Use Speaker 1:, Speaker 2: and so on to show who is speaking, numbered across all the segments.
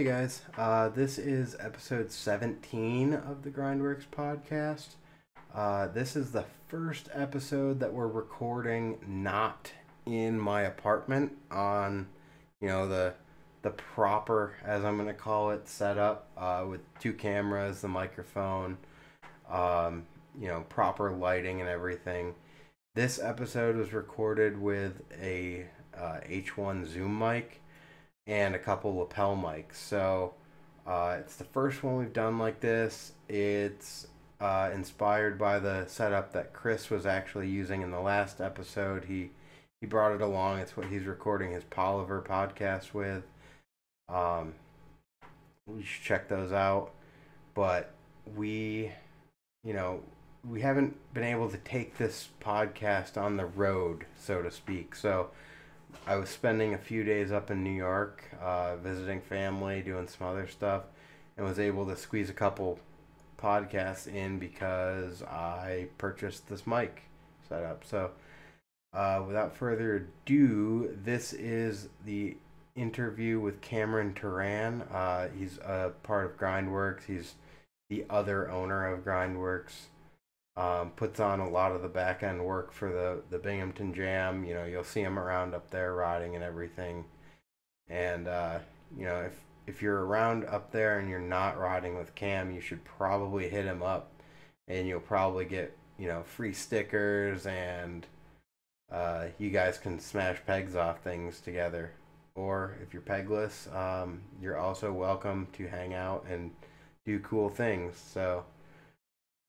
Speaker 1: Hey guys, uh, this is episode 17 of the Grindworks podcast. Uh, this is the first episode that we're recording not in my apartment on, you know, the the proper, as I'm gonna call it, setup uh, with two cameras, the microphone, um, you know, proper lighting and everything. This episode was recorded with a uh, H1 Zoom mic and a couple lapel mics. So uh, it's the first one we've done like this. It's uh, inspired by the setup that Chris was actually using in the last episode. He he brought it along. It's what he's recording his Poliver podcast with. Um, you should check those out. But we, you know, we haven't been able to take this podcast on the road, so to speak. So I was spending a few days up in New York, uh, visiting family, doing some other stuff, and was able to squeeze a couple podcasts in because I purchased this mic setup. So, uh, without further ado, this is the interview with Cameron Turan. Uh, he's a part of Grindworks. He's the other owner of Grindworks. Um, puts on a lot of the back end work for the the Binghamton Jam. You know, you'll see him around up there riding and everything. And uh, you know, if if you're around up there and you're not riding with Cam, you should probably hit him up, and you'll probably get you know free stickers and uh, you guys can smash pegs off things together. Or if you're pegless, um, you're also welcome to hang out and do cool things. So.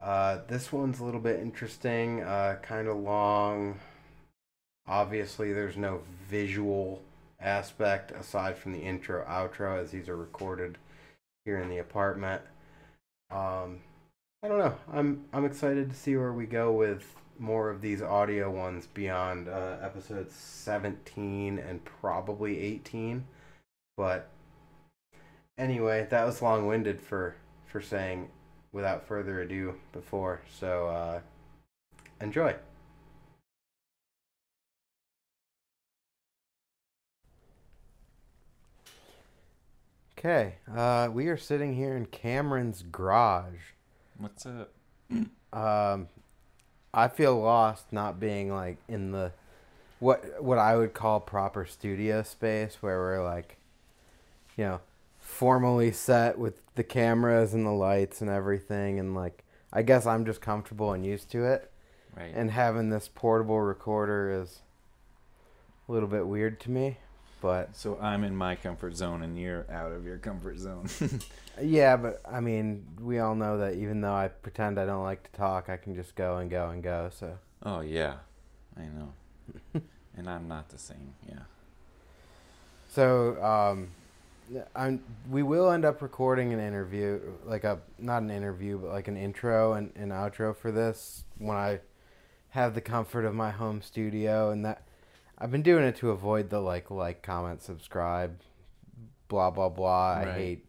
Speaker 1: Uh, this one's a little bit interesting, uh, kind of long. Obviously, there's no visual aspect aside from the intro, outro, as these are recorded here in the apartment. Um, I don't know. I'm I'm excited to see where we go with more of these audio ones beyond uh, episodes 17 and probably 18. But anyway, that was long-winded for for saying without further ado before. So uh, enjoy. Okay, uh, we are sitting here in Cameron's garage.
Speaker 2: What's up?
Speaker 1: Um, I feel lost not being like in the what what I would call proper studio space where we're like, you know, formally set with the cameras and the lights and everything and like I guess I'm just comfortable and used to it.
Speaker 2: Right.
Speaker 1: And having this portable recorder is a little bit weird to me, but
Speaker 2: so I'm in my comfort zone and you're out of your comfort zone.
Speaker 1: yeah, but I mean, we all know that even though I pretend I don't like to talk, I can just go and go and go, so
Speaker 2: oh yeah. I know. and I'm not the same, yeah.
Speaker 1: So, um, I'm, we will end up recording an interview, like a not an interview, but like an intro and an outro for this when I have the comfort of my home studio, and that I've been doing it to avoid the like, like, comment, subscribe, blah blah blah. I hate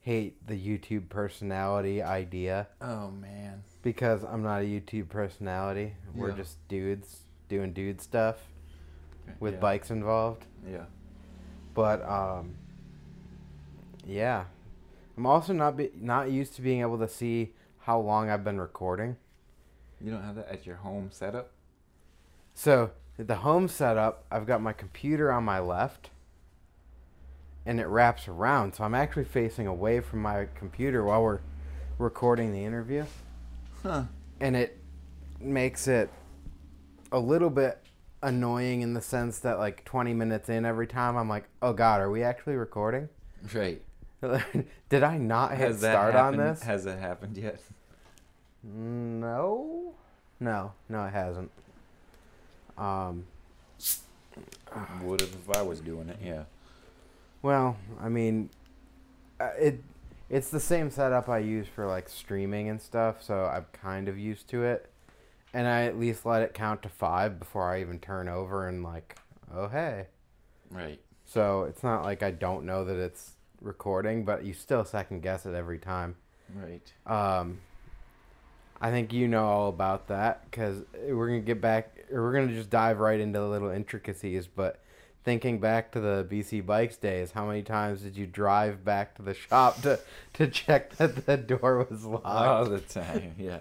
Speaker 1: hate the YouTube personality idea
Speaker 2: Oh man.
Speaker 1: because I'm not a YouTube personality. We're just dudes doing dude stuff with
Speaker 2: yeah.
Speaker 1: bikes involved.
Speaker 2: Yeah.
Speaker 1: But um, yeah, I'm also not be, not used to being able to see how long I've been recording.
Speaker 2: You don't have that at your home setup?
Speaker 1: So at the home setup, I've got my computer on my left, and it wraps around. So I'm actually facing away from my computer while we're recording the interview,
Speaker 2: Huh.
Speaker 1: and it makes it a little bit annoying in the sense that like 20 minutes in every time I'm like, oh god, are we actually recording?
Speaker 2: Right.
Speaker 1: Did I not hit start on this?
Speaker 2: Has it happened yet?
Speaker 1: No, no, no, it hasn't. Um,
Speaker 2: Would have if I was doing it, yeah.
Speaker 1: well, I mean, uh, it it's the same setup I use for like streaming and stuff, so I'm kind of used to it. And I at least let it count to five before I even turn over and like, oh hey.
Speaker 2: Right.
Speaker 1: So it's not like I don't know that it's recording, but you still second guess it every time.
Speaker 2: Right.
Speaker 1: Um, I think you know all about that because we're gonna get back, we're gonna just dive right into the little intricacies. But thinking back to the BC Bikes days, how many times did you drive back to the shop to to check that the door was locked?
Speaker 2: All the time, yeah.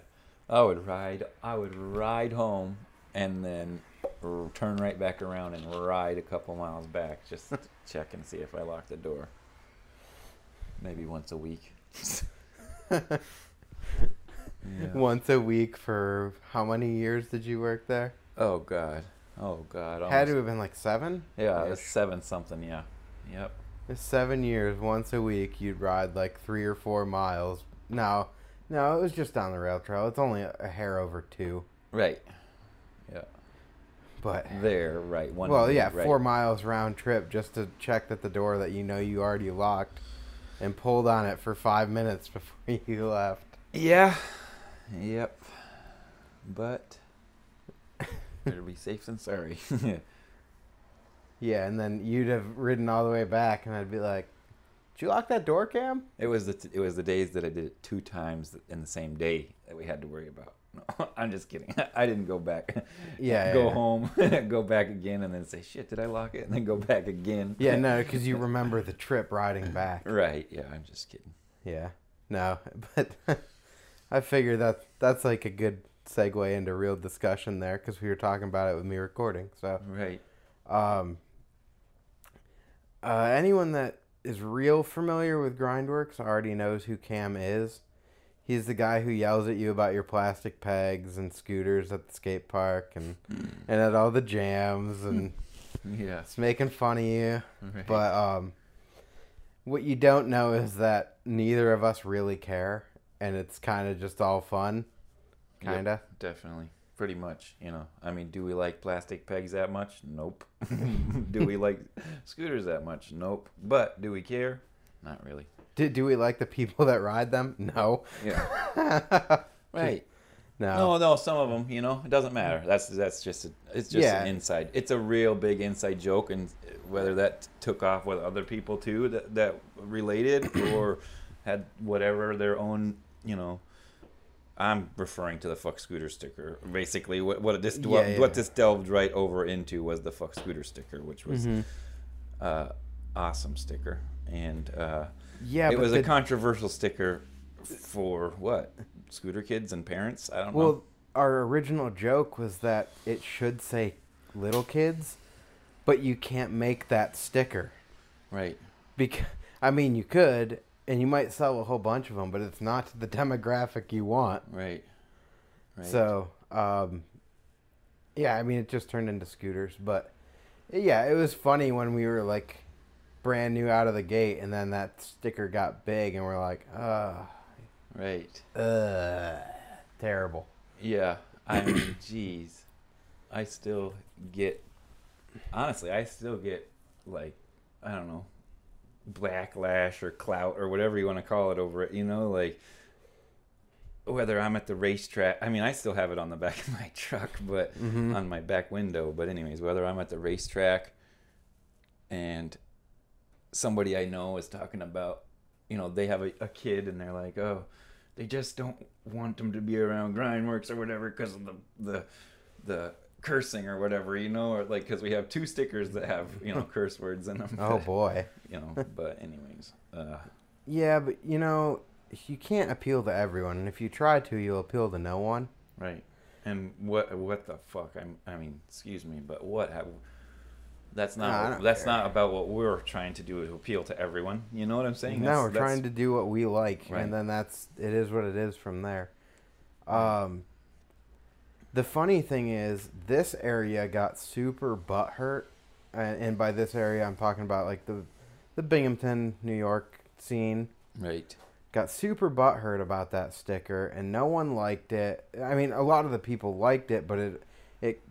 Speaker 2: I would ride. I would ride home and then turn right back around and ride a couple miles back just to check and see if I locked the door. Maybe once a week. Yeah.
Speaker 1: Once a week for how many years did you work there?
Speaker 2: Oh God. Oh God.
Speaker 1: Had to have been like seven.
Speaker 2: Yeah, it was seven something. Yeah. Yep.
Speaker 1: It's seven years, once a week, you'd ride like three or four miles. No, no, it was just down the rail trail. It's only a, a hair over two,
Speaker 2: Right. Yeah.
Speaker 1: but
Speaker 2: There. Right. One.
Speaker 1: well, yeah,
Speaker 2: right.
Speaker 1: four miles round trip just to check that the door that you know you already locked, and pulled on it for five minutes before you left.
Speaker 2: Yeah. Yep. But better be safe than sorry.
Speaker 1: Yeah, and then you'd have ridden all the way back, and I'd be like, "Did you lock that door, Cam?"
Speaker 2: it was the t- it was the days that I did it two times in the same day that we had to worry about. No, I'm just kidding. I didn't go back.
Speaker 1: Yeah,
Speaker 2: go
Speaker 1: yeah.
Speaker 2: home, go back again, and then say, "Shit, did I lock it?" And then go back again.
Speaker 1: Yeah, no, because you remember the trip riding back.
Speaker 2: Right. Yeah. I'm just kidding.
Speaker 1: Yeah. No, but I figure that that's like a good segue into real discussion there because we were talking about it with me recording. So,
Speaker 2: Right.
Speaker 1: um, uh, anyone that is real familiar with Grindworks already knows who Cam is. He's the guy who yells at you about your plastic pegs and scooters at the skate park and and at all the jams and
Speaker 2: Yeah.
Speaker 1: it's making fun of you.
Speaker 2: Right.
Speaker 1: But um, what you don't know is that neither of us really care, and it's kind of just all fun, kind of.
Speaker 2: definitely. Pretty much. You know. I mean, do we like plastic pegs that much? Nope. do we like scooters that much? Nope. But do we care? Not really.
Speaker 1: Do, do we like the people that ride them? No.
Speaker 2: Yeah. Right.
Speaker 1: no.
Speaker 2: No, no, some of them, you know, it doesn't matter. That's that's just a, it's just
Speaker 1: Yeah.
Speaker 2: an inside. It's a real big inside joke, and whether that took off with other people too that that related or had whatever their own, you know. I'm referring to the fuck scooter sticker. Basically, what what this
Speaker 1: Yeah,
Speaker 2: what,
Speaker 1: yeah.
Speaker 2: what this delved right over into was the fuck scooter sticker, which was
Speaker 1: Mhm.
Speaker 2: uh, awesome sticker, and uh,
Speaker 1: Yeah,
Speaker 2: it was
Speaker 1: the,
Speaker 2: a controversial sticker for what scooter kids and parents. I don't know.
Speaker 1: well, our original joke was that it should say little kids, but you can't make that sticker
Speaker 2: Right.
Speaker 1: because I mean you could, and you might sell a whole bunch of them, but it's not the demographic you want.
Speaker 2: Right. Right.
Speaker 1: So, um, yeah, I mean, it just turned into scooters, but yeah, it was funny when we were like brand new out of the gate, and then that sticker got big, and we're like, uh,
Speaker 2: right.
Speaker 1: uh, terrible.
Speaker 2: Yeah. I mean, jeez. I still get. Honestly, I still get like I don't know, backlash or clout or whatever you want to call it over it. You know, like whether I'm at the racetrack. I mean, I still have it on the back of my truck, but
Speaker 1: Mhm.
Speaker 2: on my back window. But anyways, whether I'm at the racetrack and somebody I know is talking about, you know, they have a, a kid and they're like, oh, they just don't want them to be around Grindworks or whatever because of the the the cursing or whatever, you know, or like because we have two stickers that have you know curse words in them.
Speaker 1: Oh boy.
Speaker 2: you know. But anyways, uh,
Speaker 1: Yeah, but you know, you can't appeal to everyone, and if you try to, you'll appeal to no one.
Speaker 2: right. And what what the fuck? I'm I mean, excuse me, but what have that's not
Speaker 1: Nah, I
Speaker 2: what-
Speaker 1: don't
Speaker 2: that's
Speaker 1: care.
Speaker 2: not about what we're trying to do to appeal to everyone. You know what I'm saying?
Speaker 1: No, we're trying to do what we like,
Speaker 2: Right.
Speaker 1: and then that's it is what it is from there. Um, the funny thing is, this area got super butthurt, and, and by this area, I'm talking about like the the Binghamton, New York scene.
Speaker 2: right.
Speaker 1: Got super butthurt about that sticker, and no one liked it. I mean, a lot of the people liked it, but it it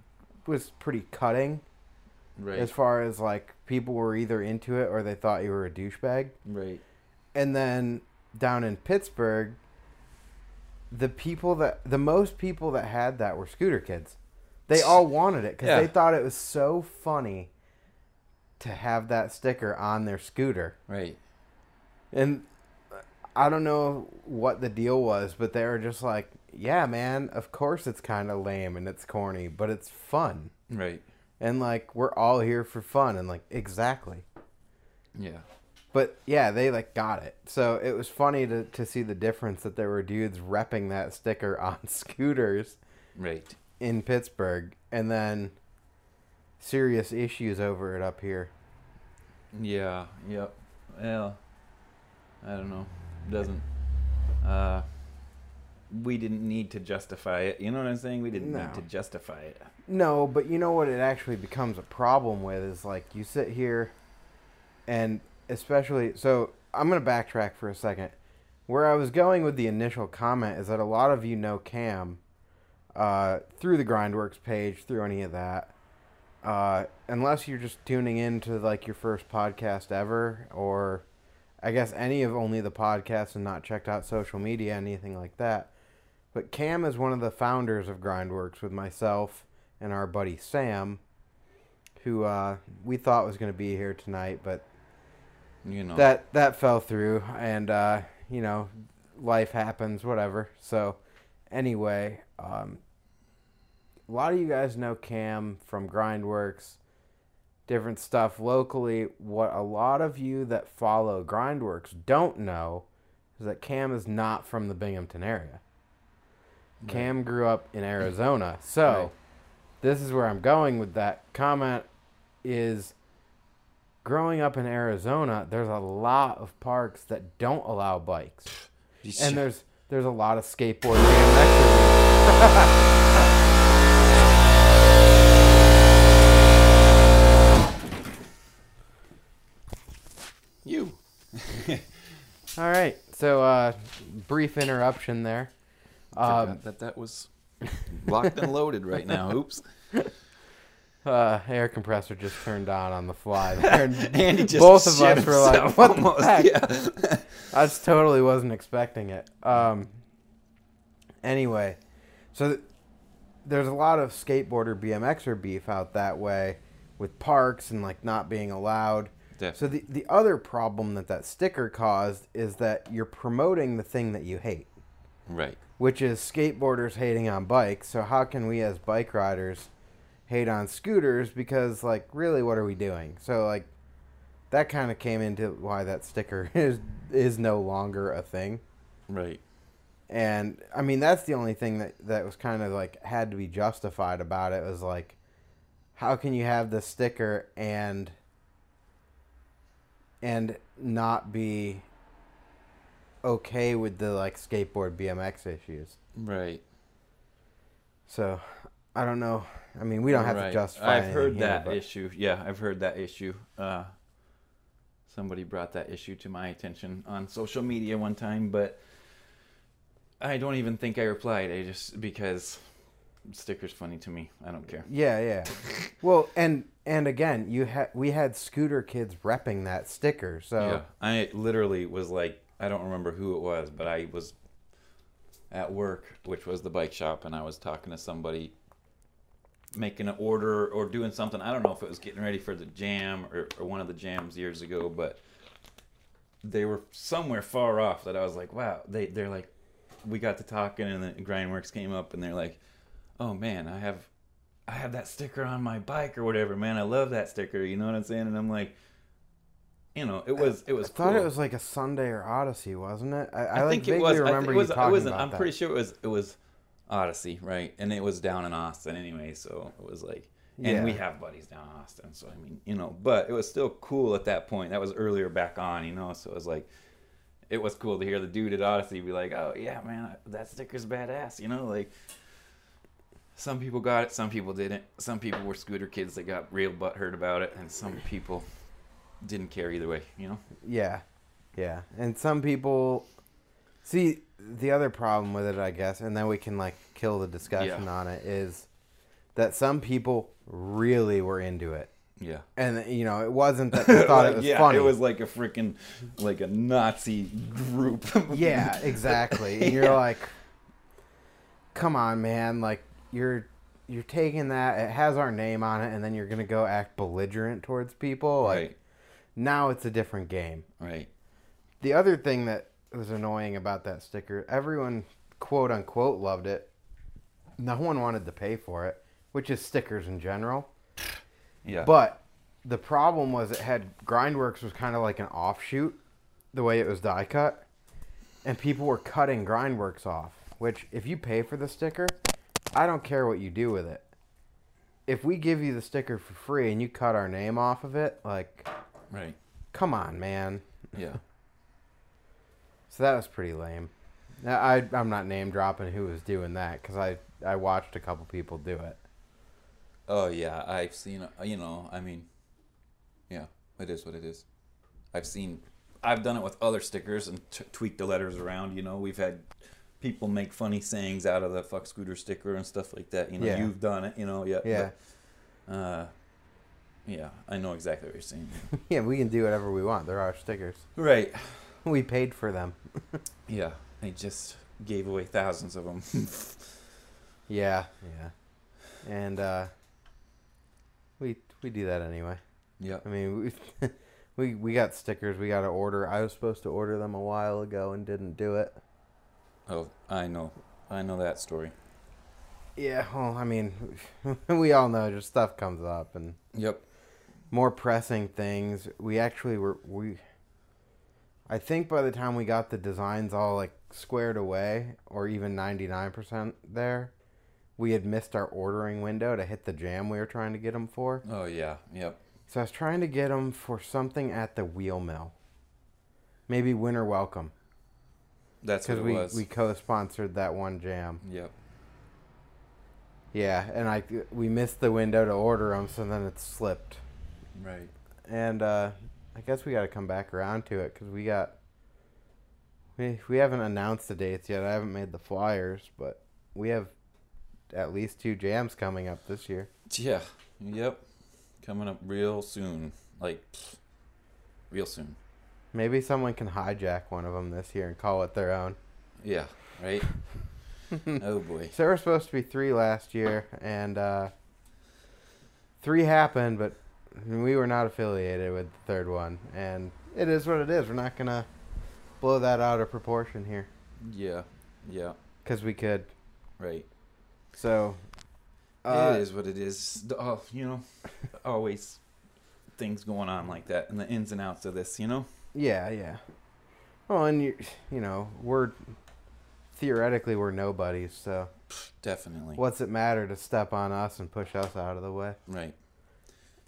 Speaker 1: was pretty cutting
Speaker 2: Right.
Speaker 1: as far as like people were either into it or they thought you were a douchebag.
Speaker 2: right.
Speaker 1: And then down in Pittsburgh, the people that the most people that had that were scooter kids. They all wanted it because
Speaker 2: Yeah.
Speaker 1: they thought it was so funny to have that sticker on their scooter.
Speaker 2: Right.
Speaker 1: And I don't know what the deal was, but they were just like, "Yeah, man, of course it's kind of lame and it's corny, but it's fun."
Speaker 2: Right.
Speaker 1: And like we're all here for fun and like exactly.
Speaker 2: Yeah.
Speaker 1: But yeah, they like got it. So it was funny to to see the difference that there were dudes repping that sticker on scooters
Speaker 2: Right.
Speaker 1: in Pittsburgh and then serious issues over it up here.
Speaker 2: Yeah. Yep. Well, I don't know. it Doesn't. Uh, we didn't need to justify it. You know what I'm saying? We didn't
Speaker 1: No.
Speaker 2: need to justify it.
Speaker 1: No, but you know what it actually becomes a problem with is like you sit here and especially so I'm going to backtrack for a second. Where I was going with the initial comment is that a lot of you know Cam uh, through the Grindworks page, through any of that. Uh, unless you're just tuning in to like your first podcast ever, or I guess any of only the podcasts and not checked out social media, anything like that. But Cam is one of the founders of Grindworks with myself and our buddy Sam, who uh, we thought was going to be here tonight, but
Speaker 2: You know.
Speaker 1: that that fell through, and uh, you know, life happens, whatever. So, anyway, um, a lot of you guys know Cam from Grindworks, different stuff locally. What a lot of you that follow Grindworks don't know is that Cam is not from the Binghamton area. Cam grew up in Arizona, so. This is where I'm going with that comment. Is growing up in Arizona, there's a lot of parks that don't allow bikes, and there's there's a lot of skateboard
Speaker 2: you.
Speaker 1: All right, so uh, brief interruption there. Um,
Speaker 2: that that was locked and loaded right now. Oops.
Speaker 1: uh, air compressor just turned on on the fly there. and
Speaker 2: Andy just
Speaker 1: both of us were like, "What the heck?"
Speaker 2: Yeah.
Speaker 1: I just totally wasn't expecting it. Um, anyway, so th- there's a lot of skateboarder BMXer beef out that way with parks and like not being allowed. So the the other problem that that sticker caused is that you're promoting the thing that you hate,
Speaker 2: right.
Speaker 1: which is skateboarders hating on bikes. So how can we as bike riders hate on scooters because like really what are we doing? So like that kind of came into why that sticker is is no longer a thing.
Speaker 2: Right.
Speaker 1: And I mean that's the only thing that that was kind of like had to be justified about it was like how can you have the sticker and and not be okay with the like skateboard BMX issues.
Speaker 2: Right.
Speaker 1: So I don't know. I mean, we don't have to
Speaker 2: Right.
Speaker 1: justify.
Speaker 2: I've heard
Speaker 1: here,
Speaker 2: that
Speaker 1: but-
Speaker 2: issue. Yeah, I've heard that issue. Uh, somebody brought that issue to my attention on social media one time, but I don't even think I replied. I just because sticker's funny to me. I don't care.
Speaker 1: Yeah, yeah. well, and and again, you had we had scooter kids repping that sticker. So
Speaker 2: Yeah, I literally was like, I don't remember who it was, but I was at work, which was the bike shop, and I was talking to somebody making an order or doing something. I don't know if it was getting ready for the jam or, or one of the jams years ago, but they were somewhere far off that I was like, wow, they, they're like, we got to talking and the Grindworks came up and they're like, oh man, I have, I have that sticker on my bike or whatever, man. I love that sticker. You know what I'm saying? And I'm like, you know, it was, it was
Speaker 1: I thought it was like a Sunday or Odyssey, wasn't it? I, I,
Speaker 2: I,
Speaker 1: like
Speaker 2: think it
Speaker 1: vaguely
Speaker 2: was. I think
Speaker 1: remember
Speaker 2: it was.
Speaker 1: you
Speaker 2: I
Speaker 1: talking
Speaker 2: wasn't.
Speaker 1: about
Speaker 2: I'm
Speaker 1: that.
Speaker 2: pretty sure it was. It was Odyssey, right? And it was down in Austin anyway, so it was like. And we have buddies down in Austin, so I mean, you know, but it was still cool at that point. That was earlier back on, you know, so it was like, it was cool to hear the dude at Odyssey be like, "Oh yeah, man, that sticker's badass," you know, like. Some people got it, some people didn't. Some people were scooter kids that got real butthurt about it, and some people didn't care either way, you know.
Speaker 1: Yeah, yeah. And some people see the other problem with it, I guess, and then we can like kill the discussion
Speaker 2: Yeah.
Speaker 1: on it is that some people really were into it,
Speaker 2: Yeah.
Speaker 1: and you know, it wasn't that they thought it
Speaker 2: Like,
Speaker 1: was
Speaker 2: yeah,
Speaker 1: funny.
Speaker 2: it was like a freaking like a Nazi group.
Speaker 1: Yeah, exactly. And you're
Speaker 2: Yeah.
Speaker 1: like, come on, man. Like you're you're taking that. It has our name on it, and then you're gonna go act belligerent towards people. Like
Speaker 2: right,
Speaker 1: now, it's a different game.
Speaker 2: right,
Speaker 1: The other thing that was annoying about that sticker, everyone quote unquote loved it. No one wanted to pay for it, which is stickers in general.
Speaker 2: Yeah.
Speaker 1: But the problem was it had Grindworks was kind of like an offshoot, the way it was die cut, and people were cutting Grindworks off. Which, if you pay for the sticker, I don't care what you do with it. If we give you the sticker for free and you cut our name off of it, like,
Speaker 2: right.
Speaker 1: come on, man.
Speaker 2: Yeah.
Speaker 1: So that was pretty lame. Now, I I'm not name dropping who was doing that because I I watched a couple people do it.
Speaker 2: Oh yeah, I've seen. uh, You know, I mean, yeah, it is what it is. I've seen. I've done it with other stickers and t- tweaked the letters around. You know, we've had people make funny sayings out of the fuck scooter sticker and stuff like that. You know,
Speaker 1: Yeah.
Speaker 2: you've done it. You know, yeah.
Speaker 1: Yeah,
Speaker 2: but, uh, yeah, I know exactly what you're saying.
Speaker 1: yeah, we can do whatever we want. They're our stickers.
Speaker 2: right.
Speaker 1: We paid for them.
Speaker 2: Yeah, they just gave away thousands of them.
Speaker 1: Yeah, yeah, and uh, we we do that anyway.
Speaker 2: yep.
Speaker 1: I mean, we we we got stickers. We got to order. I was supposed to order them a while ago and didn't do it.
Speaker 2: Oh, I know. I know that story.
Speaker 1: Yeah, well, I mean, we all know just stuff comes up and
Speaker 2: Yep.
Speaker 1: More pressing things. We actually were we. I think by the time we got the designs all like squared away, or even ninety nine percent there, we had missed our ordering window to hit the jam we were trying to get them for.
Speaker 2: Oh yeah. Yep.
Speaker 1: So I was trying to get them for something at the wheel mill. Maybe Winter Welcome
Speaker 2: That's what
Speaker 1: we
Speaker 2: was.
Speaker 1: we co-sponsored that one jam.
Speaker 2: Yep.
Speaker 1: Yeah, and I we missed the window to order them, so then it slipped.
Speaker 2: Right.
Speaker 1: And uh, I guess we got to come back around to it because we got we we haven't announced the dates yet. I haven't made the flyers, but we have at least two jams coming up this year.
Speaker 2: Yeah. Yep. Coming up real soon. Like, real soon.
Speaker 1: Maybe someone can hijack one of them this year and call it their own.
Speaker 2: Yeah. Right. oh boy.
Speaker 1: So there were supposed to be three last year, and uh, three happened, but we were not affiliated with the third one. And it is what it is. We're not gonna blow that out of proportion here
Speaker 2: Yeah. Yeah.
Speaker 1: because we could.
Speaker 2: Right.
Speaker 1: So uh,
Speaker 2: it is what it is. Oh, you know, always things going on like that, and the ins and outs of this. You know.
Speaker 1: yeah, yeah. Well, and you, you know, we're theoretically we're nobodies. So
Speaker 2: Definitely.
Speaker 1: what's it matter to step on us and push us out of the way?
Speaker 2: Right.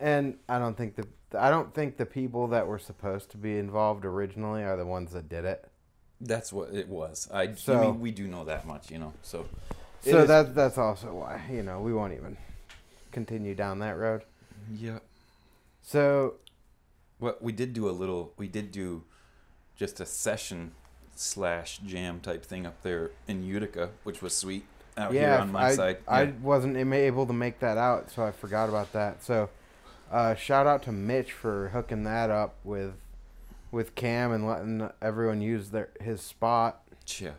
Speaker 1: And I don't think the I don't think the people that were supposed to be involved originally are the ones that did it.
Speaker 2: That's what it was. I. I
Speaker 1: So-
Speaker 2: mean, we do know that much. You know. So.
Speaker 1: So
Speaker 2: is-
Speaker 1: that that's also why you know we won't even continue down that road.
Speaker 2: Yeah.
Speaker 1: So
Speaker 2: Well, we did do a little. We did do just a session slash jam type thing up there in Utica, which was sweet. Out here
Speaker 1: yeah,
Speaker 2: on my
Speaker 1: I
Speaker 2: side.
Speaker 1: I
Speaker 2: Yeah.
Speaker 1: wasn't able to make that out, so I forgot about that. So uh, shout out to Mitch for hooking that up with with Cam and letting everyone use their his spot.
Speaker 2: Yeah.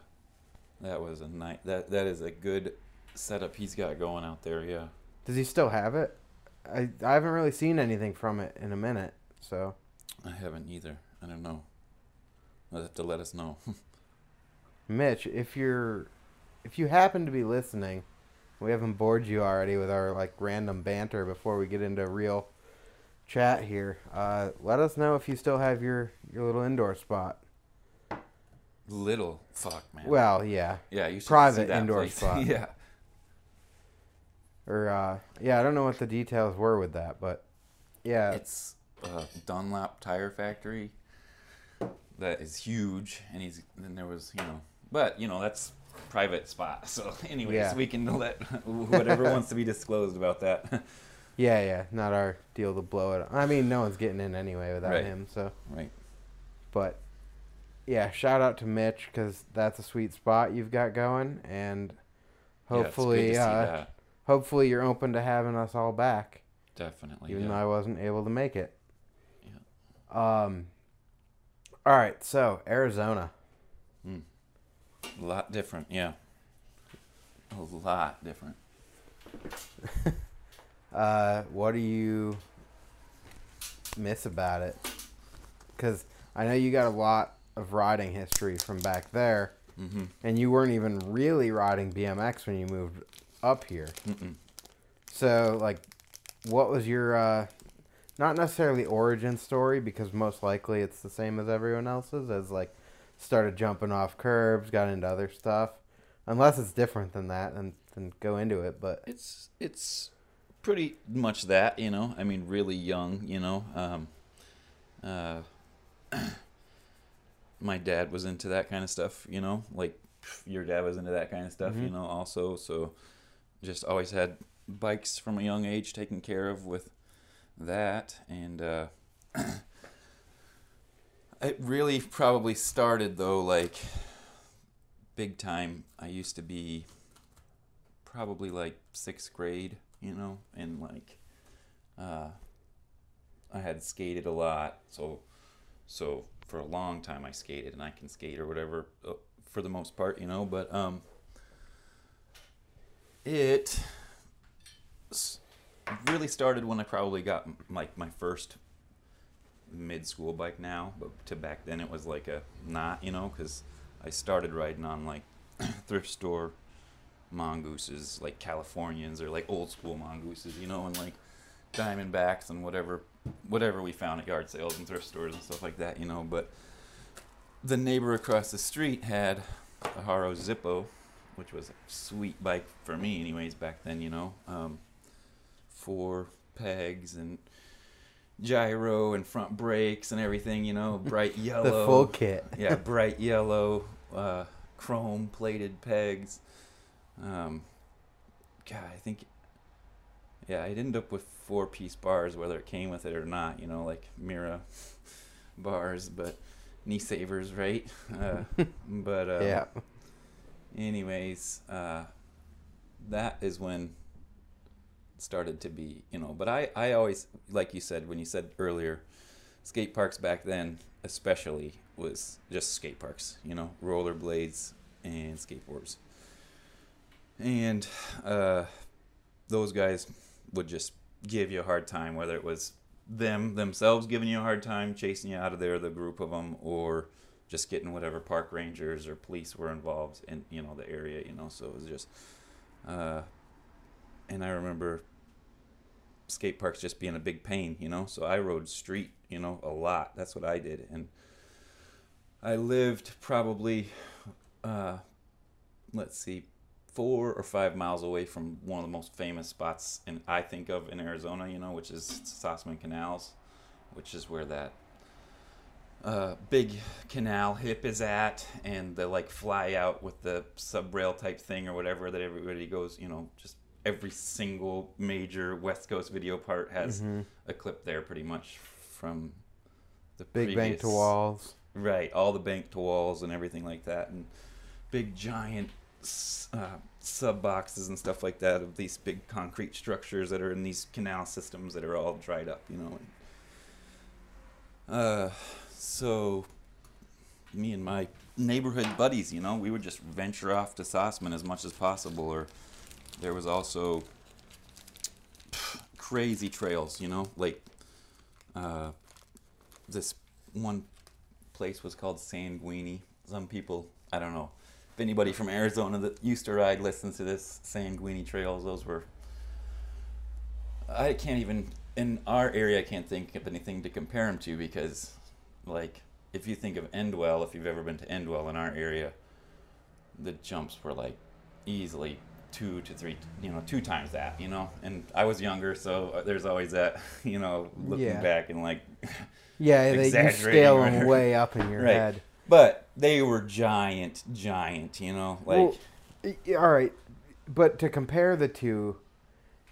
Speaker 2: That was a night. That that is a good setup he's got going out there. Yeah.
Speaker 1: Does he still have it? I I haven't really seen anything from it in a minute. So
Speaker 2: I haven't either. I don't know. You'll have to let us know.
Speaker 1: Mitch, if you're if you happen to be listening, we haven't bored you already with our like random banter before we get into real chat here. Uh, let us know if you still have your your little indoor spot.
Speaker 2: Little fuck, man.
Speaker 1: Well, yeah,
Speaker 2: yeah, you
Speaker 1: private indoor
Speaker 2: place.
Speaker 1: spot.
Speaker 2: yeah.
Speaker 1: or uh, yeah, I don't know what the details were with that, but yeah,
Speaker 2: It's a Dunlop Tire Factory that is huge, and he's then there was you know, but you know that's private spot. So, anyways,
Speaker 1: Yeah.
Speaker 2: we can let whatever wants to be disclosed about that.
Speaker 1: Yeah, yeah, not our deal to blow it. I mean, no one's getting in anyway without
Speaker 2: Right.
Speaker 1: him, so.
Speaker 2: right.
Speaker 1: But yeah, shout out to Mitch because that's a sweet spot you've got going, and
Speaker 2: Yeah,
Speaker 1: hopefully,
Speaker 2: see
Speaker 1: uh, hopefully you're open to having us all back,
Speaker 2: definitely.
Speaker 1: even
Speaker 2: yeah.
Speaker 1: though I wasn't able to make it. Yeah. Um. All right, so Arizona.
Speaker 2: A lot different, yeah. A lot different.
Speaker 1: Uh, what do you miss about it? Because I know you got a lot of riding history from back there,
Speaker 2: Mm-hmm.
Speaker 1: and you weren't even really riding BMX when you moved up here.
Speaker 2: Mm-mm.
Speaker 1: So, like, what was your uh, not necessarily origin story because most likely it's the same as everyone else's as like started jumping off curbs, got into other stuff. Unless it's different than that, and then go into it. But
Speaker 2: it's it's pretty much that, you know. I mean, really young, you know. Um, uh, my dad was into that kind of stuff, you know. Like your dad was into that kind of stuff, you
Speaker 1: Mhm.
Speaker 2: know. Also, so just always had bikes from a young age taken care of with that, and uh, it really probably started though, like big time. I used to be probably like sixth grade, you know, and like uh, I had skated a lot, so so for a long time I skated, and I can skate or whatever uh, for the most part, you know. But um, it really started when I probably got like my first mid school bike now, but to back then it was like a not, you know, because I started riding on like thrift store mongooses, like Californians or like old school mongooses, you know, and like Diamondbacks and whatever, whatever we found at yard sales and thrift stores and stuff like that, you know. But the neighbor across the street had a Haro Zippo, which was a sweet bike for me, anyways, back then, you know. Um, four pegs and gyro and front brakes and everything, you know, bright yellow
Speaker 1: the full kit.
Speaker 2: yeah, bright yellow, uh, chrome plated pegs. Um, God, I think, yeah, I'd end up with four piece bars, whether it came with it or not, you know, like Mirra bars, but knee savers, right? Uh, but, uh,
Speaker 1: yeah.
Speaker 2: anyways, uh, that is when it started to be, you know, but I, I always, like you said, when you said earlier, skate parks back then, especially, was just skate parks, you know, rollerblades and skateboards. And uh, those guys would just give you a hard time, whether it was them themselves giving you a hard time, chasing you out of there, the group of them, or just getting whatever park rangers or police were involved in you know the area you know so it was just uh and i remember skate parks just being a big pain you know so i rode street you know a lot. That's what i did. And i lived probably uh let's see four or five miles away from one of the most famous spots in i think of in arizona you know which is Sossaman canals which is where that uh, big canal hip is at, and the like fly out with the sub rail type thing or whatever that everybody goes. You know, just every single major West Coast video part has
Speaker 1: Mhm.
Speaker 2: a clip there, pretty much from the
Speaker 1: Big bank to walls.
Speaker 2: Right, all the bank to walls and everything like that, and big giant uh, sub boxes and stuff like that of these big concrete structures that are in these canal systems that are all dried up, you know. And, uh, so me and my neighborhood buddies, you know, we would just venture off to Sossaman as much as possible, or there was also crazy trails, you know, like uh, this one place was called Sanguini. Some people, I don't know, if anybody from Arizona that used to ride listens to this Sanguini trails, those were. I can't even in our area. I can't think of anything to compare them to because, like, if you think of Endwell, if you've ever been to Endwell in our area, the jumps were like easily two to three, you know, two times that, you know. And I was younger, so there's always that, you know, looking
Speaker 1: Yeah.
Speaker 2: back and like
Speaker 1: Yeah, they, you scale them way up in your
Speaker 2: Right.
Speaker 1: head.
Speaker 2: But they were giant, giant, you know, like
Speaker 1: Well, all right, but to compare the two,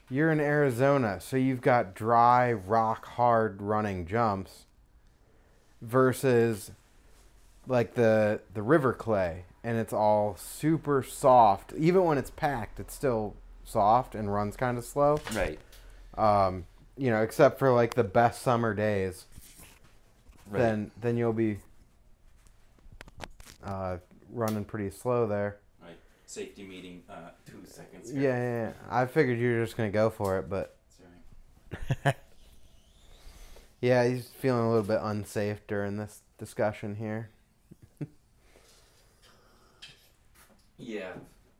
Speaker 1: you're in Arizona, so you've got dry, rock hard running jumps versus like the the river clay, and it's all super soft. Even when it's packed, it's still soft and runs kind of slow.
Speaker 2: right,
Speaker 1: Um, you know, except for like the best summer days,
Speaker 2: right.
Speaker 1: then then you'll be uh, running pretty slow there.
Speaker 2: right. Safety meeting, uh, two seconds.
Speaker 1: Yeah, yeah, yeah. I figured you were just gonna go for it, but yeah, he's feeling a little bit unsafe during this discussion here.
Speaker 2: Yeah.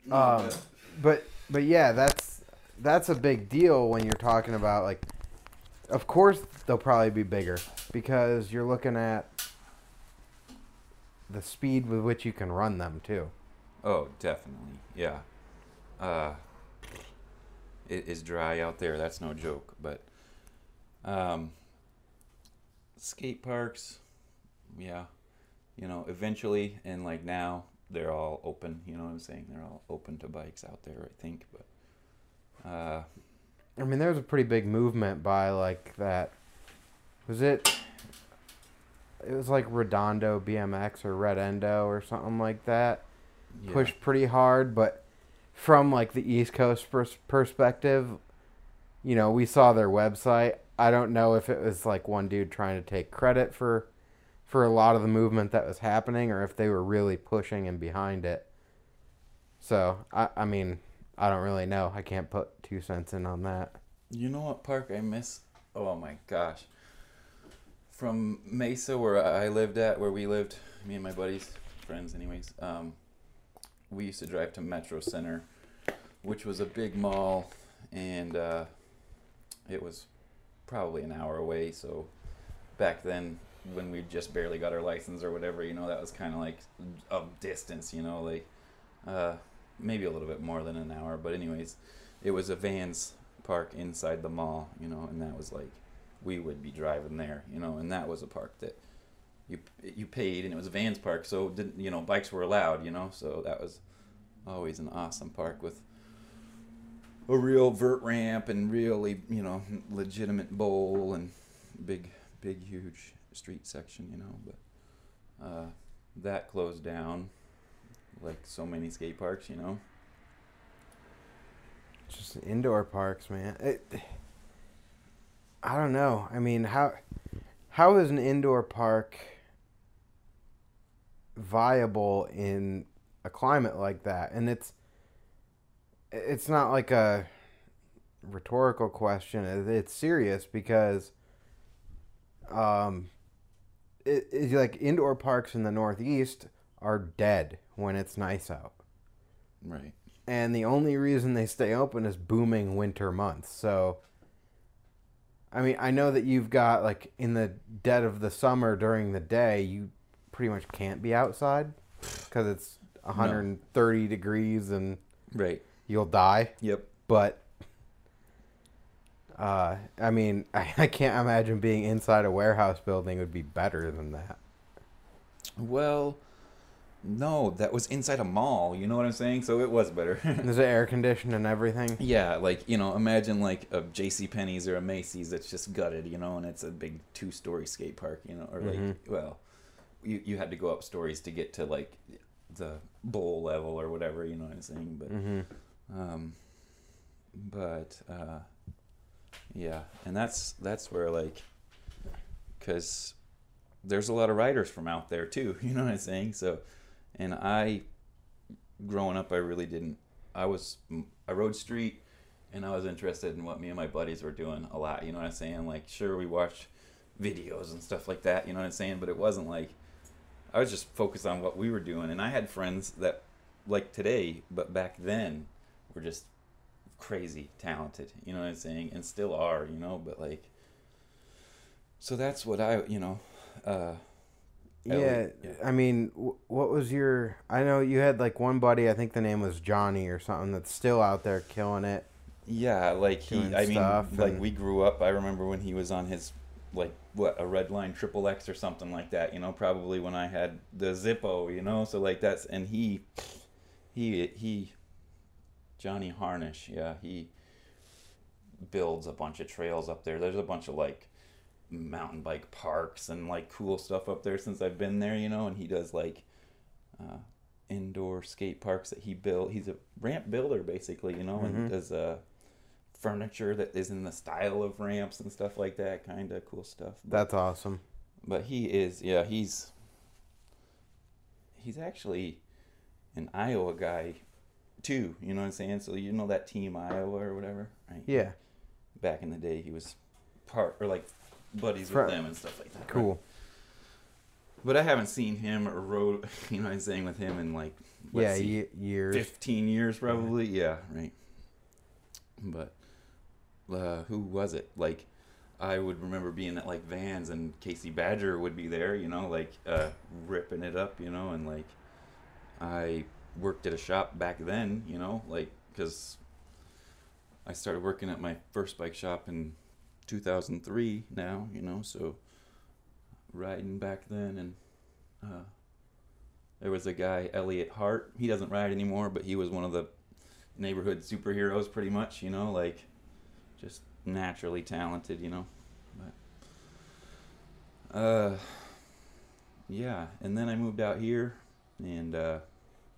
Speaker 2: No,
Speaker 1: Um,
Speaker 2: but-
Speaker 1: but but yeah, that's that's a big deal when you're talking about like. Of course, they'll probably be bigger because you're looking at the speed with which you can run them too.
Speaker 2: Oh, definitely. Yeah. Uh, it is dry out there. That's no joke. But um, skate parks, yeah. You know, eventually, and like now, they're all open. You know what I'm saying? They're all open to bikes out there. I think, but uh,
Speaker 1: I mean, there was a pretty big movement by like that. Was it? It was like Redondo BMX or Red Endo or something like that.
Speaker 2: yeah.
Speaker 1: Pushed pretty hard, but from like the East Coast pers- perspective, you know, we saw their website. I don't know if it was like one dude trying to take credit for for a lot of the movement that was happening or if they were really pushing and behind it. So, I I mean, I don't really know. I can't put two cents in on that.
Speaker 2: You know what park I miss? Oh my gosh. From Mesa, where I lived at, where we lived, me and my buddies, friends, anyways, um, we used to drive to Metro Center, which was a big mall, and uh, it was probably an hour away. So back then, when we just barely got our license or whatever, you know, that was kind of like a distance, you know, like uh, maybe a little bit more than an hour. But anyways, it was a Vans park inside the mall, you know, and that was like we would be driving there, you know, and that was a park that you you paid and it was a Vans park, so didn't you know bikes were allowed, you know, so that was always an awesome park with a real vert ramp and really you know legitimate bowl and big big huge street section, you know, but uh, that closed down like so many skate parks, you know.
Speaker 1: Just indoor parks, man. It, I don't know. I mean, how how is an indoor park viable in a climate like that? And it's it's not like a rhetorical question. It's serious because um it, it's like indoor parks in the northeast are dead when it's nice out
Speaker 2: Right.
Speaker 1: and the only reason they stay open is booming winter months. So, I mean, I know that you've got like in the dead of the summer during the day, you pretty much can't be outside because it's 130 degrees and
Speaker 2: Right.
Speaker 1: you'll die.
Speaker 2: Yep.
Speaker 1: But, uh, I mean, I, I can't imagine being inside a warehouse building would be better than that.
Speaker 2: Well, no, that was inside a mall. You know what I'm saying? So it was better.
Speaker 1: It air conditioned and everything?
Speaker 2: yeah, like you know, imagine like a J.C. Penney's or a Macy's that's just gutted, you know, and it's a big two-story skate park, you know, or like
Speaker 1: Mhm.
Speaker 2: well, you you had to go up stories to get to like the bowl level or whatever, you know what I'm saying? But
Speaker 1: Mm-hmm.
Speaker 2: um, but uh, yeah, and that's that's where like, cause there's a lot of riders from out there too. You know what I'm saying? So, and I, growing up, I really didn't. I was I rode street, and I was interested in what me and my buddies were doing a lot. You know what I'm saying? Like, sure, we watched videos and stuff like that. You know what I'm saying? But it wasn't like I was just focused on what we were doing, and I had friends that like today, but back then were just crazy talented. You know what I'm saying? And still are. You know, but like. So that's what I, you know, uh,
Speaker 1: Yeah,
Speaker 2: yeah.
Speaker 1: I mean, what was your? I know you had like one buddy. I think the name was Johnny or something. That's still out there killing it.
Speaker 2: Yeah, like he. I mean, like we grew up. I remember when he was on his, like what a Redline triple X or something like that. You know, probably when I had the Zippo. You know, so like that's and he, he he, Johnny Harnish. Yeah, he builds a bunch of trails up there. There's a bunch of like mountain bike parks and like cool stuff up there since I've been there. You know, and he does like. Uh, indoor skate parks that he built he's a ramp builder basically you know
Speaker 1: Mhm.
Speaker 2: and does uh furniture that is in the style of ramps and stuff like that. Kind of cool stuff. But,
Speaker 1: That's awesome.
Speaker 2: but he is, yeah, he's he's actually an Iowa guy too. You know what I'm saying? So you know that team Iowa or whatever, right?
Speaker 1: Yeah,
Speaker 2: Back in the day, he was part or like buddies with them and stuff like that. right?
Speaker 1: cool.
Speaker 2: But I haven't seen him or rode, you know, what I'm saying with him in like
Speaker 1: yeah,
Speaker 2: see,
Speaker 1: years.
Speaker 2: 15 years probably. Yeah, right. but uh, who was it? Like, I would remember being at like Vans and Casey Badger would be there, you know, like uh, ripping it up, you know, and like I worked at a shop back then, you know, like because I started working at my first bike shop in 2003 now, you know, so riding back then and uh, there was a guy Elliot Hart. He doesn't ride anymore, but he was one of the neighborhood superheroes pretty much, you know, like just naturally talented, you know. But uh yeah, and then I moved out here and uh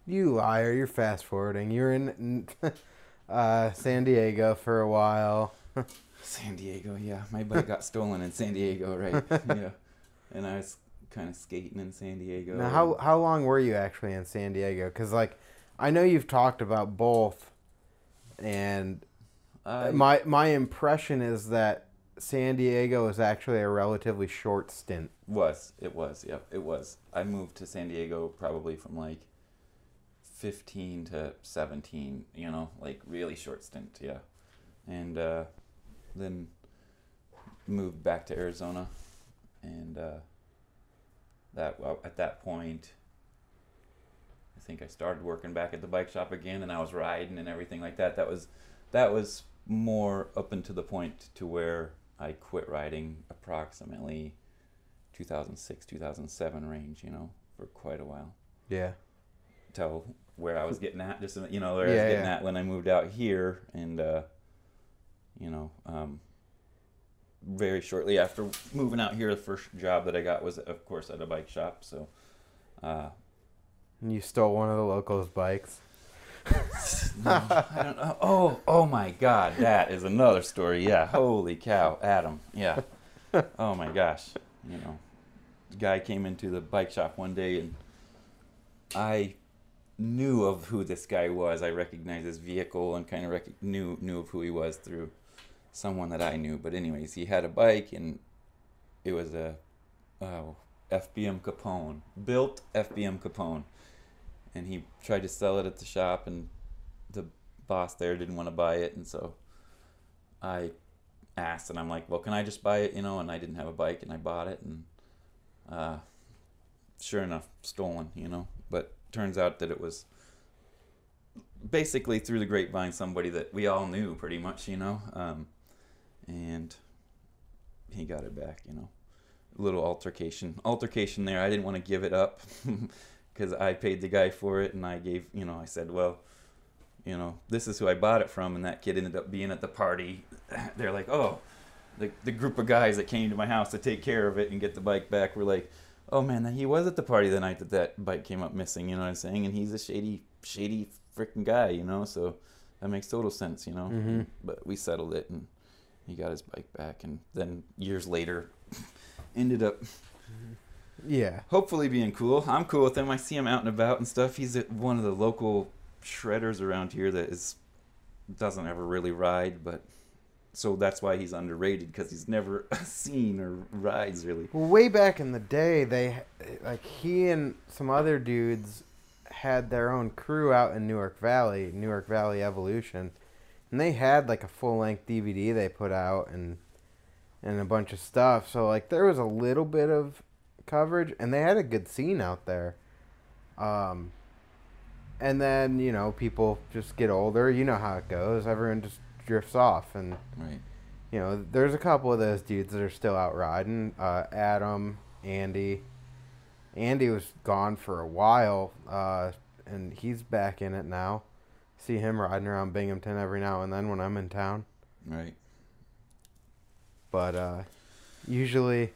Speaker 1: You liar! You're fast forwarding. You're in uh, San Diego for a while.
Speaker 2: San Diego, yeah. My bike got stolen in San Diego, right? Yeah. And I was kind of skating in San Diego.
Speaker 1: Now, how how long were you actually in San Diego? Because like, I know you've talked about both, and
Speaker 2: uh,
Speaker 1: my my impression is that San Diego is actually a relatively short stint.
Speaker 2: was it was yep it was. I moved to San Diego probably from like fifteen to seventeen. You know, like really short stint. Yeah, and uh, then moved back to Arizona, and uh, that well, at that point. I think I started working back at the bike shop again, and I was riding and everything like that. That was, that was more up until the point to where I quit riding approximately 2006 2007 range you know for quite a while
Speaker 1: Yeah.
Speaker 2: till where i was getting at just you know where i was getting
Speaker 1: yeah.
Speaker 2: at when i moved out here and uh you know um very shortly after moving out here the first job that i got was of course at a bike shop so uh
Speaker 1: And you stole one of the locals' bikes.
Speaker 2: no, I don't know. Oh, oh my God, that is another story. Yeah, holy cow, Adam. Yeah. Oh my gosh, you know, the guy came into the bike shop one day and I knew of who this guy was. I recognized his vehicle and kind of rec- knew knew of who he was through someone that I knew. But anyways, he had a bike and it was a oh, FBM Capone, built FBM Capone. And he tried to sell it at the shop and the boss there didn't want to buy it. And so i asked and i'm like well can i just buy it? You know and i didn't have a bike and i bought it and uh, sure enough stolen you know? But turns out that it was basically through the grapevine somebody that we all knew pretty much you know? Um, and he got it back you know a little altercation altercation there i didn't want to give it up because I paid the guy for it, and I gave, you know, I said, well, you know, this is who I bought it from, and that kid ended up being at the party. They're like, oh, the the group of guys that came to my house to take care of it and get the bike back were like, oh man, he was at the party the night that that bike came up missing. You know what I'm saying? And he's a shady, shady freaking guy, you know. So that makes total sense, you know.
Speaker 1: Mm-hmm.
Speaker 2: But we settled it, and he got his bike back, and then years later, ended up
Speaker 1: Yeah.
Speaker 2: hopefully being cool. I'm cool with him. I see him out and about and stuff. He's one of the local shredders around here that is doesn't ever really ride, but so that's why he's underrated because he's never seen or rides really.
Speaker 1: Well, way back in the day, they like he and some other dudes had their own crew out in Newark Valley, Newark Valley Evolution, and they had like a full length DVD they put out and and a bunch of stuff. So like there was a little bit of coverage, and they had a good scene out there. Um, and then you know people just get older. You know how it goes. Everyone just drifts off, and
Speaker 2: Right.
Speaker 1: you know, there's a couple of those dudes that are still out riding. Uh, Adam, Andy. Andy was gone for a while, uh, and he's back in it now. See him riding around Binghamton every now and then when I'm in town.
Speaker 2: Right.
Speaker 1: But uh, usually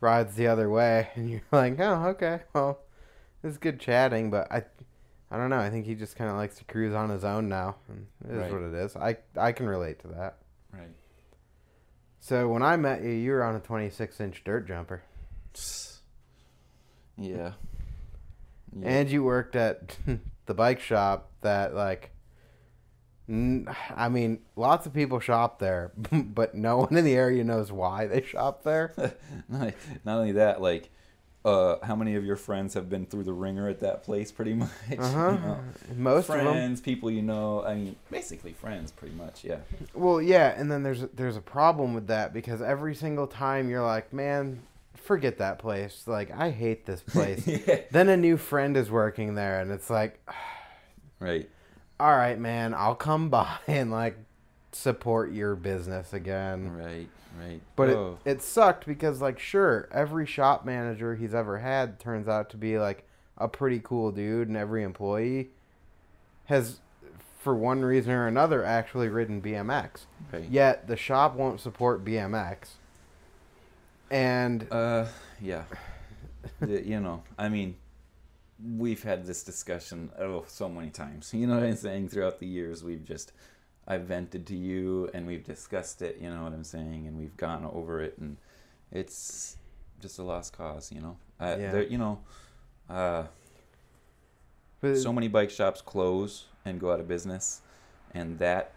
Speaker 1: rides the other way, and you're like, oh, okay, well, it's good chatting, but I, I don't know. I think he just kind of likes to cruise on his own now, and it is
Speaker 2: Right.
Speaker 1: what it is. I I can relate to that.
Speaker 2: Right.
Speaker 1: So when I met you, you were on a 26 inch dirt jumper,
Speaker 2: Yeah. yeah.
Speaker 1: and you worked at the bike shop that like. n- I mean, lots of people shop there, but no one in the area knows why they shop there.
Speaker 2: not, not only that, like uh, how many of your friends have been through the ringer at that place? Pretty much.
Speaker 1: Uh-huh.
Speaker 2: You know?
Speaker 1: Most of them.
Speaker 2: friends, people you know. I mean, basically friends, pretty much. Yeah.
Speaker 1: Well, yeah, and then there's there's a problem with that because every single time you're like, man, forget that place. Like, I hate this place.
Speaker 2: yeah.
Speaker 1: then a new friend is working there, and it's like,
Speaker 2: Right.
Speaker 1: all right, man, I'll come by and like support your business again.
Speaker 2: Right. Right.
Speaker 1: But
Speaker 2: Oh,
Speaker 1: it, it sucked because like sure, every shop manager he's ever had turns out to be like a pretty cool dude and every employee has for one reason or another actually ridden BMX.
Speaker 2: right.
Speaker 1: Yet the shop won't support BMX. And
Speaker 2: Uh, yeah. The- you know, I mean, we've had this discussion oh so many times. You know what I'm saying? Throughout the years, we've just I've vented to you, and we've discussed it. You know what I'm saying? And we've gone over it, and it's just a lost cause. You know, uh,
Speaker 1: Yeah.
Speaker 2: there- You know, uh, so many bike shops close and go out of business, and that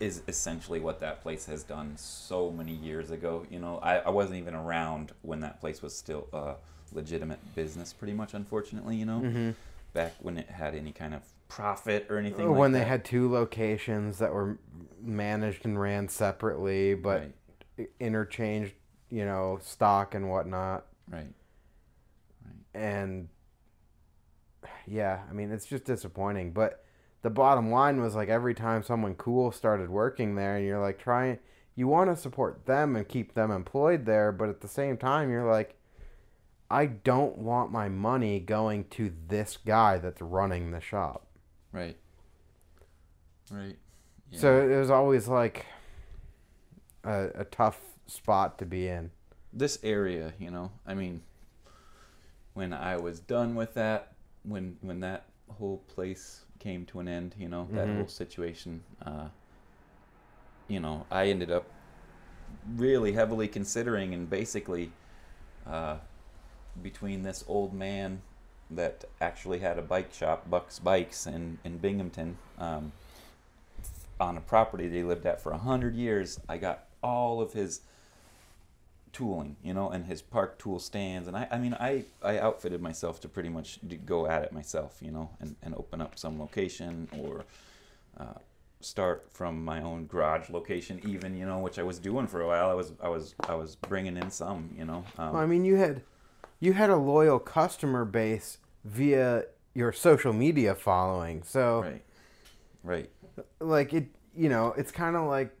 Speaker 2: is essentially what that place has done so many years ago. You know, I, I wasn't even around when that place was still a legitimate business, pretty much, unfortunately, you know,
Speaker 1: Mhm.
Speaker 2: back when it had any kind of profit or anything
Speaker 1: when
Speaker 2: like
Speaker 1: they
Speaker 2: that.
Speaker 1: had two locations that were managed and ran separately but
Speaker 2: Right,
Speaker 1: interchanged, you know, stock and whatnot.
Speaker 2: Right. right.
Speaker 1: and yeah, I mean, it's just disappointing. But the bottom line was like every time someone cool started working there, and you're like trying, you want to support them and keep them employed there, but at the same time, you're like, I don't want my money going to this guy that's running the shop.
Speaker 2: Right. Right. Yeah.
Speaker 1: So it was always like a, a tough spot to be in.
Speaker 2: this area, you know, I mean, when I was done with that, when when that whole place came to an end, you know, that
Speaker 1: Mhm.
Speaker 2: whole situation, uh, you know, I ended up really heavily considering and basically uh, between this old man that actually had a bike shop, Buck's Bikes, in in Binghamton, um, on a property they lived at for a hundred years. I got all of his tooling, you know, and his park tool stands. And I, I mean, I, I outfitted myself to pretty much go at it myself, you know, and, and open up some location or uh, start from my own garage location, even, you know, which I was doing for a while. I was, I was, I was bringing in some, you know. Um,
Speaker 1: Well, I mean, you had you had a loyal customer base via your social media following. So
Speaker 2: right, right,
Speaker 1: like it you know it's kind of like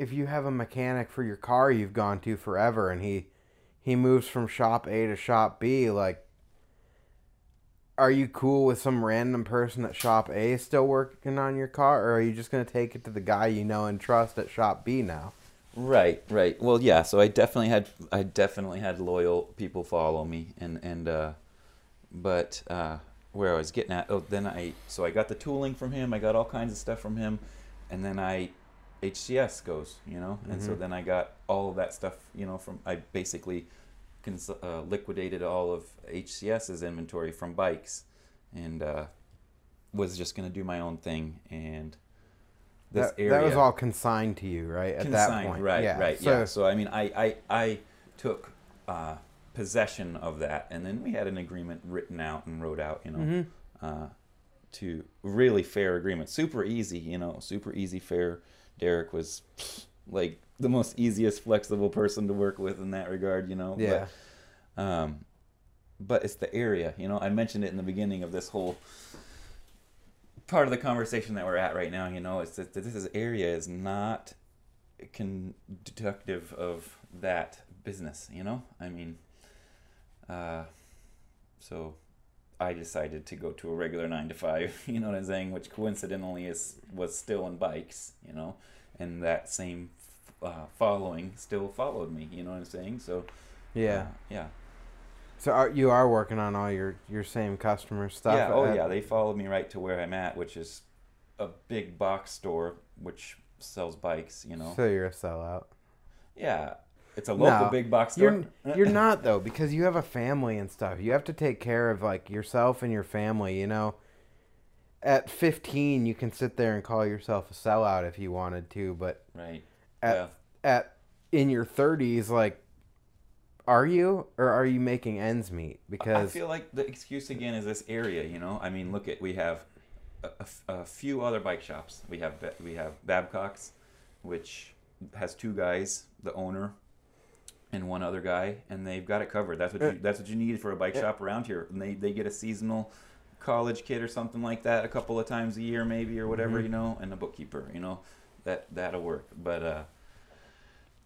Speaker 1: if you have a mechanic for your car you've gone to forever and he he moves from shop a to shop b like are you cool with some random person at shop a still working on your car or are you just going to take it to the guy you know and trust at shop b now
Speaker 2: right, right. Well, yeah. So I definitely had, I definitely had loyal people follow me, and and uh, but uh, where I was getting at, oh, then I, so I got the tooling from him. I got all kinds of stuff from him, and then I, HCS goes, you know, and so
Speaker 1: Mhm.
Speaker 2: then I got all of that stuff, you know, from I basically cons- uh, liquidated all of HCS's inventory from bikes, and uh, was just gonna do my own thing, and this
Speaker 1: that,
Speaker 2: area
Speaker 1: that was all consigned to you right at that point
Speaker 2: right,
Speaker 1: yeah.
Speaker 2: right,
Speaker 1: so
Speaker 2: yeah. So I mean, I, I, I took uh, possession of that, and then we had an agreement written out and wrote out, you know,
Speaker 1: Mhm.
Speaker 2: uh, to really fair agreement, super easy, you know, super easy, fair. Derek was like the most easiest, flexible person to work with in that regard, you know.
Speaker 1: yeah
Speaker 2: But, um, but it's the area, you know. I mentioned it in the beginning of this whole part of the conversation that we're at right now. You know, it's that this is- area is not conductive of that business. You know, I mean, uh, so I decided to go to a regular nine to five. You know what I'm saying? Which coincidentally is was still in bikes. You know, and that same uh, following still followed me. You know what I'm saying? So
Speaker 1: yeah
Speaker 2: uh, yeah.
Speaker 1: so are, you are working on all your your same customer stuff
Speaker 2: Yeah, oh
Speaker 1: at-
Speaker 2: yeah, they followed me right to where I'm at, which is a big box store which sells bikes, you know.
Speaker 1: so you're a sellout
Speaker 2: yeah. It's a local
Speaker 1: No,
Speaker 2: big box store.
Speaker 1: You're you're not though because you have a family and stuff. You have to take care of like yourself and your family. You know, at 15 you can sit there and call yourself a sellout if you wanted to, but
Speaker 2: right.
Speaker 1: at
Speaker 2: yeah.
Speaker 1: at in your 30s, like are you or are you making ends meet? Because I
Speaker 2: feel like the excuse again is this area. You know, I mean, look at we have a, a, few other bike shops. We have we have Babcock's, which has two guys, the owner, and one other guy, and they've got it covered. That's what you, that's what you need for a bike
Speaker 1: Yeah.
Speaker 2: shop around here. And they they get a seasonal college kid or something like that a couple of times a year maybe or whatever
Speaker 1: Mhm.
Speaker 2: you know and a bookkeeper you know that that'll work but uh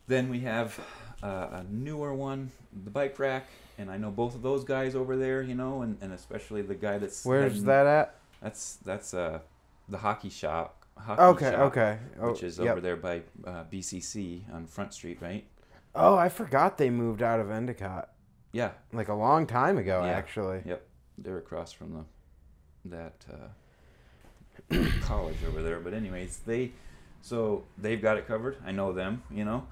Speaker 2: then we have uh, a newer one the bike rack and i know both of those guys over there you know and, and especially the guy that's
Speaker 1: where's
Speaker 2: heading-
Speaker 1: that at?
Speaker 2: that's that's uh the hockey shop hockey
Speaker 1: Okay,
Speaker 2: shop,
Speaker 1: okay. Oh,
Speaker 2: which is
Speaker 1: yep.
Speaker 2: over there by uh, bcc on front street right
Speaker 1: Oh, I forgot they moved out of Endicott
Speaker 2: yeah
Speaker 1: like a long time ago.
Speaker 2: Yeah.
Speaker 1: Actually,
Speaker 2: Yep, they're across from the that uh, college over there. But anyways, they so they've got it covered. I know them. You know,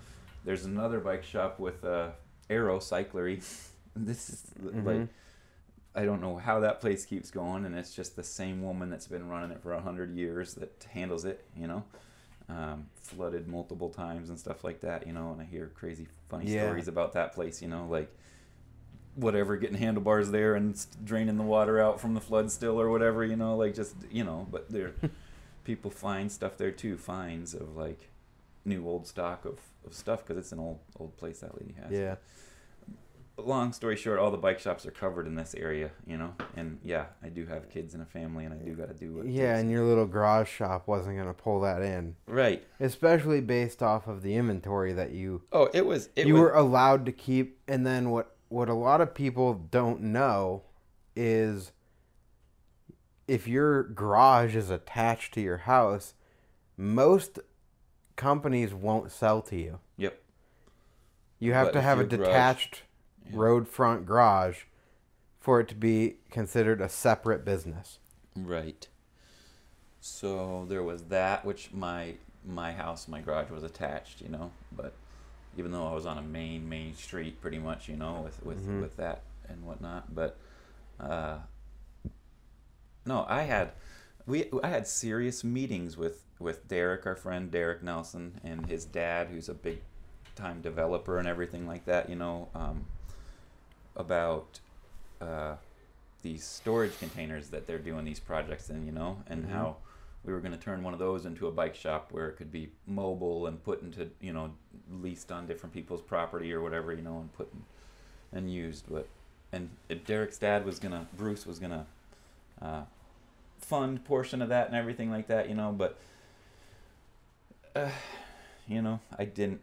Speaker 2: there's another bike shop with uh, Aero Cyclery. this is like
Speaker 1: Mhm.
Speaker 2: I don't know how that place keeps going, and it's just the same woman that's been running it for a hundred years that handles it. You know. Um, flooded multiple times and stuff like that, you know, and I hear crazy funny
Speaker 1: Yeah.
Speaker 2: stories about that place, you know, like whatever getting handlebars there and draining the water out from the flood still or whatever you know like just you know but there people find stuff there too finds of like new old stock of, of stuff because it's an old old place that lady has
Speaker 1: yeah.
Speaker 2: Long story short all the bike shops are covered in this area you know and yeah i do have kids and a family and i do got to do it
Speaker 1: Yeah, and your little garage shop wasn't gonna pull that in,
Speaker 2: right
Speaker 1: especially based off of the inventory that you
Speaker 2: oh it was it
Speaker 1: you
Speaker 2: was,
Speaker 1: were allowed to keep. And then what what a lot of people don't know is if your garage is attached to your house, most companies won't sell to you.
Speaker 2: Yep.
Speaker 1: You have
Speaker 2: But
Speaker 1: to have a detached
Speaker 2: Yeah.
Speaker 1: road front garage for it to be considered a separate business.
Speaker 2: Right. So there was that, which my my house, my garage was attached, you know, but even though I was on a main main street, pretty much, you know, with with
Speaker 1: Mhm.
Speaker 2: with that and whatnot, but uh, no, I had we I had serious meetings with with Derek, our friend Derek Nelson, and his dad, who's a big time developer and everything like that, you know, um, about uh, these storage containers that they're doing these projects in, you know, and
Speaker 1: Mhm.
Speaker 2: how we were going to turn one of those into a bike shop where it could be mobile and put into, you know, leased on different people's property or whatever, you know, and put in, and used. But and if Derek's dad was gonna, Bruce was gonna uh, fund portion of that and everything like that, you know, but. Uh, you know, I didn't.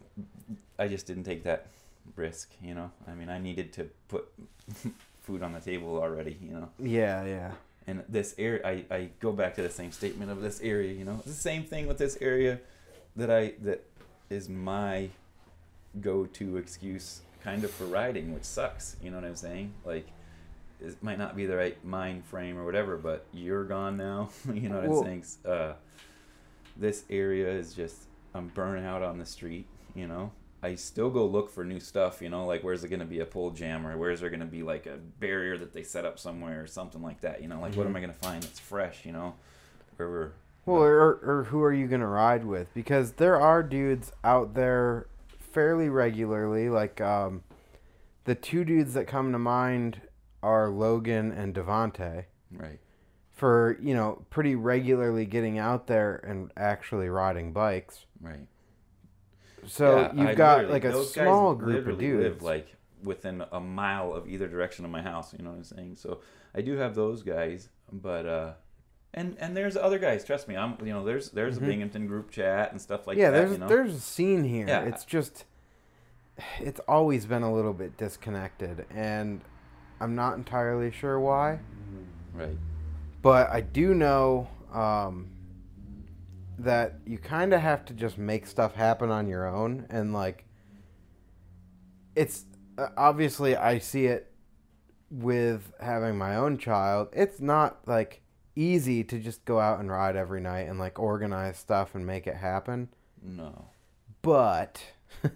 Speaker 2: I just didn't take that risk. You know, I mean, I needed to put food on the table already. You know,
Speaker 1: Yeah, yeah.
Speaker 2: and this area, I, I go back to the same statement of this area. You know, it's the same thing with this area that I that is my go-to excuse kind of for riding, which sucks. You know what I'm saying? Like. It might not be the right mind frame or whatever, but you're gone now. you know what
Speaker 1: Well-
Speaker 2: I'm saying? Uh, this area is just I'm burning out on the street. You know, I still go look for new stuff. You know, like where's it gonna be a pole jam or where's there gonna be like a barrier that they set up somewhere or something like that. You know, like what
Speaker 1: Mhm.
Speaker 2: am I gonna find that's fresh? You know, we're
Speaker 1: Well, or, or who are you going to ride with? Because there are dudes out there fairly regularly. Like, um, the two dudes that come to mind are Logan and Devante.
Speaker 2: right.
Speaker 1: For, you know, pretty regularly getting out there and actually riding bikes.
Speaker 2: Right.
Speaker 1: So
Speaker 2: Yeah,
Speaker 1: you've
Speaker 2: I
Speaker 1: got like a small group of dudes.
Speaker 2: Live like within a mile of either direction of my house. You know what I'm saying? So I do have those guys, but uh, and and there's other guys. Trust me, I'm you know there's there's
Speaker 1: Mhm.
Speaker 2: a Binghamton group chat and stuff like
Speaker 1: yeah,
Speaker 2: that.
Speaker 1: there's
Speaker 2: you know?
Speaker 1: there's a scene here.
Speaker 2: Yeah.
Speaker 1: It's just it's always been a little bit disconnected and I'm not entirely sure why.
Speaker 2: right.
Speaker 1: But I do know um, that you kind of have to just make stuff happen on your own. And, like, it's uh, obviously, I see it with having my own child. It's not, like, easy to just go out and ride every night and, like, organize stuff and make it happen.
Speaker 2: No.
Speaker 1: But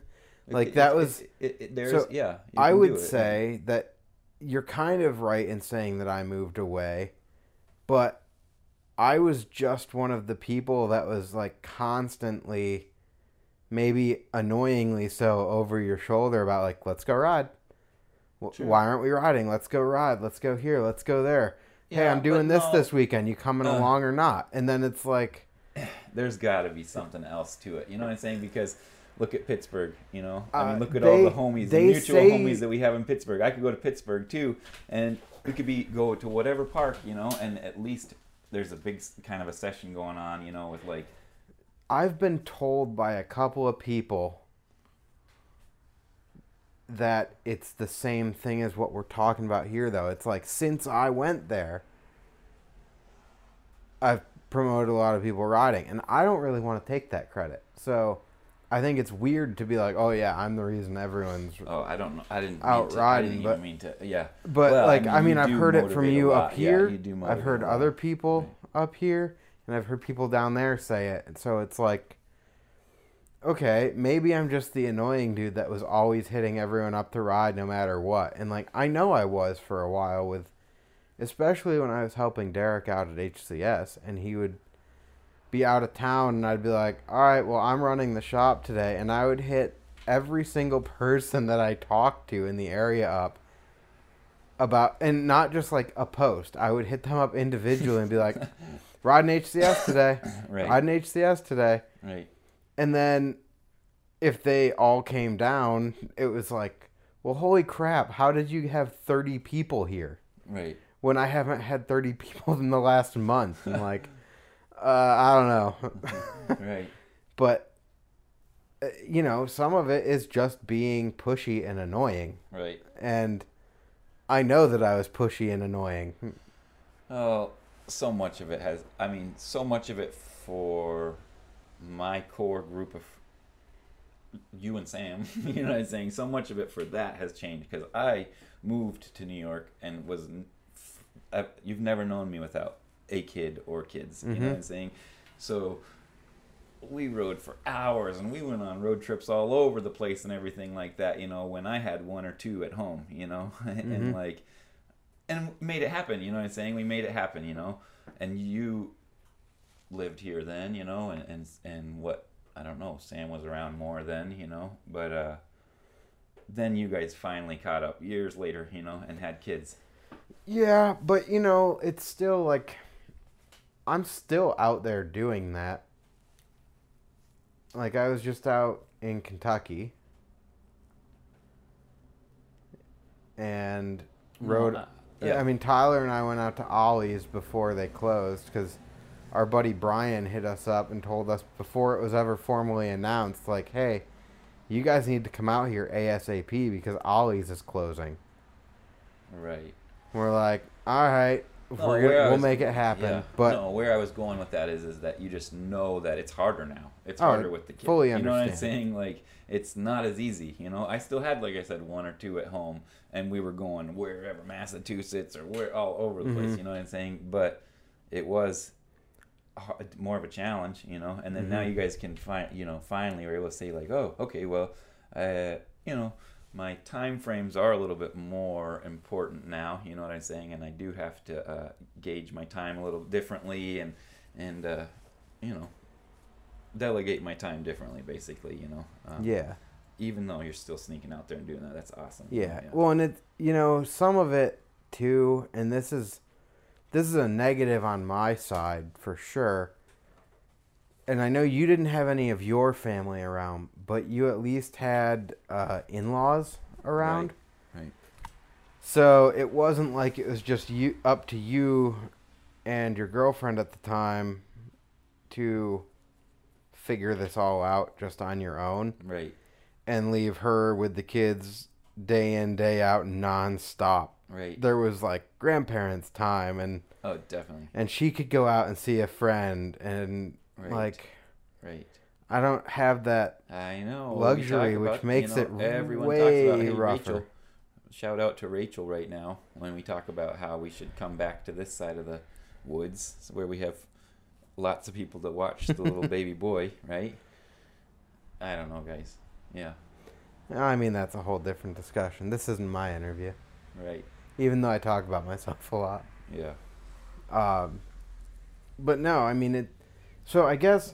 Speaker 1: Like,
Speaker 2: It-
Speaker 1: that
Speaker 2: it-
Speaker 1: was-
Speaker 2: it, there's
Speaker 1: so
Speaker 2: yeah.
Speaker 1: I would say that you're kind of right in saying that I moved away, but I was just one of the people that was like constantly, maybe annoyingly so, over your shoulder about like, let's go ride. "W-
Speaker 2: Sure.
Speaker 1: Why aren't we riding? Let's go ride. Let's go here. Let's go there. hey, I'm doing this
Speaker 2: no.
Speaker 1: this weekend. You coming
Speaker 2: Uh.
Speaker 1: along or not? And then it's like,
Speaker 2: There's got to be something else to it. You know what I'm saying? Because look at Pittsburgh. You know, I
Speaker 1: Uh,
Speaker 2: mean, look at
Speaker 1: they-
Speaker 2: all the homies, the mutual
Speaker 1: say-
Speaker 2: homies that we have in Pittsburgh. I could go to Pittsburgh too, and we could be go to whatever park, you know, and at least there's a big kind of a session going on, you know, with like
Speaker 1: I've been told by a couple of people that it's the same thing as what we're talking about here, though. It's like since I went there, I've promoted a lot of people riding, and I don't really want to take that credit. So I think it's weird to be like, oh, yeah, I'm the reason everyone's.
Speaker 2: Oh, I don't know. I didn't mean
Speaker 1: Out
Speaker 2: to, I
Speaker 1: riding,
Speaker 2: didn't
Speaker 1: but-
Speaker 2: even mean to. Yeah,
Speaker 1: But
Speaker 2: Well,
Speaker 1: like, I mean,
Speaker 2: you
Speaker 1: I've heard it from you up
Speaker 2: Yeah,
Speaker 1: here.
Speaker 2: you do
Speaker 1: I've heard other people up here, and I've heard people down there say it. And so it's like, okay, maybe I'm just the annoying dude that was always hitting everyone up to ride no matter what. And like, I know I was for a while with, especially when I was helping Derek out at HCS, and he would be out of town, and I'd be like, all right, well, I'm running the shop today, and I would hit every single person that I talked to in the area up about and not just like a post. I would hit them up individually and be like, riding HCS today.
Speaker 2: right,
Speaker 1: Riding HCS today.
Speaker 2: right,
Speaker 1: And then if they all came down, it was like, well, holy crap, how did you have 30 people here
Speaker 2: right.
Speaker 1: when I haven't had 30 people in the last month? And like, uh, I don't know.
Speaker 2: right.
Speaker 1: but, uh, you know, some of it is just being pushy and annoying.
Speaker 2: Right.
Speaker 1: And I know that I was pushy and annoying.
Speaker 2: Oh, so much of it has. I mean, so much of it for my core group of you and Sam. you know what I'm saying? So much of it for that has changed because I moved to New York and was. I, you've never known me without a kid or kids. You know what I'm saying? So we rode for hours and we went on road trips all over the place and everything like that. You know, when I had one or two at home. You know, and like and made it happen. You know what I'm saying? We made it happen. You know, and you lived here then. You know, and and and what I don't know. Sam was around more then. You know, but uh, then you guys finally caught up years later. You know, and had kids.
Speaker 1: Yeah, but you know, it's still like I'm still out there doing that. Like I was just out in Kentucky and rode
Speaker 2: uh, yeah.
Speaker 1: I mean Tyler and I went out to Ollie's before they closed cuz our buddy Brian hit us up and told us before it was ever formally announced like, "Hey, you guys need to come out here ASAP because Ollie's is closing."
Speaker 2: Right.
Speaker 1: We're like, all right,
Speaker 2: No,
Speaker 1: we're gonna, we'll
Speaker 2: was-
Speaker 1: make it happen.
Speaker 2: Yeah.
Speaker 1: But
Speaker 2: no, where I was going with that is, is that you just know that it's harder now. It's
Speaker 1: Oh,
Speaker 2: harder with the kids.
Speaker 1: fully understand.
Speaker 2: You know what I'm saying? Like it's not as easy. You know, I still had, like I said, one or two at home, and we were going wherever Massachusetts or where all over the
Speaker 1: Mm-hmm.
Speaker 2: place. You know what I'm saying? But it was more of a challenge. You know, and then now
Speaker 1: Mm-hmm.
Speaker 2: you guys can find, you know, finally we're able to say like, oh, okay, well, uh, you know. My time frames are a little bit more important now, you know what I'm saying, and I do have to uh, gauge my time a little differently, and and uh, you know, delegate my time differently, basically, you know. Um,
Speaker 1: yeah,
Speaker 2: Even though you're still sneaking out there and doing that, that's awesome.
Speaker 1: yeah. Well, and it, you know, some of it too, and this is, this is a negative on my side for sure. And I know you didn't have any of your family around, but you at least had uh, in-laws around.
Speaker 2: Right.
Speaker 1: So it wasn't like it was just you up to you and your girlfriend at the time to figure this all out just on your own
Speaker 2: Right.
Speaker 1: and leave her with the kids day in day out nonstop.
Speaker 2: Right.
Speaker 1: There was like grandparents time and
Speaker 2: Oh, definitely.
Speaker 1: and she could go out and see a friend and
Speaker 2: Right.
Speaker 1: like
Speaker 2: Right.
Speaker 1: I don't have that
Speaker 2: I know.
Speaker 1: Luxury,
Speaker 2: talk
Speaker 1: which makes
Speaker 2: you know,
Speaker 1: it
Speaker 2: everyone
Speaker 1: way
Speaker 2: talks about, hey,
Speaker 1: rougher.
Speaker 2: Rachel, shout out to Rachel right now when we talk about how we should come back to this side of the woods where we have lots of people that watch the little baby boy, right? I don't know, guys. Yeah,
Speaker 1: I mean that's a whole different discussion. This isn't my interview.
Speaker 2: right.
Speaker 1: Even though I talk about myself a lot.
Speaker 2: Yeah,
Speaker 1: Um, but no, I mean it. So I guess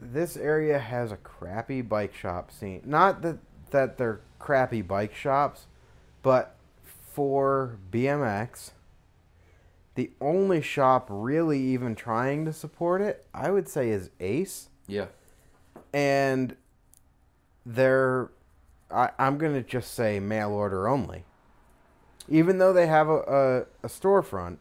Speaker 1: this area has a crappy bike shop scene. Not that that they're crappy bike shops, But for BMX, the only shop really even trying to support it, I would say, is Ace.
Speaker 2: Yeah.
Speaker 1: And they're, I, I'm going to just say mail order only. Even though they have a, a, a storefront,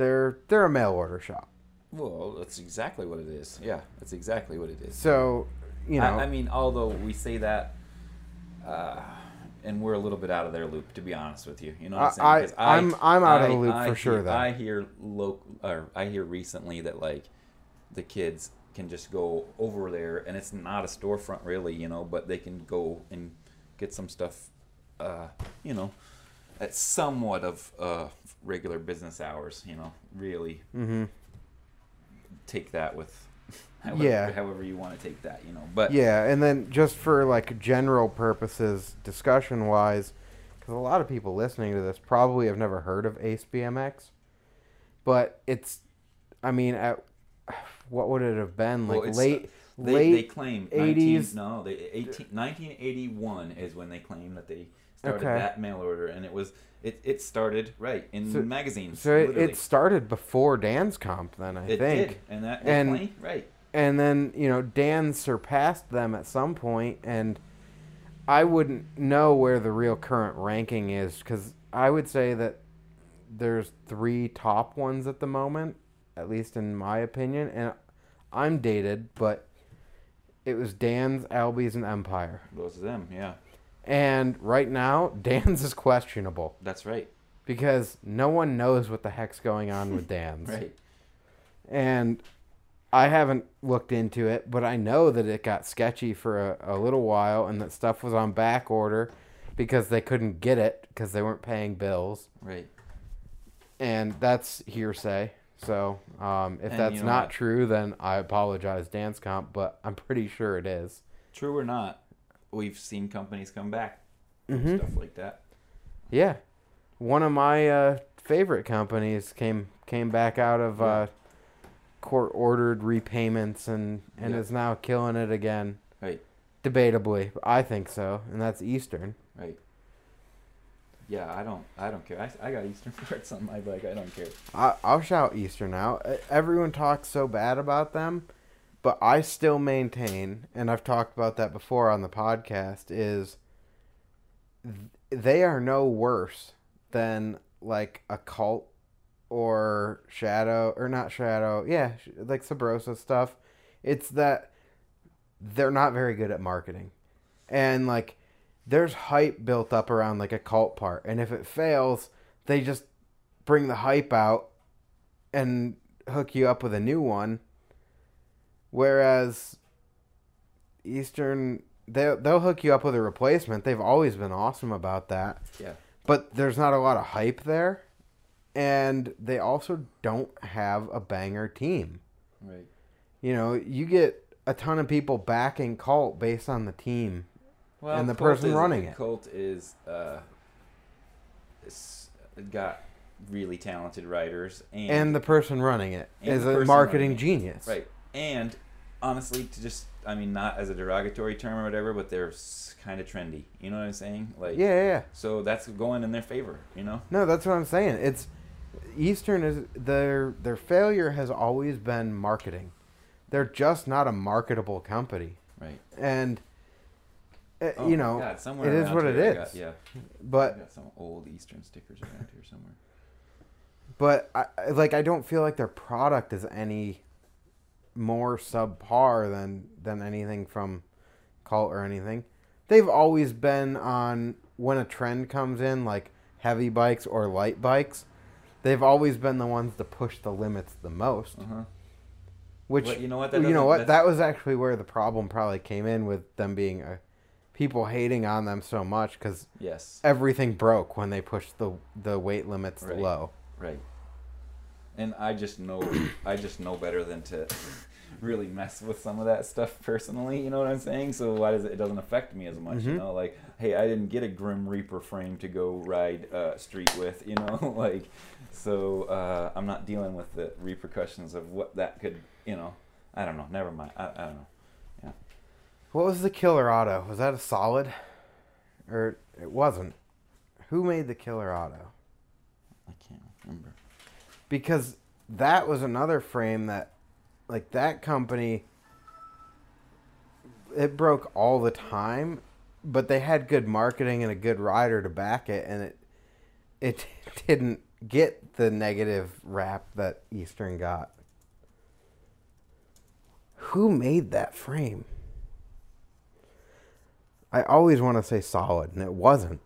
Speaker 1: they're they're a mail order shop.
Speaker 2: Well, that's exactly what it is. Yeah, that's exactly what it is.
Speaker 1: So, you know,
Speaker 2: I, I mean, although we say that, uh, and we're a little bit out of their loop, to be honest with you. You know what I'm saying?
Speaker 1: I-
Speaker 2: 'Cause
Speaker 1: I'm- I'm out of the loop
Speaker 2: I
Speaker 1: for sure, though.
Speaker 2: I hear local, or I hear recently that like the kids can just go over there, and it's not a storefront really, you know, but they can go and get some stuff, uh, you know, at somewhat of uh, regular business hours. You know, really
Speaker 1: hmm
Speaker 2: take that with. However,
Speaker 1: Yeah.
Speaker 2: however you want to take that, you know. But
Speaker 1: Yeah, and then just for like general purposes, discussion wise, because a lot of people listening to this probably have never heard of Ace BMX, but it's, I mean, at what would it have been like
Speaker 2: Well, it's-
Speaker 1: late
Speaker 2: They,
Speaker 1: late
Speaker 2: they claim 19,
Speaker 1: 80s.
Speaker 2: no, they 18, 1981 is when they claim that they started
Speaker 1: Okay.
Speaker 2: that mail order, and it was it, it started right in
Speaker 1: So-
Speaker 2: magazines.
Speaker 1: So it, it started before Dan's comp, then I
Speaker 2: it
Speaker 1: think,
Speaker 2: did, and that
Speaker 1: And-
Speaker 2: right,
Speaker 1: and then you know Dan surpassed them at some point, and I wouldn't know where the real current ranking is because I would say that there's three top ones at the moment, at least in my opinion, and I'm dated, but it was Dan's, Albe's, and Empire,
Speaker 2: those are them. Yeah,
Speaker 1: and right now Dan's is questionable
Speaker 2: that's right,
Speaker 1: because no one knows what the heck's going on with Dan's
Speaker 2: right.
Speaker 1: and I haven't looked into it, but I know that it got sketchy for a, a little while and that stuff was on back order because they couldn't get it because they weren't paying bills.
Speaker 2: Right.
Speaker 1: And that's hearsay. So um, if
Speaker 2: And
Speaker 1: that's
Speaker 2: you know
Speaker 1: not
Speaker 2: what?
Speaker 1: true, then I apologize, Dan's Comp, but I'm pretty sure it is.
Speaker 2: True or not, we've seen companies come back,
Speaker 1: Mhm.
Speaker 2: stuff like that.
Speaker 1: Yeah. One of my uh, favorite companies came came back out of
Speaker 2: Yeah.
Speaker 1: uh, court ordered repayments and, and
Speaker 2: Yeah.
Speaker 1: is now killing it again.
Speaker 2: Right.
Speaker 1: Debatably, I think so, and that's Eastern.
Speaker 2: Right. Yeah, I don't. I don't care. I, I got Eastern parts on my bike. I don't care.
Speaker 1: I, I'll shout Eastern out. Everyone talks so bad about them, but I still maintain, and I've talked about that before on the podcast, is they are no worse than like a cult or Shadow or not Shadow, yeah, like Subrosa stuff. It's that they're not very good at marketing, and like there's hype built up around like a cult part, and if it fails, they just bring the hype out and hook you up with a new one. Whereas Eastern, they they'll hook you up with a replacement. They've always been awesome about that.
Speaker 2: Yeah.
Speaker 1: But there's not a lot of hype there, and they also don't have a banger team.
Speaker 2: Right.
Speaker 1: You know, you get a ton of people backing Cult based on the team.
Speaker 2: Well,
Speaker 1: And the
Speaker 2: Cult
Speaker 1: person
Speaker 2: is-
Speaker 1: running it.
Speaker 2: Cult is uh, got really talented writers, and,
Speaker 1: And the person running it is a marketing genius.
Speaker 2: right. And honestly, to just I mean, not as a derogatory term or whatever, but they're kind of trendy. You know what I'm saying? Like,
Speaker 1: Yeah, yeah, yeah.
Speaker 2: So that's going in their favor. You know.
Speaker 1: No, that's what I'm saying. It's Eastern is their their failure has always been marketing. They're just not a marketable company,
Speaker 2: Right.
Speaker 1: and uh,
Speaker 2: Oh
Speaker 1: you know
Speaker 2: God, somewhere
Speaker 1: it is what it
Speaker 2: here I got- yeah. I
Speaker 1: But
Speaker 2: got some old Eastern stickers around here somewhere.
Speaker 1: but I- like I don't feel like their product is any more subpar than than anything from Cult or anything. They've always been on when a trend comes in, like heavy bikes or light bikes. They've always been the ones to push the limits the most.
Speaker 2: Uh huh.
Speaker 1: Which
Speaker 2: you know what? That
Speaker 1: you know what? That was actually where the problem probably came in with them being uh people hating on them so much because
Speaker 2: Yes.
Speaker 1: everything broke when they pushed the the weight limits
Speaker 2: Right.
Speaker 1: low.
Speaker 2: Right. And I just know I just know better than to really mess with some of that stuff personally, you know what I'm saying? So why does it, it doesn't affect me as much, you
Speaker 1: Mhm.
Speaker 2: know? Like, hey, I didn't get a Grim Reaper frame to go ride uh, street with, you know? like so uh, I'm not dealing with the repercussions of what that could, you know. I don't know. Never mind. I, I don't know. Yeah.
Speaker 1: What was the killer auto? Was that a solid? or it wasn't. Who made the Killer Auto?
Speaker 2: I can't remember.
Speaker 1: Because that was another frame that, like that company, it broke all the time, but they had good marketing and a good rider to back it, and it it didn't get the negative rap that Eastern got. Who made that frame? I always want to say solid, and it wasn't.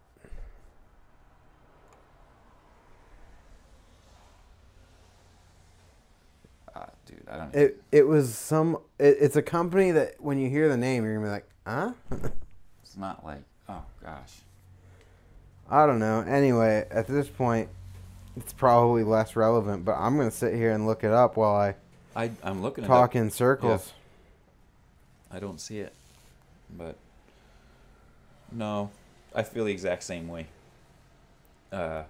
Speaker 2: Ah, dude, I don't.
Speaker 1: It it was some. It, it's a company that when you hear the name, you're gonna be like, huh?
Speaker 2: It's not like. Oh gosh.
Speaker 1: I don't know. Anyway, at this point, it's probably less relevant. But I'm gonna sit here and look it up while I
Speaker 2: I I'm looking at
Speaker 1: talk in circles.
Speaker 2: I don't see it, but no, I feel the exact same way. Uh,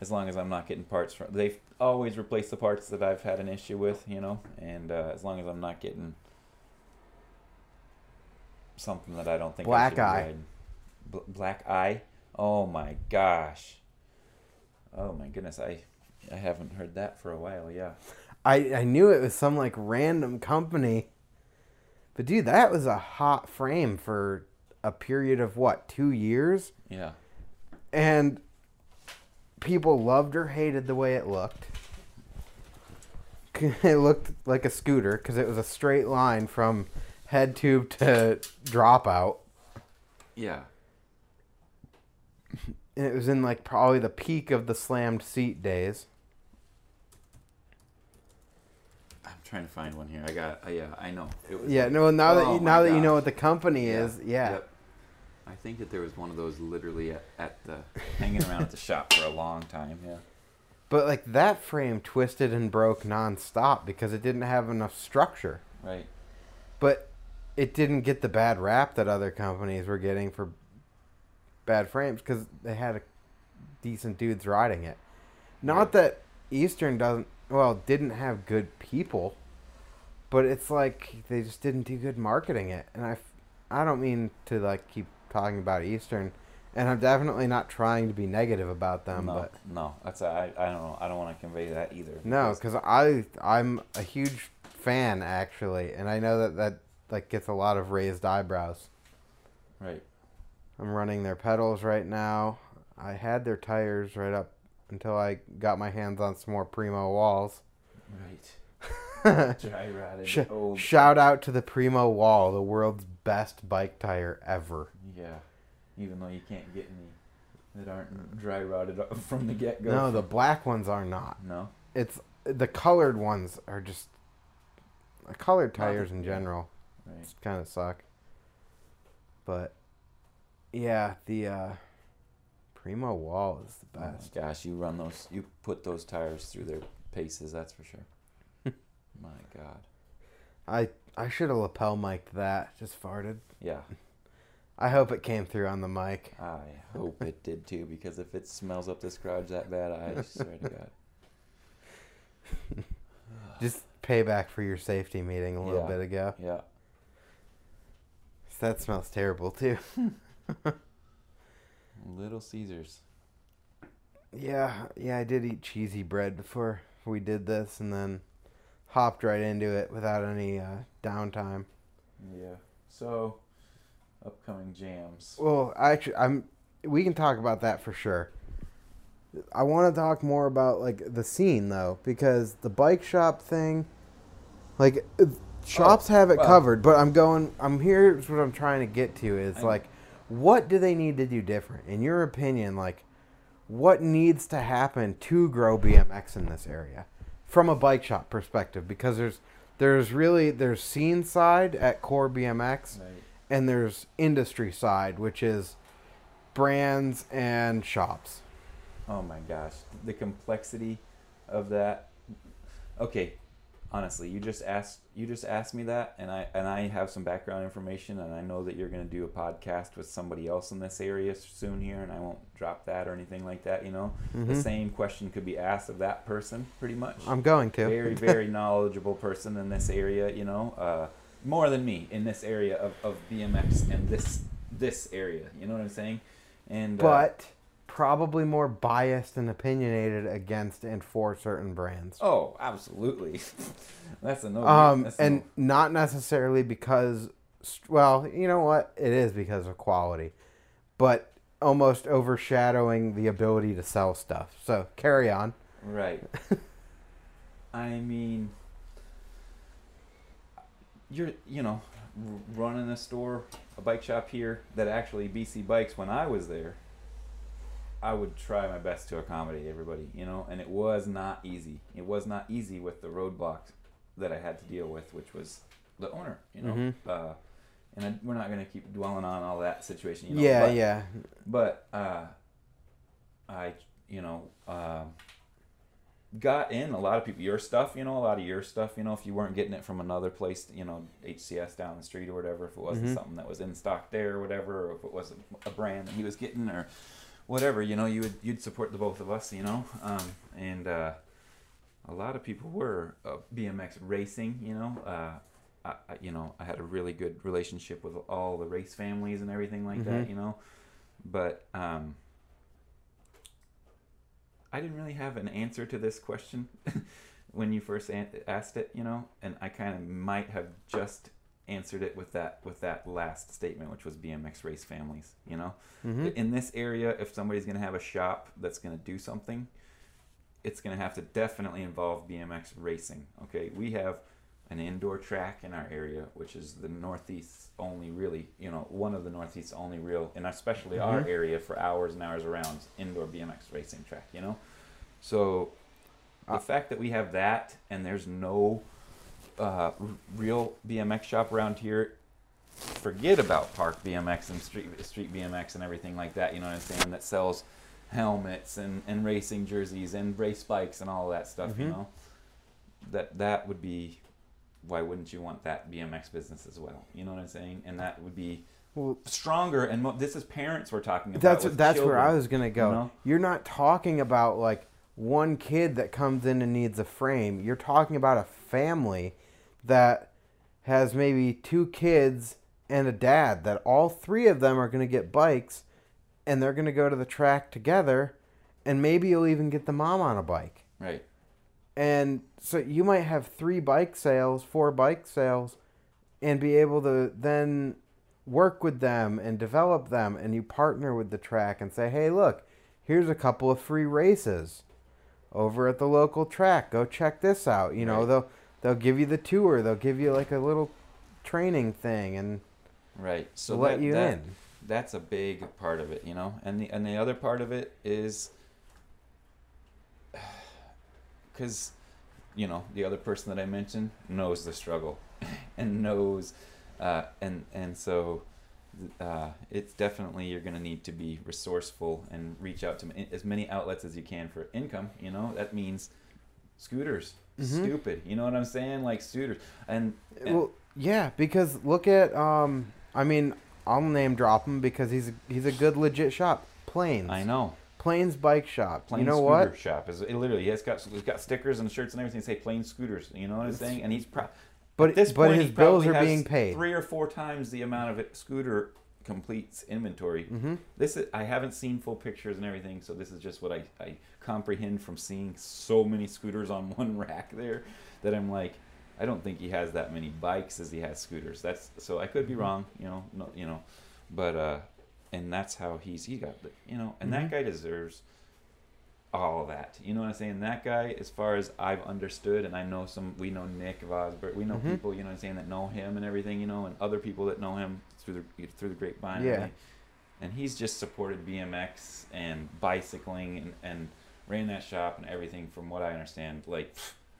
Speaker 2: as long as I'm not getting parts from, they've always replace the parts that I've had an issue with, you know, and uh, as long as I'm not getting something that I don't think
Speaker 1: Black eye.
Speaker 2: Bl- black eye. Oh my gosh. Oh my goodness, I I haven't heard that for a while. Yeah.
Speaker 1: I I knew it was some like random company, but dude, that was a hot frame for a period of what two years,
Speaker 2: Yeah.
Speaker 1: and people loved or hated the way it looked. It looked like a scooter because it was a straight line from head tube to dropout.
Speaker 2: Yeah.
Speaker 1: And it was in like probably the peak of the slammed seat days.
Speaker 2: I'm trying to find one here. I got. Uh, yeah, I know. It was
Speaker 1: Yeah,
Speaker 2: like-
Speaker 1: no. Now that
Speaker 2: Oh
Speaker 1: you,
Speaker 2: my
Speaker 1: now that you know what the company
Speaker 2: Yeah.
Speaker 1: is, yeah.
Speaker 2: Yep. I think that there was one of those literally at, at the hanging around at the shop for a long time. Yeah.
Speaker 1: But like that frame twisted and broke nonstop because it didn't have enough structure.
Speaker 2: Right.
Speaker 1: But it didn't get the bad rap that other companies were getting for bad frames because they had a decent dudes riding it. Not
Speaker 2: Right.
Speaker 1: that Eastern doesn't well didn't have good people, but it's like they just didn't do good marketing it. And I I don't mean to like keep talking about Eastern, and I'm definitely not trying to be negative about them,
Speaker 2: no,
Speaker 1: but
Speaker 2: no, that's I. I don't know. I don't want to convey that either.
Speaker 1: No,
Speaker 2: because-
Speaker 1: because I I'm a huge fan actually, and I know that that like gets a lot of raised eyebrows.
Speaker 2: Right.
Speaker 1: I'm running their pedals right now. I had their tires right up until I got my hands on some more Primo walls.
Speaker 2: Right. Dry rotted
Speaker 1: Sh-
Speaker 2: old.
Speaker 1: Shout out to the Primo wall, the world's best bike tire ever.
Speaker 2: yeah. Even though you can't get any that aren't dry rotted from the get go.
Speaker 1: No, the black ones are not.
Speaker 2: No.
Speaker 1: It's the colored ones are just colored tires in general.
Speaker 2: Right.
Speaker 1: kind of suck. But yeah, the uh, Primo wall is the
Speaker 2: Oh
Speaker 1: best.
Speaker 2: gosh, you run those. You put those tires through their paces. That's for sure. my God.
Speaker 1: I I should have lapel mic'd that. Just farted.
Speaker 2: Yeah.
Speaker 1: I hope it came through on the mic.
Speaker 2: I hope it did too, because if it smells up this garage that bad, I swear to God.
Speaker 1: Just payback for your safety meeting a little
Speaker 2: Yeah.
Speaker 1: bit ago.
Speaker 2: Yeah.
Speaker 1: That smells terrible too.
Speaker 2: Little Caesars.
Speaker 1: Yeah, yeah, I did eat cheesy bread before we did this, and then hopped right into it without any uh, downtime.
Speaker 2: Yeah. So, upcoming jams.
Speaker 1: Well, actually, I'm. We can talk about that for sure. I want to talk more about like the scene though, because the bike shop thing, like uh, shops have it
Speaker 2: well-
Speaker 1: covered. But I'm going. I'm here's what I'm trying to get to is
Speaker 2: I-
Speaker 1: like, what do they need to do different, in your opinion? Like, what needs to happen to grow BMX in this area, from a bike shop perspective? Because there's there's really there's scene side at Core BMX
Speaker 2: Right.
Speaker 1: And there's industry side, which is brands and shops.
Speaker 2: Oh my gosh, the complexity of that. Okay, honestly, you just asked you just asked me that, and I and I have some background information, and I know that you're going to do a podcast with somebody else in this area soon here, and I won't drop that or anything like that. You know, the
Speaker 1: Mhm.
Speaker 2: same question could be asked of that person, pretty much.
Speaker 1: I'm going to.
Speaker 2: very very knowledgeable person in this area. You know, uh, more than me in this area of, of BMX and this this area. You know what I'm saying? And uh,
Speaker 1: but probably more biased and opinionated against and for certain brands.
Speaker 2: oh, absolutely, that's a no.
Speaker 1: um,
Speaker 2: that's
Speaker 1: and
Speaker 2: no.
Speaker 1: not necessarily because, well, you know what? It is because of quality, but almost overshadowing the ability to sell stuff. So carry on.
Speaker 2: Right. I mean, you're you know r- running a store, a bike shop here that actually BC Bikes. When I was there, I would try my best to accommodate everybody, you know, and it was not easy. It was not easy with the roadblocks that I had to deal with, which was the owner, you know.
Speaker 1: Mhm.
Speaker 2: Uh, and I, we're not gonna keep dwelling on all that situation, you know.
Speaker 1: yeah,
Speaker 2: but,
Speaker 1: yeah.
Speaker 2: but uh, I, you know, um, got in a lot of people your stuff. You know, a lot of your stuff. You know, if you weren't getting it from another place, you know, HCS down the street or whatever, if it wasn't
Speaker 1: Mhm.
Speaker 2: something that was in stock there or whatever, or if it wasn't a brand that he was getting or whatever, you know, you would you'd support the both of us. You know, um, and uh, a lot of people were uh, BMX racing. You know. Uh, I, you know, I had a really good relationship with all the race families and everything like that,
Speaker 1: Mhm.
Speaker 2: you know. But um, I didn't really have an answer to this question when you first asked it, you know, and I kind of might have just answered it with that with that last statement, which was BMX race families, you know.
Speaker 1: hmm
Speaker 2: In this area, if somebody's going to have a shop that's going to do something, it's going to have to definitely involve BMX racing. Okay, we have an indoor track in our area, which is the Northeast only really, you know, one of the Northeast only real, and especially our
Speaker 1: Mhm.
Speaker 2: area for hours and hours around indoor BMX racing track. You know, so the
Speaker 1: Uh,
Speaker 2: fact that we have that and there's no uh, r- real BMX shop around here forget about park BMX and street street BMX and everything like that. You know what I'm saying? That sells helmets and, and racing jerseys and race bikes and all that stuff. You
Speaker 1: Mhm.
Speaker 2: know, that that would be why wouldn't you want that BMX business as well? You know what I'm saying? And that would be
Speaker 1: Well,
Speaker 2: stronger. And mo- this is parents we're talking about.
Speaker 1: that's that's where I was gonna go.
Speaker 2: you know?
Speaker 1: You're not talking about like one kid that comes in and needs a frame. You're talking about a family that has maybe two kids and a dad. That all three of them are gonna get bikes, and they're gonna go to the track together, and maybe you'll even get the mom on a bike.
Speaker 2: Right.
Speaker 1: And so you might have three bike sales, four bike sales, and be able to then work with them and develop them. And you partner with the track and say, hey, look, here's a couple of free races over at the local track. Go check this out. You know,
Speaker 2: Right.
Speaker 1: they'll they'll give you the tour. They'll give you like a little training thing and
Speaker 2: Right. So
Speaker 1: let
Speaker 2: that,
Speaker 1: you
Speaker 2: that,
Speaker 1: in.
Speaker 2: that's a big part of it, you know. And the and the other part of it is because you know the other person that I mentioned knows the struggle and knows uh, and and so uh, it's definitely you're going to need to be resourceful and reach out to as many outlets as you can for income. You know that means scooters.
Speaker 1: Mhm.
Speaker 2: Stupid. You know what I'm saying? Like scooters and, and
Speaker 1: Well, yeah, because look at um, I mean, I'll name drop him because he's he's a good legit shop. Planes.
Speaker 2: I know.
Speaker 1: Plains Bike Shop.
Speaker 2: Plain
Speaker 1: you know
Speaker 2: scooter
Speaker 1: what?
Speaker 2: shop is it literally he's got he's got stickers and shirts and everything that say plain scooters. You know what I'm saying? And he's pro-
Speaker 1: But
Speaker 2: at this
Speaker 1: but
Speaker 2: point,
Speaker 1: his bills are being paid.
Speaker 2: three or four times the amount of it scooter completes inventory.
Speaker 1: hmm
Speaker 2: This is, I haven't seen full pictures and everything, so this is just what I, I comprehend from seeing so many scooters on one rack there that I'm like, I don't think he has that many bikes as he has scooters. That's so I could be
Speaker 1: Mm-hmm.
Speaker 2: wrong, you know, no, you know, but uh, and that's how he's he got the, you know, and
Speaker 1: Mhm.
Speaker 2: that guy deserves all of that. You know what I'm saying? That guy, as far as I've understood, and I know some, we know Nick Vosberg, we know
Speaker 1: Mhm.
Speaker 2: people, you know what I'm saying, that know him and everything, you know, and other people that know him through the through the grapevine.
Speaker 1: Yeah.
Speaker 2: everything. And he's just supported BMX and bicycling and, and ran that shop and everything from what I understand. Like,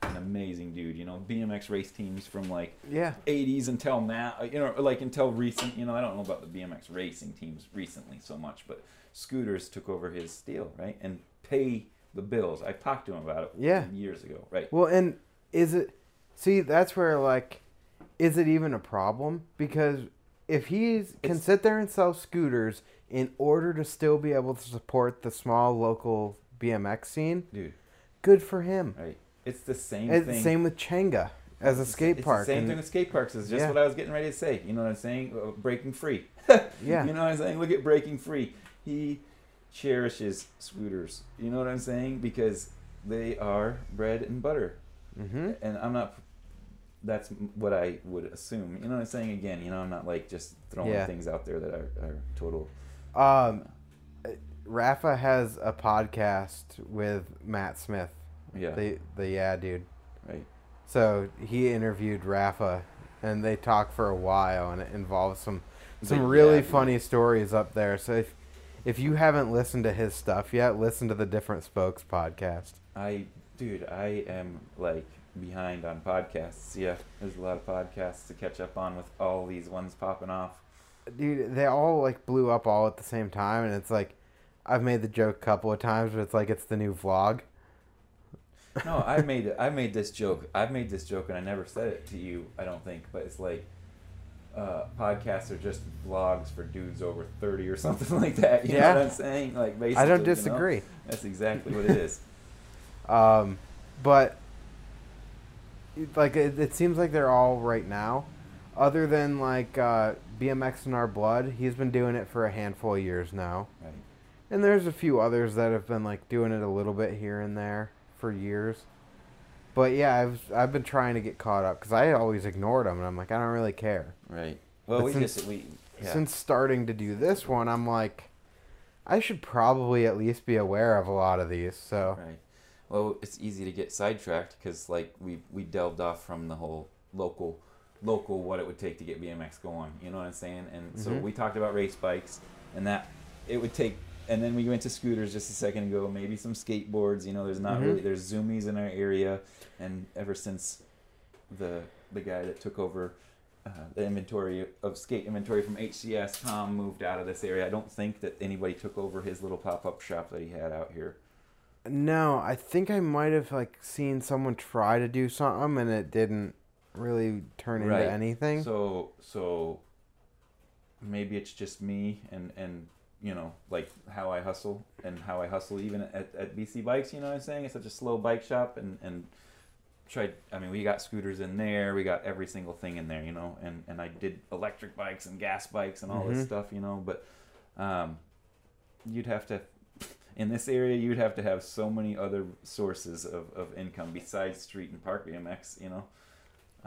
Speaker 2: an amazing dude, you know, BMX race teams from like
Speaker 1: Yeah.
Speaker 2: 80s until now, you know, like until recent, you know, I don't know about the BMX racing teams recently so much, but scooters took over his deal, right? And pay the bills. I talked to him about it
Speaker 1: Yeah.
Speaker 2: years ago, right?
Speaker 1: Well, and is it? See, that's where like, is it even a problem? Because if he can
Speaker 2: It's-
Speaker 1: sit there and sell scooters in order to still be able to support the small local BMX scene,
Speaker 2: Dude,
Speaker 1: good for him.
Speaker 2: right? It's the same
Speaker 1: And
Speaker 2: thing.
Speaker 1: same with Chenga. as a skate
Speaker 2: it's
Speaker 1: park.
Speaker 2: the same
Speaker 1: and-
Speaker 2: thing with skate parks. It's just
Speaker 1: Yeah.
Speaker 2: what I was getting ready to say. You know what I'm saying? Uh, breaking free.
Speaker 1: yeah.
Speaker 2: You know what I'm saying? Look at breaking free. He cherishes scooters. You know what I'm saying? Because they are bread and butter.
Speaker 1: hmm
Speaker 2: And I'm not. That's what I would assume. You know what I'm saying? Again, you know, I'm not like just throwing
Speaker 1: Yeah.
Speaker 2: things out there that are, are total.
Speaker 1: Um, Rafa has a podcast with Matt Smith,
Speaker 2: Yeah.
Speaker 1: the the yeah dude.
Speaker 2: right.
Speaker 1: So he interviewed Rafa, and they talked for a while, and it involves some some
Speaker 2: The
Speaker 1: really
Speaker 2: Yeah Dude.
Speaker 1: funny stories up there. So if if you haven't listened to his stuff yet, listen to the Different Spokes podcast.
Speaker 2: I, dude, I am like behind on podcasts. Yeah, there's a lot of podcasts to catch up on with all these ones popping off.
Speaker 1: Dude, they all like blew up all at the same time, and it's like I've made the joke a couple of times, but it's like it's the new vlog.
Speaker 2: No, I made I made this joke. I've made this joke, and I never said it to you. I don't think, but it's like uh, podcasts are just vlogs for dudes over thirty or something like that. You
Speaker 1: Yeah.
Speaker 2: know what I'm saying? Like basically,
Speaker 1: I don't
Speaker 2: you know?
Speaker 1: disagree.
Speaker 2: That's exactly what it is.
Speaker 1: Um, but like it, it seems like they're all right now. Other than like uh, BMX in our blood, he's been doing it for a handful of years now,
Speaker 2: Right.
Speaker 1: and there's a few others that have been like doing it a little bit here and there for years. But yeah, I've I've been trying to get caught up because I always ignored them, and I'm like I don't really care.
Speaker 2: Right. Well,
Speaker 1: But
Speaker 2: we
Speaker 1: since-
Speaker 2: just we yeah.
Speaker 1: Since starting to do this one, I'm like, I should probably at least be aware of a lot of these. So
Speaker 2: Right. Well, it's easy to get sidetracked because like we we delved off from the whole local local what it would take to get BMX going. You know what I'm saying? And so
Speaker 1: Mhm.
Speaker 2: we talked about race bikes and that it would take. And then we went to scooters just a second ago. Maybe some skateboards. You know, there's not
Speaker 1: Mhm.
Speaker 2: really there's zoomies in our area, and ever since the the guy that took over uh, the inventory of skate inventory from HCS, Tom moved out of this area. I don't think that anybody took over his little pop up shop that he had out here.
Speaker 1: No, I think I might have like seen someone try to do something and it didn't really turn
Speaker 2: Right.
Speaker 1: into anything.
Speaker 2: So so maybe it's just me and and you know like how I hustle and how I hustle even at, at BC Bikes. You know what I'm saying? It's such a slow bike shop and and tried. I mean, we got scooters in there. We got every single thing in there. You know, and and I did electric bikes and gas bikes and all this
Speaker 1: Mhm.
Speaker 2: stuff. You know, but um, you'd have to. In this area, you'd have to have so many other sources of, of income besides street and park BMX. You know.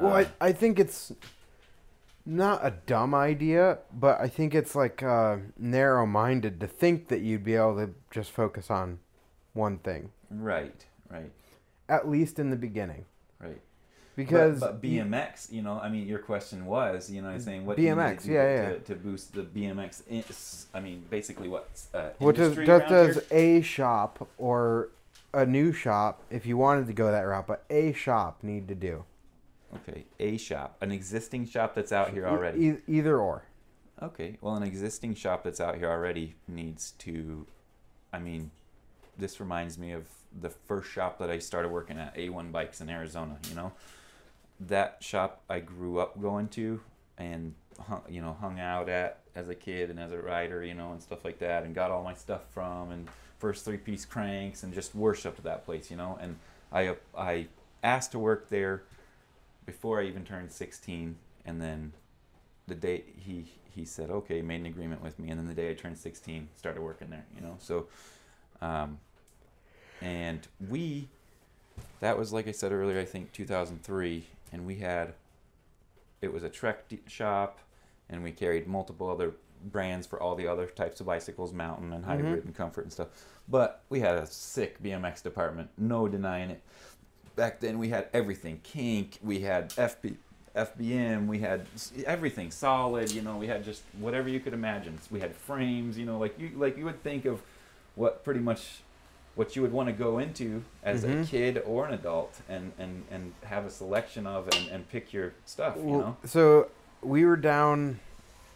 Speaker 1: well,
Speaker 2: Uh,
Speaker 1: I, I think it's not a dumb idea, but I think it's like uh, narrow minded to think that you'd be able to just focus on one thing,
Speaker 2: right, right.
Speaker 1: at least in the beginning.
Speaker 2: Right.
Speaker 1: Because
Speaker 2: but, but BMX, you know, I mean, your question was, you know, I'm saying what do you need
Speaker 1: BMX,
Speaker 2: to do
Speaker 1: yeah, yeah.
Speaker 2: to boost the BMX. In, I mean, basically, what uh,
Speaker 1: What does, does, a shop or a new shop, if you wanted to go that route, but a shop need to do?
Speaker 2: Okay, a shop, an existing shop that's out here already.
Speaker 1: E- either or.
Speaker 2: Okay, well, an existing shop that's out here already needs to. I mean, this reminds me of the first shop that I started working at, A1 Bikes in Arizona. You know, that shop I grew up going to, and hung, you know hung out at as a kid and as a rider, you know, and stuff like that, and got all my stuff from, and first three piece cranks, and just worshipped that place, you know. And I I asked to work there before I even turned 16, and then the day he he said okay, made an agreement with me, and then the day I turned 16, started working there, you know. So, um, and we, that was like I said earlier, I think 2003, and we had, it was a Trek d- shop, and we carried multiple other brands for all the other types of bicycles, mountain and hybrid and comfort and stuff. But we had a sick BMX department, no denying it. Back then we had everything, kink, we had FB, FBM, we had everything solid, you know, we had just whatever you could imagine. We had frames, you know, like you like you would think of what pretty much what you would want to go into as a
Speaker 1: Mhm.
Speaker 2: kid or an adult and and and have a selection of and, and pick your stuff, you
Speaker 1: Well,
Speaker 2: know.
Speaker 1: So we were down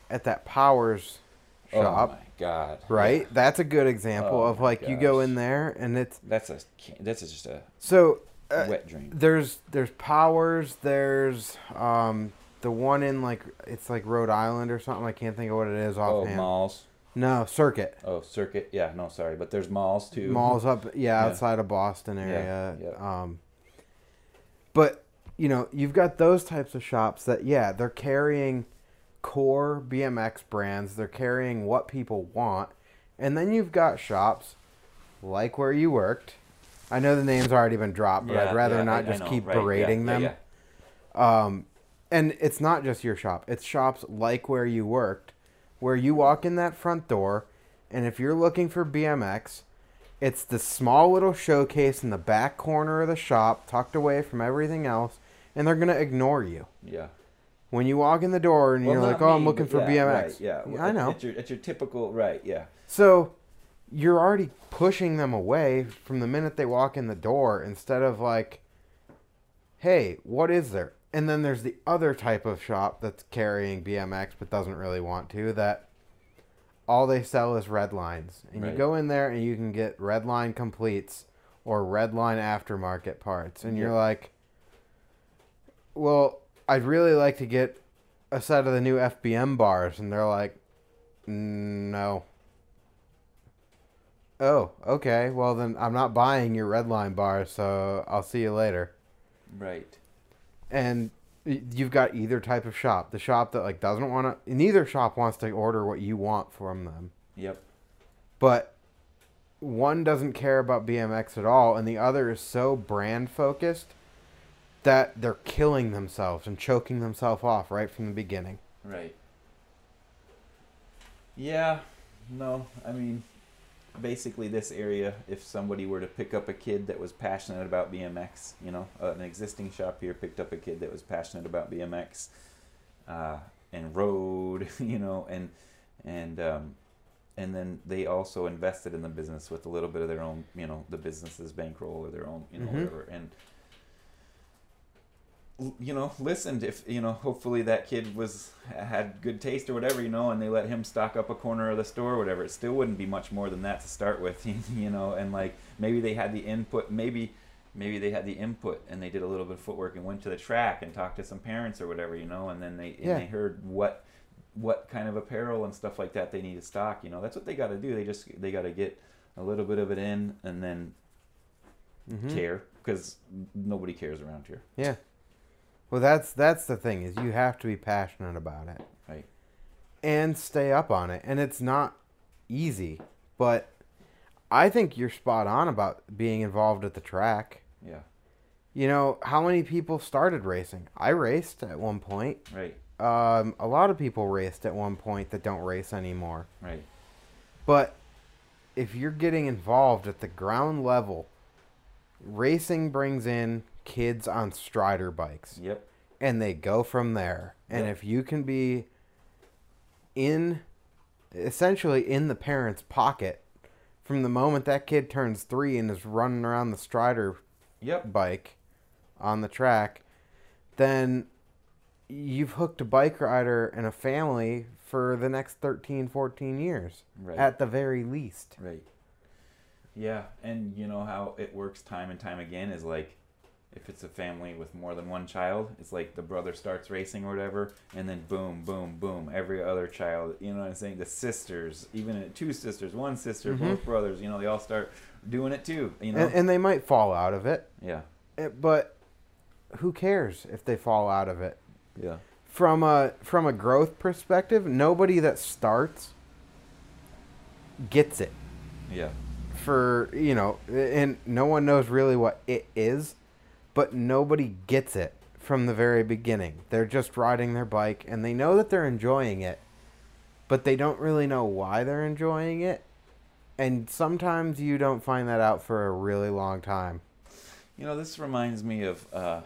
Speaker 1: at that Powers shop.
Speaker 2: Oh my god.
Speaker 1: right?
Speaker 2: Yeah.
Speaker 1: That's a good example
Speaker 2: Oh
Speaker 1: of like you go in there and it's
Speaker 2: That's a that's just a
Speaker 1: so uh,
Speaker 2: wet dream.
Speaker 1: there's there's Powers, there's um the one in like it's like Rhode Island or something. I can't think of what it is
Speaker 2: Oh,
Speaker 1: offhand.
Speaker 2: malls.
Speaker 1: no, Circuit.
Speaker 2: Oh, circuit. Yeah, no, sorry, but there's malls too.
Speaker 1: Malls up, yeah,
Speaker 2: Yeah.
Speaker 1: outside of Boston
Speaker 2: Yeah,
Speaker 1: area.
Speaker 2: yeah.
Speaker 1: Um, but you know, you've got those types of shops that yeah, they're carrying core BMX brands, they're carrying what people want. And then you've got shops like where you worked. I know the name's already been dropped, but I'd rather
Speaker 2: yeah,
Speaker 1: not
Speaker 2: I- I
Speaker 1: just
Speaker 2: know,
Speaker 1: keep
Speaker 2: right,
Speaker 1: berating
Speaker 2: yeah,
Speaker 1: them.
Speaker 2: yeah.
Speaker 1: Um, and it's not just your shop; it's shops like where you worked, where you walk in that front door, and if you're looking for BMX, it's the small little showcase in the back corner of the shop, tucked away from everything else, and they're gonna ignore you
Speaker 2: Yeah.
Speaker 1: when you walk in the door and
Speaker 2: Well,
Speaker 1: you're like, "Oh, I'm looking for
Speaker 2: yeah,
Speaker 1: BMX."
Speaker 2: Right, yeah.
Speaker 1: I know.
Speaker 2: It's your, it's your typical right. Yeah.
Speaker 1: So you're already pushing them away from the minute they walk in the door instead of like, hey, what is there? And then there's the other type of shop that's carrying BMX but doesn't really want to that all they sell is Redlines. And you go in there and you can get Redline completes or Redline aftermarket parts. And you're like, well, I'd really like to get a set of the new FBM bars. And they're like, no. Oh, okay. Well, then I'm not buying your Redline bar, so I'll see you later.
Speaker 2: Right.
Speaker 1: And you've got either type of shop. The shop that like doesn't want to. Neither shop wants to order what you want from them,
Speaker 2: Yep.
Speaker 1: but one doesn't care about BMX at all, and the other is so brand focused that they're killing themselves and choking themselves off right from the beginning.
Speaker 2: Right. Yeah. No. I mean, basically, this area. If somebody were to pick up a kid that was passionate about BMX, you know, uh, an existing shop here picked up a kid that was passionate about BMX, uh, and rode, you know, and and um, and then they also invested in the business with a little bit of their own, you know, the business's bankroll or their own, you know,
Speaker 1: Mhm.
Speaker 2: whatever, and you know listened if you know hopefully that kid was had good taste or whatever you know and they let him stock up a corner of the store or whatever it still wouldn't be much more than that to start with you know and like maybe they had the input maybe maybe they had the input and they did a little bit of footwork and went to the track and talked to some parents or whatever you know and then they and
Speaker 1: Yeah.
Speaker 2: they heard what what kind of apparel and stuff like that they need to stock you know that's what they got to do they just they got to get a little bit of it in and then
Speaker 1: Mhm.
Speaker 2: care because nobody cares around here
Speaker 1: Yeah. Well, that's that's the thing is you have to be passionate about it.
Speaker 2: Right.
Speaker 1: And stay up on it, and it's not easy, but I think you're spot on about being involved at the track.
Speaker 2: yeah
Speaker 1: You know, how many people started racing? I raced at one point.
Speaker 2: right
Speaker 1: Um, a lot of people raced at one point that don't race anymore.
Speaker 2: right
Speaker 1: But if you're getting involved at the ground level, racing brings in kids on strider bikes
Speaker 2: yep
Speaker 1: and they go from there. And
Speaker 2: Yeah.
Speaker 1: if you can be in essentially in the parent's pocket from the moment that kid turns 3 and is running around the strider
Speaker 2: yep
Speaker 1: bike on the track, then you've hooked a bike rider and a family for the next 13, 14 years
Speaker 2: right
Speaker 1: at the very least.
Speaker 2: Right. Yeah, and you know how it works time and time again is like if it's a family with more than one child, it's like the brother starts racing or whatever, and then boom, boom, boom, every other child, you know what I'm saying? The sisters, even two sisters, one sister,
Speaker 1: Mhm.
Speaker 2: both brothers, you know, they all start doing it too, you know?
Speaker 1: And, and they might fall out of it,
Speaker 2: yeah.
Speaker 1: eh, but who cares if they fall out of it?
Speaker 2: Yeah.
Speaker 1: from a from a growth perspective, nobody that starts gets it.
Speaker 2: Yeah.
Speaker 1: For you know, and no one knows really what it is, but nobody gets it from the very beginning. They're just riding their bike and they know that they're enjoying it, but they don't really know why they're enjoying it. And sometimes you don't find that out for a really long time.
Speaker 2: You know, this reminds me of uh,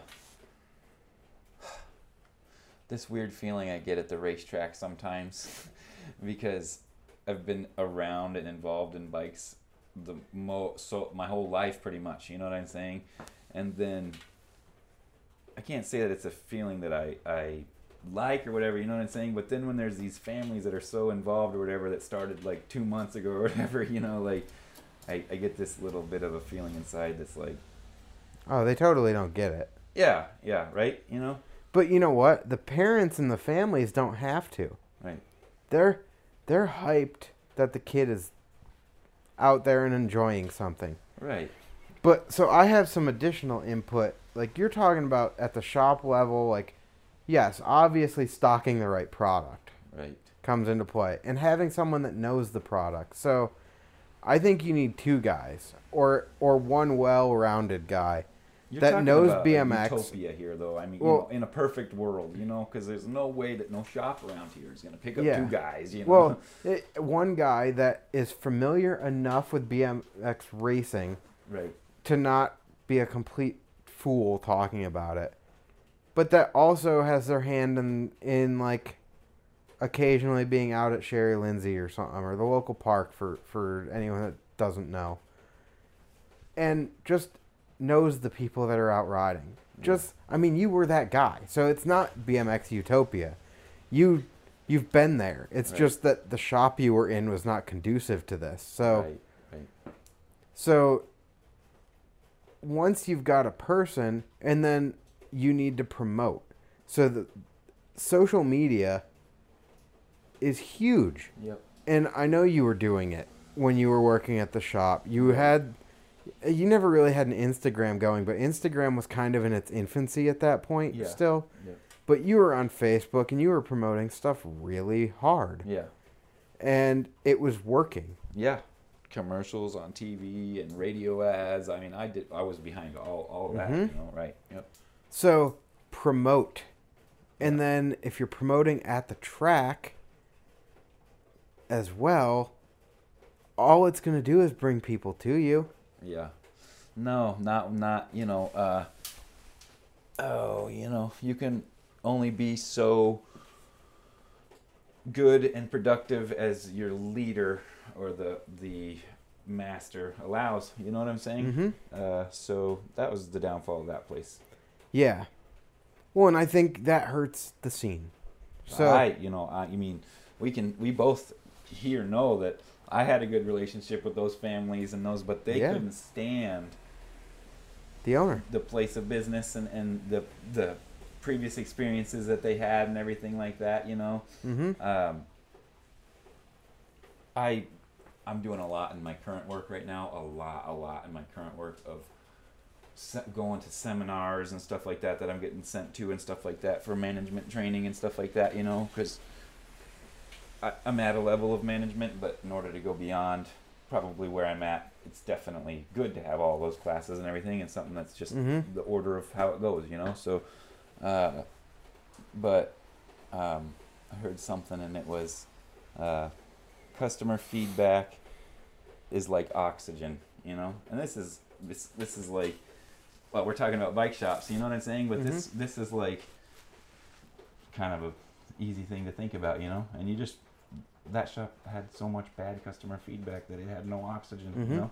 Speaker 2: this weird feeling I get at the racetrack sometimes because I've been around and involved in bikes the mo so my whole life pretty much. You know what I'm saying? And then I can't say that it's a feeling that I I like or whatever. You know what I'm saying? But then when there's these families that are so involved or whatever that started like two months ago or whatever, you know, like I, I get this little bit of a feeling inside that's like
Speaker 1: Oh, they totally don't get it.
Speaker 2: yeah, yeah, right. You know,
Speaker 1: But you know what? The parents and the families don't have to.
Speaker 2: right,
Speaker 1: they're they're hyped that the kid is out there and enjoying something.
Speaker 2: right,
Speaker 1: But so I have some additional input like you're talking about at the shop level, like yes, obviously stocking the right product
Speaker 2: Right.
Speaker 1: comes into play and having someone that knows the product. So I think you need two guys or or one well-rounded guy.
Speaker 2: You're
Speaker 1: That
Speaker 2: talking
Speaker 1: knows
Speaker 2: about a
Speaker 1: BMX.
Speaker 2: utopia here, though. I mean,
Speaker 1: Well-
Speaker 2: you know, in a perfect world, you know, because there's no way that no shop around here is going to pick up
Speaker 1: Yeah.
Speaker 2: two guys. You know.
Speaker 1: Well, it, one guy that is familiar enough with BMX racing
Speaker 2: right.
Speaker 1: To not be a complete fool talking about it, but that also has their hand in in like occasionally being out at Sherry Lindsay or something or the local park for for anyone that doesn't know, and just knows the people that are out riding. Just I mean, you were that guy, so it's not BMX Utopia. You you've been there. It's
Speaker 2: Right.
Speaker 1: just that the shop you were in was not conducive to this. So.
Speaker 2: Right. Right.
Speaker 1: So once you've got a person and then you need to promote. So the social media is huge.
Speaker 2: Yep.
Speaker 1: And I know you were doing it when you were working at the shop. You had you never really had an Instagram going, but Instagram was kind of in its infancy at that point
Speaker 2: Yeah.
Speaker 1: still.
Speaker 2: Yep.
Speaker 1: But you were on Facebook and you were promoting stuff really hard.
Speaker 2: Yeah.
Speaker 1: And it was working.
Speaker 2: Yeah. Commercials on TV and radio ads. I mean, I did. I was behind all all of that.
Speaker 1: Mhm.
Speaker 2: You know. Right. Yep.
Speaker 1: So promote. And then if you're promoting at the track as well, all it's going to do is bring people to you.
Speaker 2: Yeah. No, not not you know. uh Oh, you know, you can only be so good and productive as your leader or the the master allows. You know what I'm saying?
Speaker 1: Mhm.
Speaker 2: Uh, so that was the downfall of that place.
Speaker 1: Yeah. Well, and I think that hurts the scene. So
Speaker 2: I, you know, I, I mean, we can we both here know that I had a good relationship with those families and those, but they
Speaker 1: Yeah.
Speaker 2: couldn't stand
Speaker 1: the owner.
Speaker 2: the place of business and, and the the previous experiences that they had and everything like that. You know,
Speaker 1: Mhm.
Speaker 2: um, I I'm doing a lot in my current work right now. A lot, a lot in my current work of going to seminars and stuff like that that I'm getting sent to and stuff like that for management training and stuff like that. You know, because I'm at a level of management, but in order to go beyond probably where I'm at, it's definitely good to have all those classes and everything, and something that's just
Speaker 1: Mhm.
Speaker 2: the order of how it goes. You know, so. Uh, but um, I heard something, and it was uh, customer feedback is like oxygen, you know. And this is this this is like well, we're talking about bike shops, you know what I'm saying? But this this is like kind of a easy thing to think about, you know. And you just that shop had so much bad customer feedback that it had no oxygen,
Speaker 1: Mhm.
Speaker 2: you know.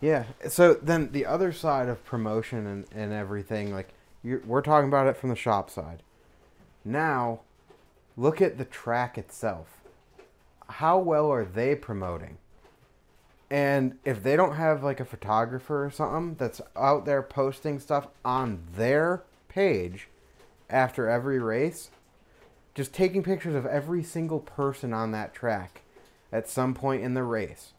Speaker 1: Yeah. So then the other side of promotion and, and everything, like you're, we're talking about it from the shop side. Now, look at the track itself. How well are they promoting? And if they don't have like a photographer or something that's out there posting stuff on their page after every race, just taking pictures of every single person on that track at some point in the race.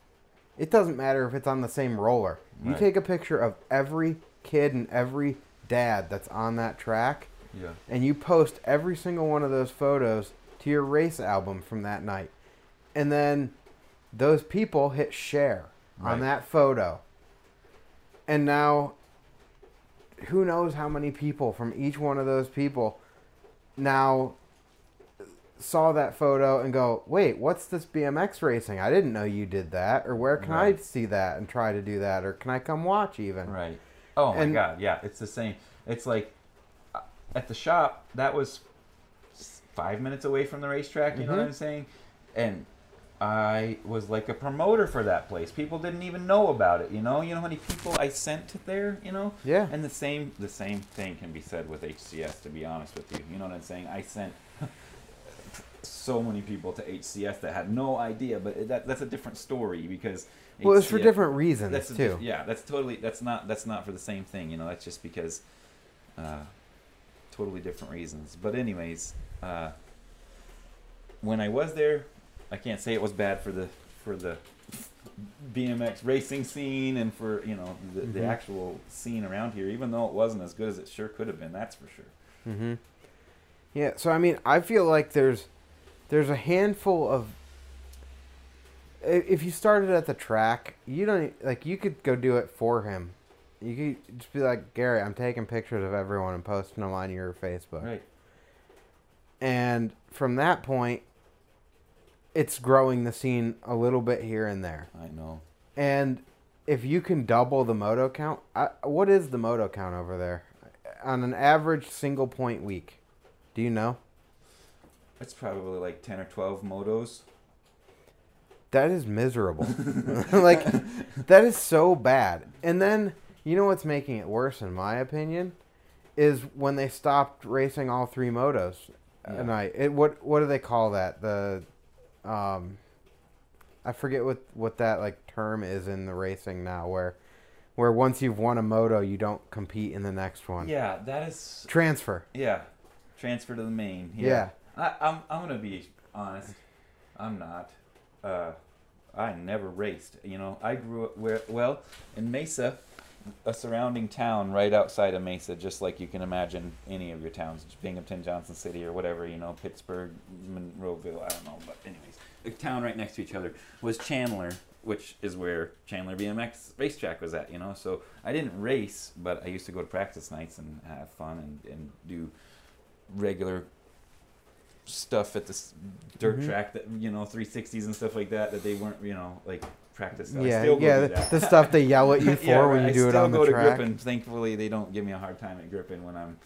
Speaker 1: It doesn't matter if it's on the same roller. You take a picture of every kid and every dad that's on that track
Speaker 2: Yeah.
Speaker 1: and you post every single one of those photos to your race album from that night. And then those people hit share
Speaker 2: Right.
Speaker 1: on that photo. And now who knows how many people from each one of those people now saw that photo and go, "Wait, what's this BMX racing? I didn't know you did that." Or where can I see that and try to do that? Or can I come watch even?
Speaker 2: Right. Oh my god, yeah, it's the same. It's like uh, at the shop that was five minutes away from the racetrack. You know what
Speaker 1: Mhm.
Speaker 2: I'm saying? And I was like a promoter for that place. People didn't even know about it. You know, you know how many people I sent to there. You know,
Speaker 1: Yeah.
Speaker 2: and the same the same thing can be said with HCS. To be honest with you, you know what I'm saying? I sent so many people to HCS that had no idea, but that that's a different story because.
Speaker 1: Well, it's for different reasons
Speaker 2: that's
Speaker 1: too.
Speaker 2: diff- yeah, that's totally that's not that's not for the same thing. You know, that's just because uh, totally different reasons. But anyways, uh, when I was there, I can't say it was bad for the for the BMX racing scene and for you know the, the
Speaker 1: Mhm.
Speaker 2: actual scene around here. Even though it wasn't as good as it sure could have been, that's for sure.
Speaker 1: Mm-hmm. Yeah, so I mean, I feel like there's there's a handful of if you started at the track, you don't like you could go do it for him. You could just be like, Gary, I'm taking pictures of everyone and posting them on your Facebook.
Speaker 2: Right.
Speaker 1: And from that point, it's growing the scene a little bit here and there.
Speaker 2: I know.
Speaker 1: And if you can double the moto count, I, what is the moto count over there on an average single point week? Do you know?
Speaker 2: It's probably like ten or twelve motos.
Speaker 1: That is miserable. like that is so bad. And then you know what's making it worse, in my opinion, is when they stopped racing all three motos
Speaker 2: Yeah.
Speaker 1: a night. It what what do they call that? The um, I forget what what that like term is in the racing now, where where once you've won a moto, you don't compete in the next one.
Speaker 2: Yeah, that is.
Speaker 1: Transfer.
Speaker 2: Yeah, transfer to the main.
Speaker 1: Yeah.
Speaker 2: Yeah. I, I'm I'm gonna be honest. I'm not. Uh, I never raced. You know, I grew up where well in Mesa, a surrounding town right outside of Mesa, just like you can imagine any of your towns, Binghamton, Johnson City, or whatever. You know, Pittsburgh, Monroeville. I don't know, but anyways, a town right next to each other was Chandler, which is where Chandler BMX racetrack was at. You know, so I didn't race, but I used to go to practice nights and have fun and, and do regular stuff at this dirt
Speaker 1: Mhm.
Speaker 2: track that you know 360s and stuff like that that they weren't you know like practice. I
Speaker 1: Yeah,
Speaker 2: still go
Speaker 1: yeah, the, the stuff they yell at you for
Speaker 2: Yeah,
Speaker 1: when you do
Speaker 2: I
Speaker 1: it
Speaker 2: still
Speaker 1: on the
Speaker 2: go
Speaker 1: track.
Speaker 2: to Grippen. Thankfully, they don't give me a hard time at Grippen when I'm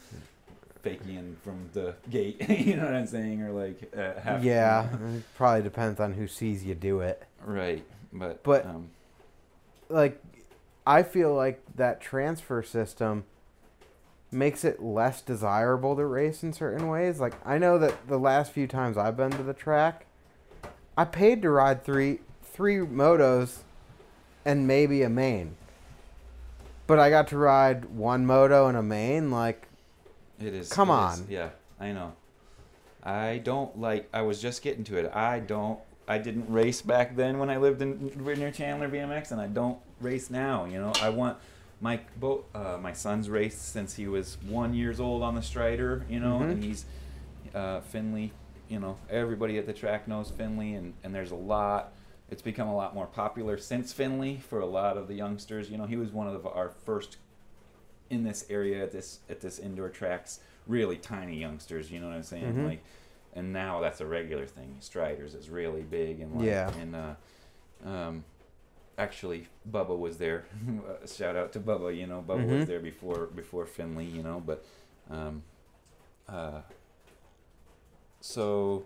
Speaker 2: faking from the gate. you know what I'm saying? Or like uh, half.
Speaker 1: Yeah, it probably depends on who sees you do it.
Speaker 2: Right, but
Speaker 1: But-
Speaker 2: um,
Speaker 1: like I feel like that transfer system makes it less desirable to race in certain ways. Like I know that the last few times I've been to the track, I paid to ride three three motos and maybe a main. But I got to ride one moto and a main like
Speaker 2: it is.
Speaker 1: Come
Speaker 2: it is-
Speaker 1: on.
Speaker 2: yeah, I know. I don't like. I was just getting to it. I don't. I didn't race back then when I lived in near Chandler BMX, and I don't race now. You know, I want my both uh, my son's raced since he was one years old on the Strider. You know,
Speaker 1: Mhm.
Speaker 2: and he's uh, Finley. You know, everybody at the track knows Finley, and and there's a lot. It's become a lot more popular since Finley for a lot of the youngsters. You know, he was one of our first in this area at this at this indoor tracks. Really tiny youngsters. You know what I'm saying?
Speaker 1: Mhm.
Speaker 2: Like, and now that's a regular thing. Striders is really big, and like,
Speaker 1: Yeah.
Speaker 2: and uh, um, actually Bubba was there. Shout out to Bubba. You know, Bubba
Speaker 1: Mhm.
Speaker 2: was there before before Finley. You know, but um, uh, so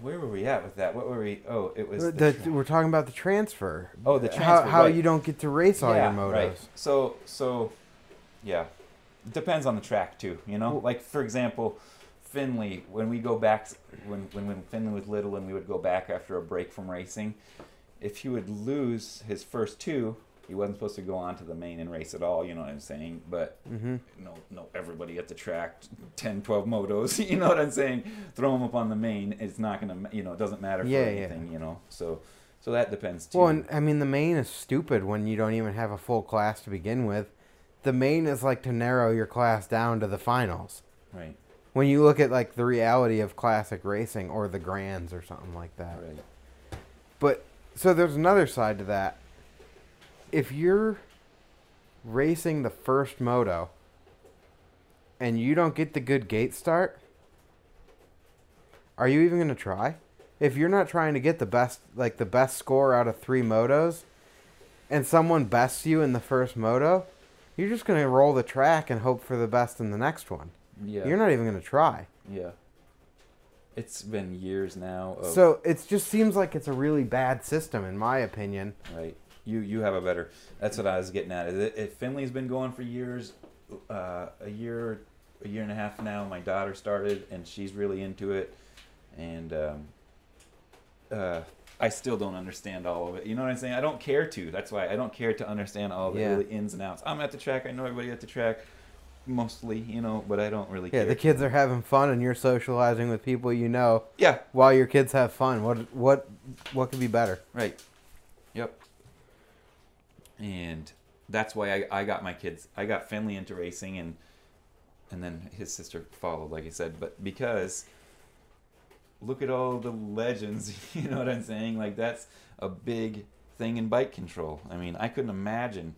Speaker 2: where were we at with that? What were we? Oh, it was the
Speaker 1: the,
Speaker 2: tra-
Speaker 1: we're talking about the transfer.
Speaker 2: Oh, the
Speaker 1: How
Speaker 2: transfer,
Speaker 1: how
Speaker 2: right.
Speaker 1: you don't get to race all your motos.
Speaker 2: Right. So so yeah. Depends on the track too, you know?
Speaker 1: Well-
Speaker 2: like for example, Finley, when we go back when, when when Finley was little and we would go back after a break from racing, if he would lose his first two, he wasn't supposed to go on to the main and race at all, you know what I'm saying? But
Speaker 1: Mm-hmm.
Speaker 2: know, no everybody at the track 10 12 motos, you know what I'm saying? Throw them up on the main, it's not going to you know, it doesn't matter for
Speaker 1: Yeah, yeah.
Speaker 2: anything, you know. So so that depends too.
Speaker 1: Well, and I mean, the main is stupid when you don't even have a full class to begin with. The main is like to narrow your class down to the finals.
Speaker 2: right.
Speaker 1: When you look at like the reality of classic racing or the grands or something like that.
Speaker 2: Right.
Speaker 1: But so there's another side to that. If you're racing the first moto and you don't get the good gate start, are you even going to try? If you're not trying to get the best like the best score out of 3 motos and someone bests you in the first moto, you're just going to roll the track and hope for the best in the next one.
Speaker 2: Yeah.
Speaker 1: You're not even going to try.
Speaker 2: Yeah. It's been years now. Of,
Speaker 1: So it just seems like it's a really bad system in my opinion.
Speaker 2: right. You you have a better. That's what I was getting at. Is it, if Finley's been going for years, uh, a year, a year and a half now. My daughter started, and she's really into it, and um, uh, I still don't understand all of it. You know what I'm saying? I don't care to. That's why I don't care to understand all the
Speaker 1: Yeah.
Speaker 2: really ins and outs. I'm at the track. I know everybody at the track. mostly, you know, but I don't really
Speaker 1: Yeah,
Speaker 2: care.
Speaker 1: the kids are having fun and you're socializing with people you know
Speaker 2: Yeah,
Speaker 1: while your kids have fun. What what what could be better?
Speaker 2: right. And that's why I, I got my kids. I got Finley into racing, and and then his sister followed, like I said. But because look at all the legends, you know what I'm saying? Like that's a big thing in bike control. I mean, I couldn't imagine.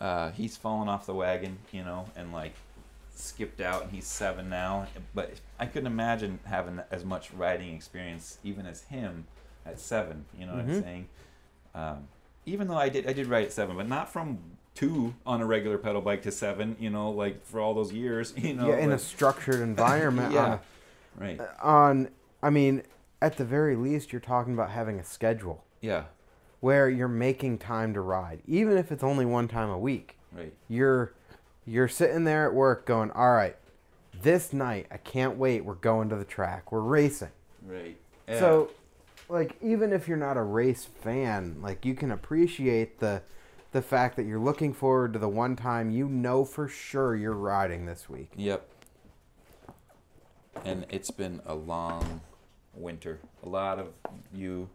Speaker 2: Uh, he's fallen off the wagon, you know, and like skipped out, and he's seven now. But I couldn't imagine having as much riding experience, even as him, at seven. You know what I'm
Speaker 1: Mhm.
Speaker 2: saying? Um, even though I did, I did ride at seven, but not from two on a regular pedal bike to seven. You know, like for all those years. You know,
Speaker 1: yeah, in a structured environment.
Speaker 2: yeah, uh, right.
Speaker 1: On, on I mean, at the very least, you're talking about having a schedule
Speaker 2: Yeah,
Speaker 1: where you're making time to ride, even if it's only one time a week.
Speaker 2: right.
Speaker 1: You're you're sitting there at work going, "All right, this night I can't wait. We're going to the track. We're racing."
Speaker 2: Right.
Speaker 1: So, like, even if you're not a race fan, like, you can appreciate the the fact that you're looking forward to the one time you know for sure you're riding this week.
Speaker 2: Yep. And it's been a long winter. A lot of you,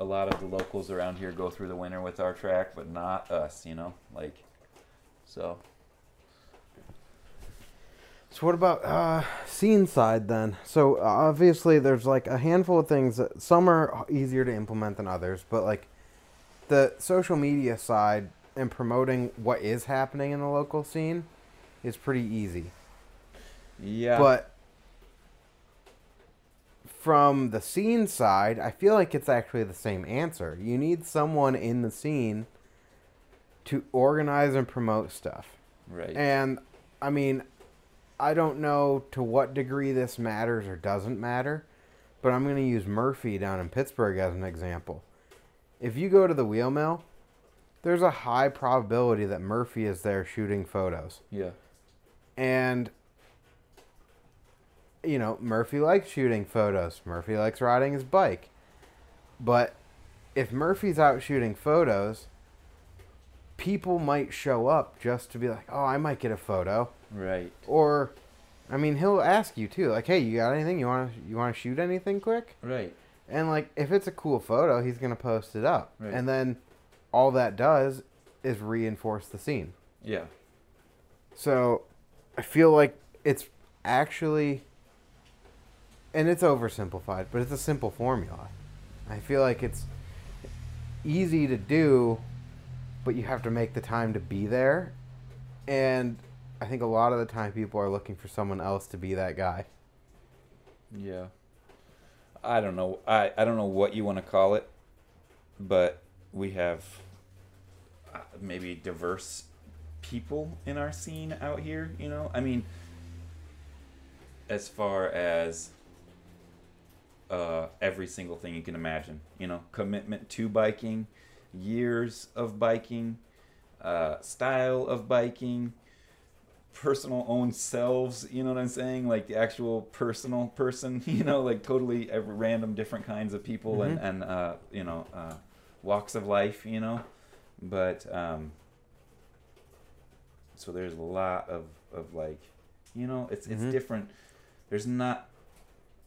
Speaker 2: a lot of the locals around here go through the winter with our track, but not us, you know? Like, so.
Speaker 1: So what about uh, scene side then? So obviously there's like a handful of things that some are easier to implement than others, but like the social media side and promoting what is happening in the local scene is pretty easy.
Speaker 2: Yeah.
Speaker 1: But from the scene side, I feel like it's actually the same answer. You need someone in the scene to organize and promote stuff.
Speaker 2: right.
Speaker 1: And I mean, I don't know to what degree this matters or doesn't matter, but I'm going to use Murphy down in Pittsburgh as an example. If you go to the wheel mill, there's a high probability that Murphy is there shooting photos.
Speaker 2: yeah.
Speaker 1: And you know, Murphy likes shooting photos. Murphy likes riding his bike. But if Murphy's out shooting photos, people might show up just to be like, "Oh, I might get a photo."
Speaker 2: Right.
Speaker 1: Or I mean, he'll ask you too, like, "Hey, you got anything? You want to you want to shoot anything quick?"
Speaker 2: Right.
Speaker 1: And like if it's a cool photo, he's going to post it up.
Speaker 2: Right.
Speaker 1: And then all that does is reinforce the scene.
Speaker 2: Yeah.
Speaker 1: So I feel like it's actually, and it's oversimplified, but it's a simple formula. I feel like it's easy to do, but you have to make the time to be there. And I think a lot of the time people are looking for someone else to be that guy.
Speaker 2: Yeah. I don't know. I, I don't know what you want to call it, but we have uh, maybe diverse people in our scene out here, you know? I mean, as far as uh, every single thing you can imagine, you know, commitment to biking, years of biking, uh, style of biking, personal own selves you know what i'm saying like the actual personal person you know like totally every random different kinds of people and
Speaker 1: Mhm.
Speaker 2: and uh you know uh walks of life you know but um so there's a lot of of like you know it's it's
Speaker 1: Mhm.
Speaker 2: different there's not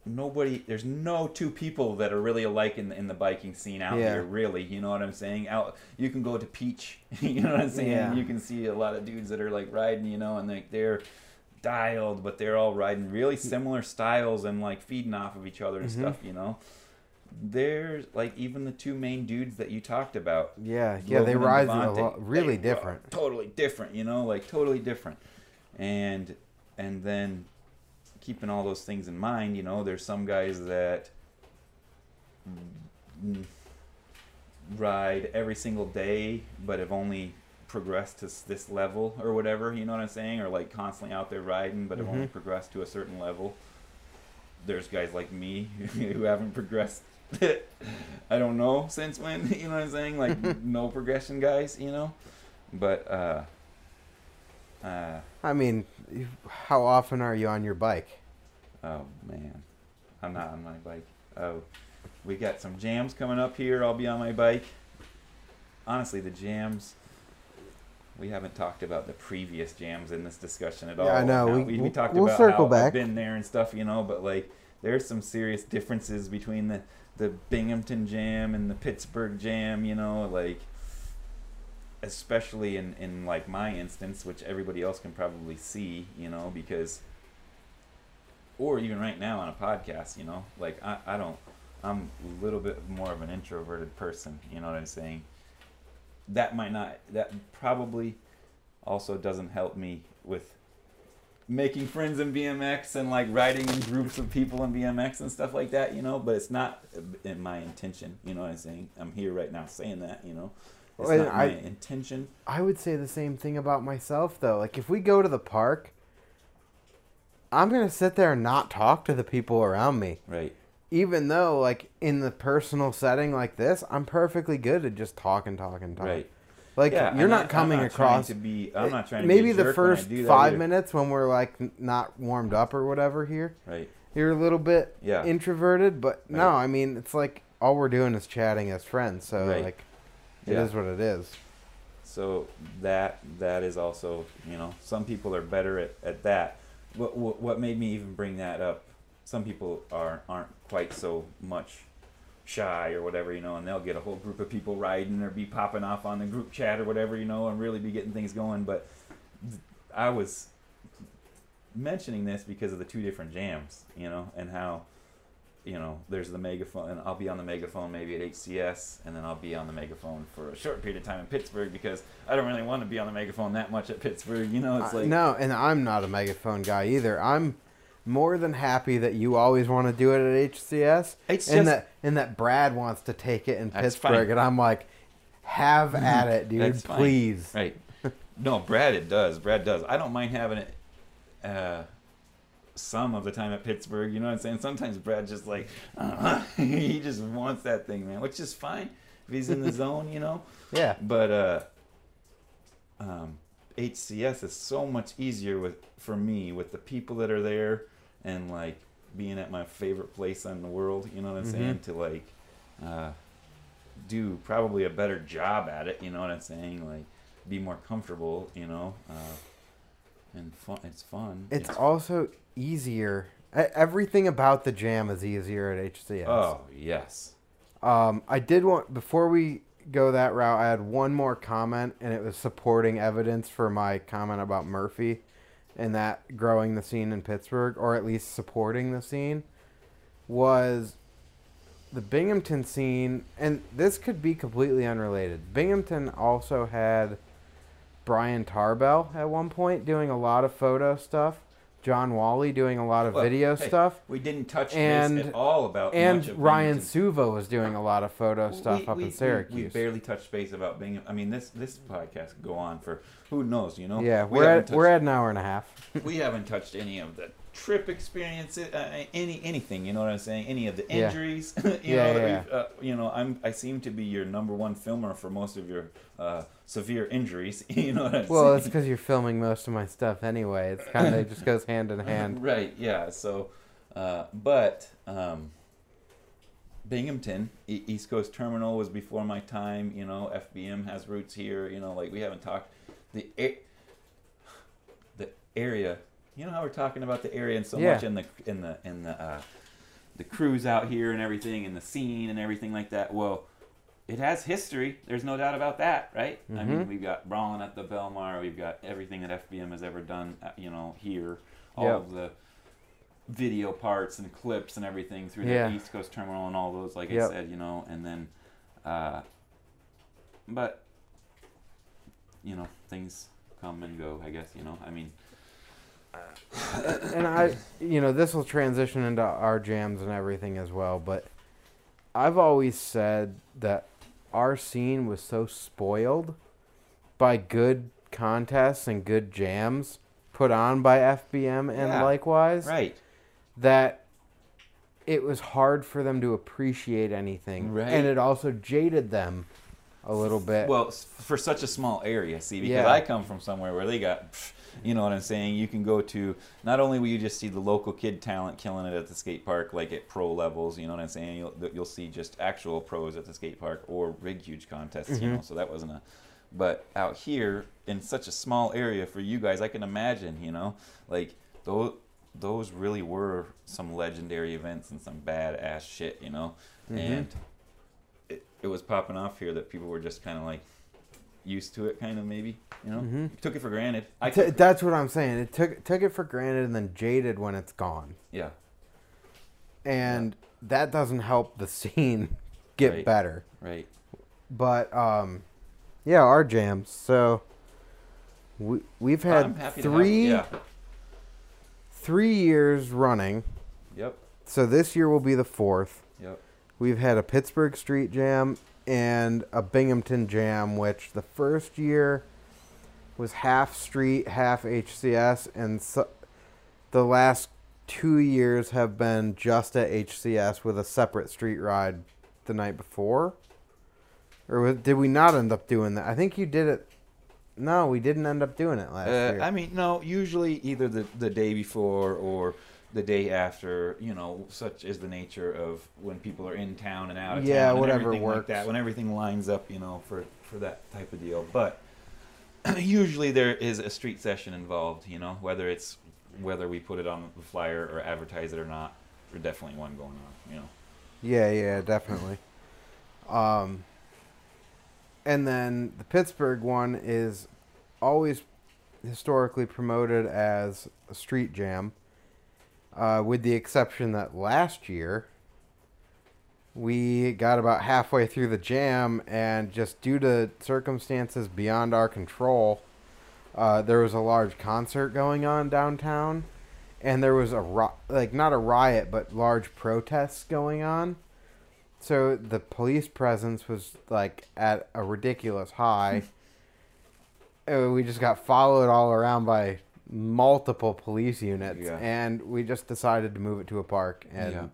Speaker 2: nobody there's no two people that are really alike in the, in the biking scene out
Speaker 1: Yeah.
Speaker 2: here really you know what i'm saying out you can go to peach you know what i'm saying
Speaker 1: Yeah.
Speaker 2: you can see a lot of dudes that are like riding you know and like they're dialed but they're all riding really similar styles and like feeding off of each other and
Speaker 1: Mhm.
Speaker 2: stuff you know there's like even the two main dudes that you talked about
Speaker 1: Yeah, yeah, they
Speaker 2: Logan and
Speaker 1: rise a lot, really different.
Speaker 2: totally different you know like totally different and and then keeping all those things in mind you know there's some guys that ride every single day but have only progressed to this level or whatever you know what i'm saying? Or like constantly out there riding but have only
Speaker 1: Mhm.
Speaker 2: progressed to a certain level. There's guys like me who haven't progressed i don't know since when you know what i'm saying? Like no progression guys you know? But uh uh
Speaker 1: I mean, how often are you on your bike?
Speaker 2: Oh man, I'm not on my bike. Oh, we got some jams coming up here. I'll be on my bike. Honestly, the jams, we haven't talked about the previous jams in this discussion at all.
Speaker 1: Yeah, I know. We-
Speaker 2: we, we talked
Speaker 1: we'll
Speaker 2: about
Speaker 1: circle
Speaker 2: how
Speaker 1: back.
Speaker 2: I've been there and stuff, you know, but like there's some serious differences between the the Binghamton jam and the Pittsburgh jam, you know, like especially in in like my instance, which everybody else can probably see, you know, because or even right now on a podcast, you know, like I, I don't I'm a little bit more of an introverted person, you know what I'm saying? That might not that probably also doesn't help me with making friends in BMX and like riding in groups of people in BMX and stuff like that, you know, but it's not in my intention, you know what I'm saying? I'm here right now saying that, you know. It's not
Speaker 1: I-
Speaker 2: my intention.
Speaker 1: I would say the same thing about myself though. Like if we go to the park, I'm gonna sit there and not talk to the people around me.
Speaker 2: Right.
Speaker 1: Even though, like in the personal setting like this, I'm perfectly good at just talking, talking, talking.
Speaker 2: Right.
Speaker 1: Like
Speaker 2: Yeah,
Speaker 1: you're not
Speaker 2: I'm
Speaker 1: coming
Speaker 2: not
Speaker 1: across.
Speaker 2: to be I'm not trying to
Speaker 1: maybe the
Speaker 2: jerk when I
Speaker 1: first five
Speaker 2: either.
Speaker 1: minutes when we're like not warmed up or whatever here,
Speaker 2: Right.
Speaker 1: you're a little bit
Speaker 2: Yeah.
Speaker 1: introverted. But no, I mean it's like all we're doing is chatting as friends. So
Speaker 2: Right.
Speaker 1: like, it is
Speaker 2: Yeah.
Speaker 1: what it is.
Speaker 2: So that that is also you know some people are better at, at that. What, what what made me even bring that up? Some people are aren't quite so much shy or whatever you know, and they'll get a whole group of people riding or be popping off on the group chat or whatever you know, and really be getting things going. But I was mentioning this because of the two different jams, you know, and how you know, there's the megaphone, and I'll be on the megaphone maybe at HCS, and then I'll be on the megaphone for a short period of time in Pittsburgh because I don't really want to be on the megaphone that much at Pittsburgh. You know, it's
Speaker 1: Uh,
Speaker 2: like
Speaker 1: no, and I'm not a megaphone guy either. I'm more than happy that you always want to do it at HCS,
Speaker 2: It's
Speaker 1: and that and that Brad wants to take it in Pittsburgh,
Speaker 2: fine.
Speaker 1: and I'm like, have at it, dude,
Speaker 2: That's fine.
Speaker 1: please.
Speaker 2: right. No, Brad, it does. Brad does. I don't mind having it. Uh, some of the time at Pittsburgh, you know what I'm saying. Sometimes Brad just like, uh, he just wants that thing, man, which is fine if he's in the zone, you know.
Speaker 1: Yeah,
Speaker 2: But uh, um, HCS is so much easier with for me with the people that are there and like being at my favorite place in the world. You know what I'm saying? To like uh, do probably a better job at it. You know what I'm saying? Like be more comfortable. You know, uh, and fun. It's fun.
Speaker 1: it's also easier. Everything about the jam is easier at HCS.
Speaker 2: oh yes.
Speaker 1: Um, I did want before we go that route. I had one more comment, and it was supporting evidence for my comment about Murphy, and that growing the scene in Pittsburgh, or at least supporting the scene, was the Binghamton scene, and this could be completely unrelated. Binghamton also had Brian Tarbell at one point doing a lot of photo stuff. John Wally doing a lot of
Speaker 2: Well,
Speaker 1: video
Speaker 2: hey,
Speaker 1: stuff.
Speaker 2: We didn't touch
Speaker 1: And-
Speaker 2: base at all about
Speaker 1: And
Speaker 2: much of
Speaker 1: Ryan
Speaker 2: Binghamton.
Speaker 1: Suva was doing a lot of photo stuff
Speaker 2: We-
Speaker 1: up
Speaker 2: we-
Speaker 1: in Syracuse.
Speaker 2: We, barely touched base about being. I mean, this this podcast could go on for who knows, you know.
Speaker 1: yeah,
Speaker 2: we
Speaker 1: we're at, we're at an hour and a half.
Speaker 2: we haven't touched any of the trip experiences, uh, any anything. You know what I'm saying? Any of the
Speaker 1: Yeah.
Speaker 2: injuries. you
Speaker 1: Yeah,
Speaker 2: know, that
Speaker 1: yeah,
Speaker 2: we've, uh, you know, I'm I seem to be your number one filmer for most of your uh, severe injuries. you know what I'm
Speaker 1: Well, it's because you're filming most of my stuff anyway. It's kind of it just goes hand in hand.
Speaker 2: Right. Yeah. So, uh, but um, Binghamton, E- East Coast Terminal was before my time. You know, FBM has roots here. You know, like we haven't talked the a- the area. You know how we're talking about the area and so
Speaker 1: Yeah.
Speaker 2: much in the in the in the uh, the crews out here and everything and the scene and everything like that. Well, it has history. There's no doubt about that, right? I mean,
Speaker 1: Mhm.
Speaker 2: we've got Brawlin at the Belmar. We've got everything that FBM has ever done. uh, You know, here, all
Speaker 1: Yep.
Speaker 2: of the video parts and clips and everything through
Speaker 1: Yeah.
Speaker 2: the East Coast Terminal and all those. Like I said, you know, and then, uh, but you know, things come and go. I guess you know. I mean,
Speaker 1: and I, you know, this will transition into our jams and everything as well. But I've always said that our scene was so spoiled by good contests and good jams put on by FBM and
Speaker 2: Yeah.
Speaker 1: likewise
Speaker 2: right.
Speaker 1: that it was hard for them to appreciate anything,
Speaker 2: Right.
Speaker 1: and it also jaded them a little bit.
Speaker 2: Well, for such a small area, see, because
Speaker 1: Yeah.
Speaker 2: I come from somewhere where they got, you know what I'm saying. You can go to not only will you just see the local kid talent killing it at the skate park, like at pro levels, you know what I'm saying. You'll you'll see just actual pros at the skate park or big huge contests, you
Speaker 1: Mhm.
Speaker 2: know. So that wasn't a But out here in such a small area for you guys, I can imagine, you know, like those those really were some legendary events and some badass shit, you know,
Speaker 1: Mhm.
Speaker 2: and it, was popping off here that people were just kind of like used to it, kind of maybe, you know,
Speaker 1: Mhm.
Speaker 2: took it for granted. I
Speaker 1: T- that's what I'm saying. It took took it for granted and then jaded when it's gone,
Speaker 2: yeah,
Speaker 1: and that doesn't help the scene get
Speaker 2: Right.
Speaker 1: better.
Speaker 2: right,
Speaker 1: But um, yeah, our jams. So we we've had three
Speaker 2: yeah,
Speaker 1: three years running.
Speaker 2: yep,
Speaker 1: So this year will be the fourth.
Speaker 2: yep,
Speaker 1: We've had a Pittsburgh Street Jam and a Binghamton Jam, which the first year was half street, half HCS, and so, the last two years have been just at HCS with a separate street ride the night before. Or did we not end up doing that? I think you did it. No, we didn't end up doing it last
Speaker 2: Uh,
Speaker 1: year.
Speaker 2: I mean, no. Usually, either the the day before or the day after. You know, such is the nature of when people are in town and out of
Speaker 1: Yeah,
Speaker 2: town. and
Speaker 1: whatever
Speaker 2: everything like
Speaker 1: works.
Speaker 2: that. When everything lines up, you know, for for that type of deal. But usually there is a street session involved. You know, whether it's whether we put it on the flyer or advertise it or not. There's definitely one going on. You know.
Speaker 1: Yeah, yeah, definitely. Um, and then the Pittsburgh one is always historically promoted as a street jam, uh, with the exception that last year we got about halfway through the jam, and just due to circumstances beyond our control, uh, there was a large concert going on downtown, and there was a ri- like not a riot, but large protests going on. So the police presence was like at a ridiculous high. Uh, we just got followed all around by multiple police units,
Speaker 2: Yeah.
Speaker 1: and we just decided to move it to a park and
Speaker 2: Yeah.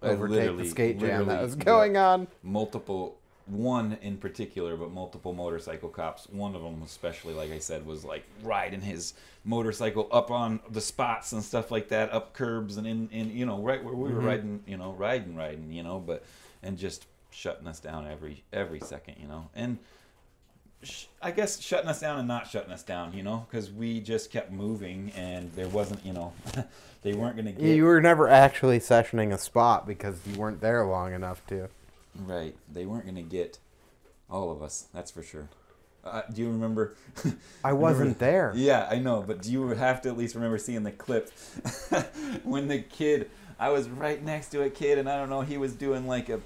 Speaker 1: Overtake the skate jam that was
Speaker 2: yeah.
Speaker 1: going on.
Speaker 2: multiple one in particular but multiple motorcycle cops one of them especially like i said was like riding his motorcycle up on the spots and stuff like that up curbs and in, in you know right where we were
Speaker 1: Mhm.
Speaker 2: riding you know riding riding you know but and just shutting us down every every second you know and i guess shutting us down and not shutting us down you know because we just kept moving and there wasn't you know they weren't going to get
Speaker 1: You were never actually sessioning a spot because you weren't there long enough to.
Speaker 2: Right. They weren't going to get all of us. That's for sure. Uh, do you remember?
Speaker 1: I wasn't there.
Speaker 2: yeah, I know, but do you have to at least remember seeing the clip when the kid? I was right next to a kid, and I don't know, he was doing like a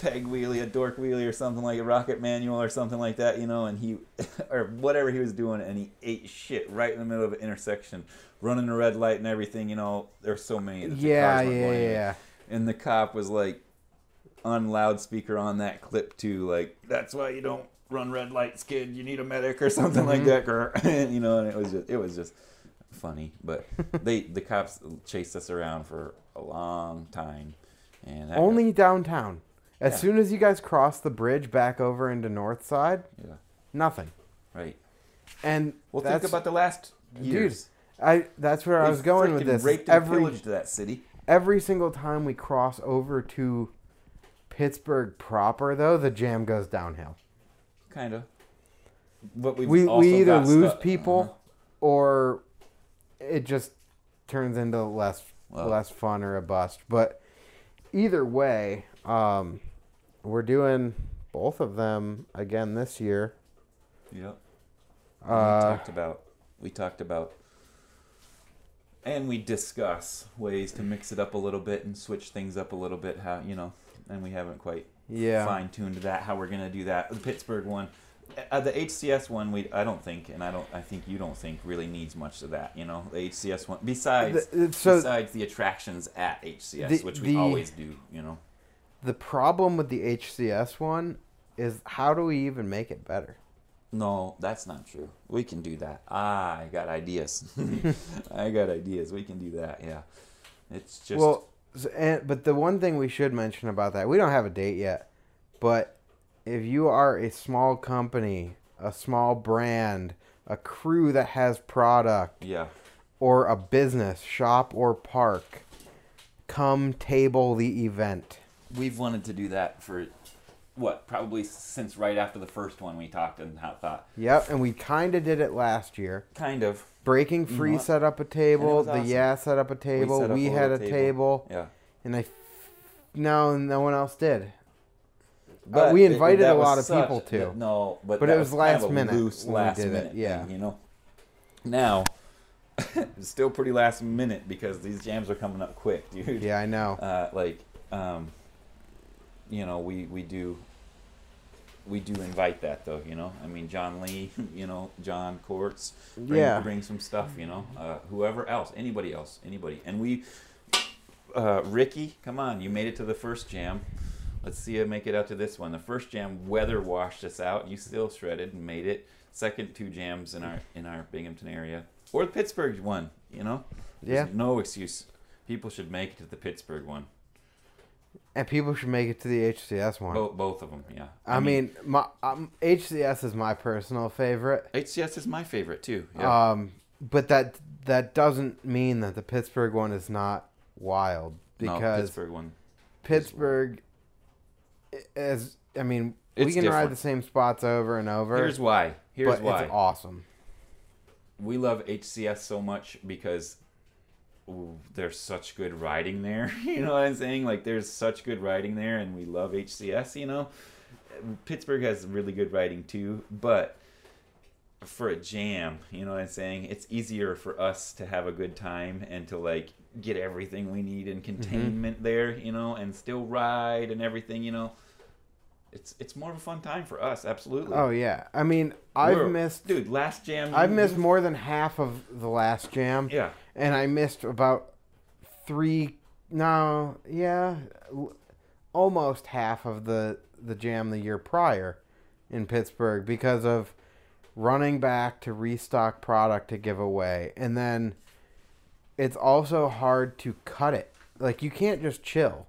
Speaker 2: peg wheelie, a dork wheelie, or something like a rocket manual, or something like that, you know, and he, or whatever he was doing, and he ate shit right in the middle of an intersection, running a red light and everything. You know, there's so many.
Speaker 1: Yeah, yeah,
Speaker 2: in.
Speaker 1: yeah.
Speaker 2: And the cop was like on loudspeaker on that clip too, like that's why you don't run red lights, kid. You need a medic or something like
Speaker 1: Mhm.
Speaker 2: that, girl. You know, and it was just it was just funny. But they the cops chased us around for a long time, and that got-
Speaker 1: Only downtown. As
Speaker 2: Yeah.
Speaker 1: soon as you guys cross the bridge back over into North Side,
Speaker 2: yeah,
Speaker 1: nothing.
Speaker 2: right.
Speaker 1: And
Speaker 2: Well, think about the last
Speaker 1: Dude,
Speaker 2: years.
Speaker 1: I that's where I was going with this.
Speaker 2: Raped and
Speaker 1: Every
Speaker 2: pillaged that city.
Speaker 1: every single time we cross over to Pittsburgh proper, though, the jam goes downhill.
Speaker 2: Kind of. But we've
Speaker 1: We we either lose
Speaker 2: stuck-
Speaker 1: people
Speaker 2: uh-huh.
Speaker 1: or it just turns into less
Speaker 2: Well.
Speaker 1: less fun or a bust. But either way, um, we're doing both of them again this year.
Speaker 2: Yep. we
Speaker 1: Uh,
Speaker 2: talked about we talked about and we discuss ways to mix it up a little bit and switch things up a little bit how you know and we haven't quite
Speaker 1: yeah.
Speaker 2: fine-tuned that how we're going to do that the pittsburgh one uh, the hcs one we i don't think and i don't i think you don't think really needs much of that you know the hcs one besides
Speaker 1: The- so
Speaker 2: besides the attractions at hcs
Speaker 1: The-
Speaker 2: which we
Speaker 1: the-
Speaker 2: always do you know
Speaker 1: the problem with the HCS one is how do we even make it better?
Speaker 2: No, that's not true. We can do that. Ah, I got ideas. I got ideas. We can do that. Yeah. It's just
Speaker 1: well, and, but the one thing we should mention about that, we don't have a date yet, but if you are a small company, a small brand, a crew that has product,
Speaker 2: yeah.
Speaker 1: or a business, shop or park, come table the event.
Speaker 2: We've wanted to do that for what? probably since right after the first one we talked and how thought
Speaker 1: Yep, and we kind of did it last year.
Speaker 2: kind of
Speaker 1: Breaking Free set up a table. The
Speaker 2: awesome.
Speaker 1: Yeah set up a table.
Speaker 2: up
Speaker 1: We,
Speaker 2: a
Speaker 1: had a table.
Speaker 2: table. yeah.
Speaker 1: and I, no, no one else did.
Speaker 2: But
Speaker 1: we invited
Speaker 2: that
Speaker 1: a lot of people,
Speaker 2: to. No, but
Speaker 1: But it was
Speaker 2: kind
Speaker 1: last
Speaker 2: of
Speaker 1: minute
Speaker 2: Loose
Speaker 1: we
Speaker 2: last
Speaker 1: did it,
Speaker 2: minute
Speaker 1: yeah.
Speaker 2: thing, you know. Now, still pretty last minute because these jams are coming up quick, dude.
Speaker 1: Yeah, I know.
Speaker 2: Uh, like, um, you know, we we do. We do invite that though, you know. I mean, John Lee, you know, John Courts, bring,
Speaker 1: Yeah.
Speaker 2: bring some stuff, you know. Uh, whoever else, anybody else, anybody, and we, uh, Ricky, come on, you made it to the first jam. Let's see you make it out to this one. The first jam, weather washed us out. You still shredded and made it. Second two jams in our in our Binghamton area, or the Pittsburgh one. You know,
Speaker 1: Yeah.
Speaker 2: No excuse. People should make it to the Pittsburgh one.
Speaker 1: And people should make it to the HCS one.
Speaker 2: Both both of them, yeah.
Speaker 1: I, mean, my um, HCS is my personal favorite.
Speaker 2: HCS is my favorite too. Yeah.
Speaker 1: Um, but that that doesn't mean that the Pittsburgh one is not wild
Speaker 2: no,
Speaker 1: because
Speaker 2: Pittsburgh one.
Speaker 1: Pittsburgh, is I mean, we
Speaker 2: It's
Speaker 1: can ride the same spots over and over.
Speaker 2: Here's why. Here's
Speaker 1: but
Speaker 2: why.
Speaker 1: it's awesome.
Speaker 2: we love HCS so much because there's such good riding there. you know what I'm saying? Like there's such good riding there, and we love HCS. You know, Pittsburgh has really good riding too, but for a jam, you know what I'm saying? It's easier for us to have a good time and to like get everything we need in mm-hmm. containment there, you know, and still ride and everything, you know. It's it's more of a fun time for us, absolutely.
Speaker 1: Oh yeah, I mean, I've
Speaker 2: We're-
Speaker 1: missed
Speaker 2: dude. Last jam,
Speaker 1: I've missed more than half of the last jam.
Speaker 2: Yeah,
Speaker 1: and I missed about three. No, yeah, almost half of the the jam the year prior in Pittsburgh because of running back to restock product to give away, and then it's also hard to cut it. Like you can't just chill,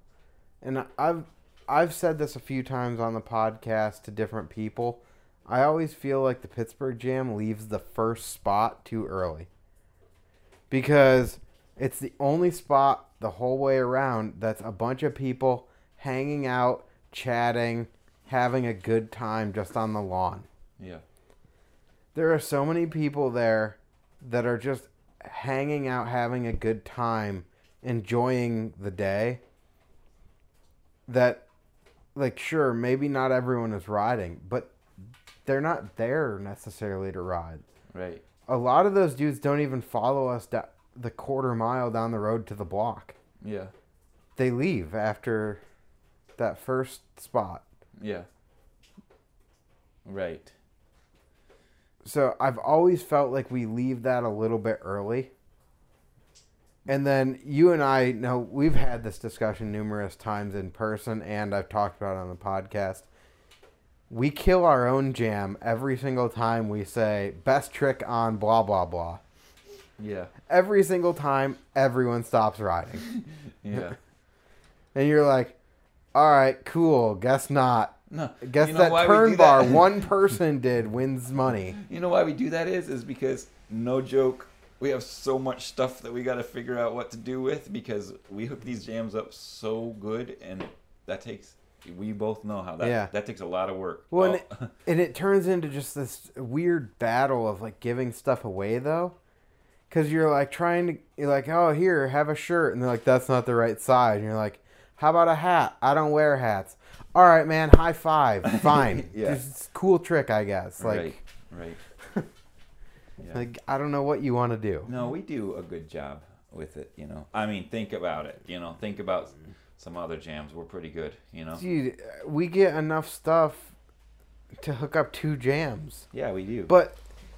Speaker 1: and I've I've said this a few times on the podcast to different people. I always feel like the Pittsburgh Jam leaves the first spot too early because it's the only spot the whole way around that's a bunch of people hanging out, chatting, having a good time just on the lawn.
Speaker 2: yeah.
Speaker 1: There are so many people there that are just hanging out, having a good time, enjoying the day. That, like, sure, maybe not everyone is riding, but they're not there necessarily to ride
Speaker 2: Right.
Speaker 1: a lot of those dudes don't even follow us da- the quarter mile down the road to the block.
Speaker 2: Yeah.
Speaker 1: They leave after that first spot.
Speaker 2: Yeah. Right.
Speaker 1: So I've always felt like we leave that a little bit early. And then you and I know we've had this discussion numerous times in person and I've talked about it on the podcast. We kill our own jam every single time we say best trick on blah blah blah.
Speaker 2: Yeah.
Speaker 1: Every single time everyone stops riding.
Speaker 2: Yeah.
Speaker 1: And you're like, all right, cool. Guess not.
Speaker 2: No.
Speaker 1: Guess
Speaker 2: you know
Speaker 1: that turn bar
Speaker 2: that?
Speaker 1: one person did wins money.
Speaker 2: You know why we do that is is because no joke, we have so much stuff that we got to figure out what to do with because we hook these jams up so good and that takes we both know how that
Speaker 1: Yeah.
Speaker 2: that takes a lot of work.
Speaker 1: Well, and,
Speaker 2: Oh,
Speaker 1: it, and it turns into just this weird battle of like giving stuff away though. Cause you're like trying to, you're like, oh, here, have a shirt. And they're like, that's not the right size. And you're like, how about a hat? I don't wear hats. All right, man, high five. Fine.
Speaker 2: Yeah.
Speaker 1: Cool trick, I guess. Like,
Speaker 2: right. Right. Yeah.
Speaker 1: like I don't know what you want to do.
Speaker 2: No, we do a good job with it, you know. I mean, think about it, you know. Think about some other jams. We're pretty good, you know.
Speaker 1: Dude, we get enough stuff to hook up two jams.
Speaker 2: Yeah, we do.
Speaker 1: But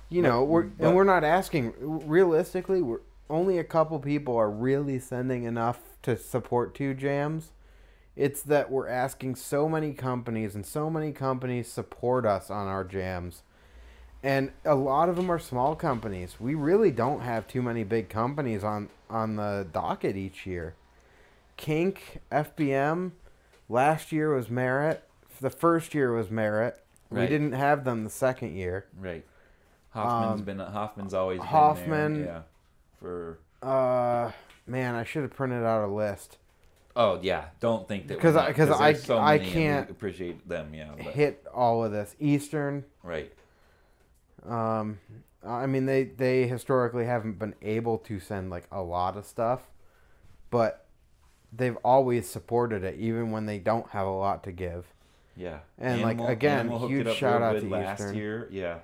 Speaker 1: you
Speaker 2: But-
Speaker 1: know, we're
Speaker 2: but-
Speaker 1: and we're not asking. Realistically, we're only a couple people are really sending enough to support two jams. It's that we're asking so many companies, and so many companies support us on our jams, and a lot of them are small companies. We really don't have too many big companies on on the docket each year. Kink, FBM, last year was Merritt. The first year was Merritt. We didn't have them the second year.
Speaker 2: right. Hoffman's
Speaker 1: Um,
Speaker 2: been Hoffman's always
Speaker 1: Hoffman-
Speaker 2: been there, yeah. For
Speaker 1: Uh, man, I should have printed out a list.
Speaker 2: Oh yeah, don't think that
Speaker 1: 'Cause
Speaker 2: we're
Speaker 1: I-
Speaker 2: so
Speaker 1: I can't
Speaker 2: appreciate them. Yeah, but,
Speaker 1: hit all of this. Eastern,
Speaker 2: right.
Speaker 1: Um, I mean they they historically haven't been able to send like a lot of stuff, but they've always supported it even when they don't have a lot to give.
Speaker 2: Yeah,
Speaker 1: And, like, again,
Speaker 2: hooked
Speaker 1: huge shout out to
Speaker 2: last
Speaker 1: Eastern.
Speaker 2: year. Yeah,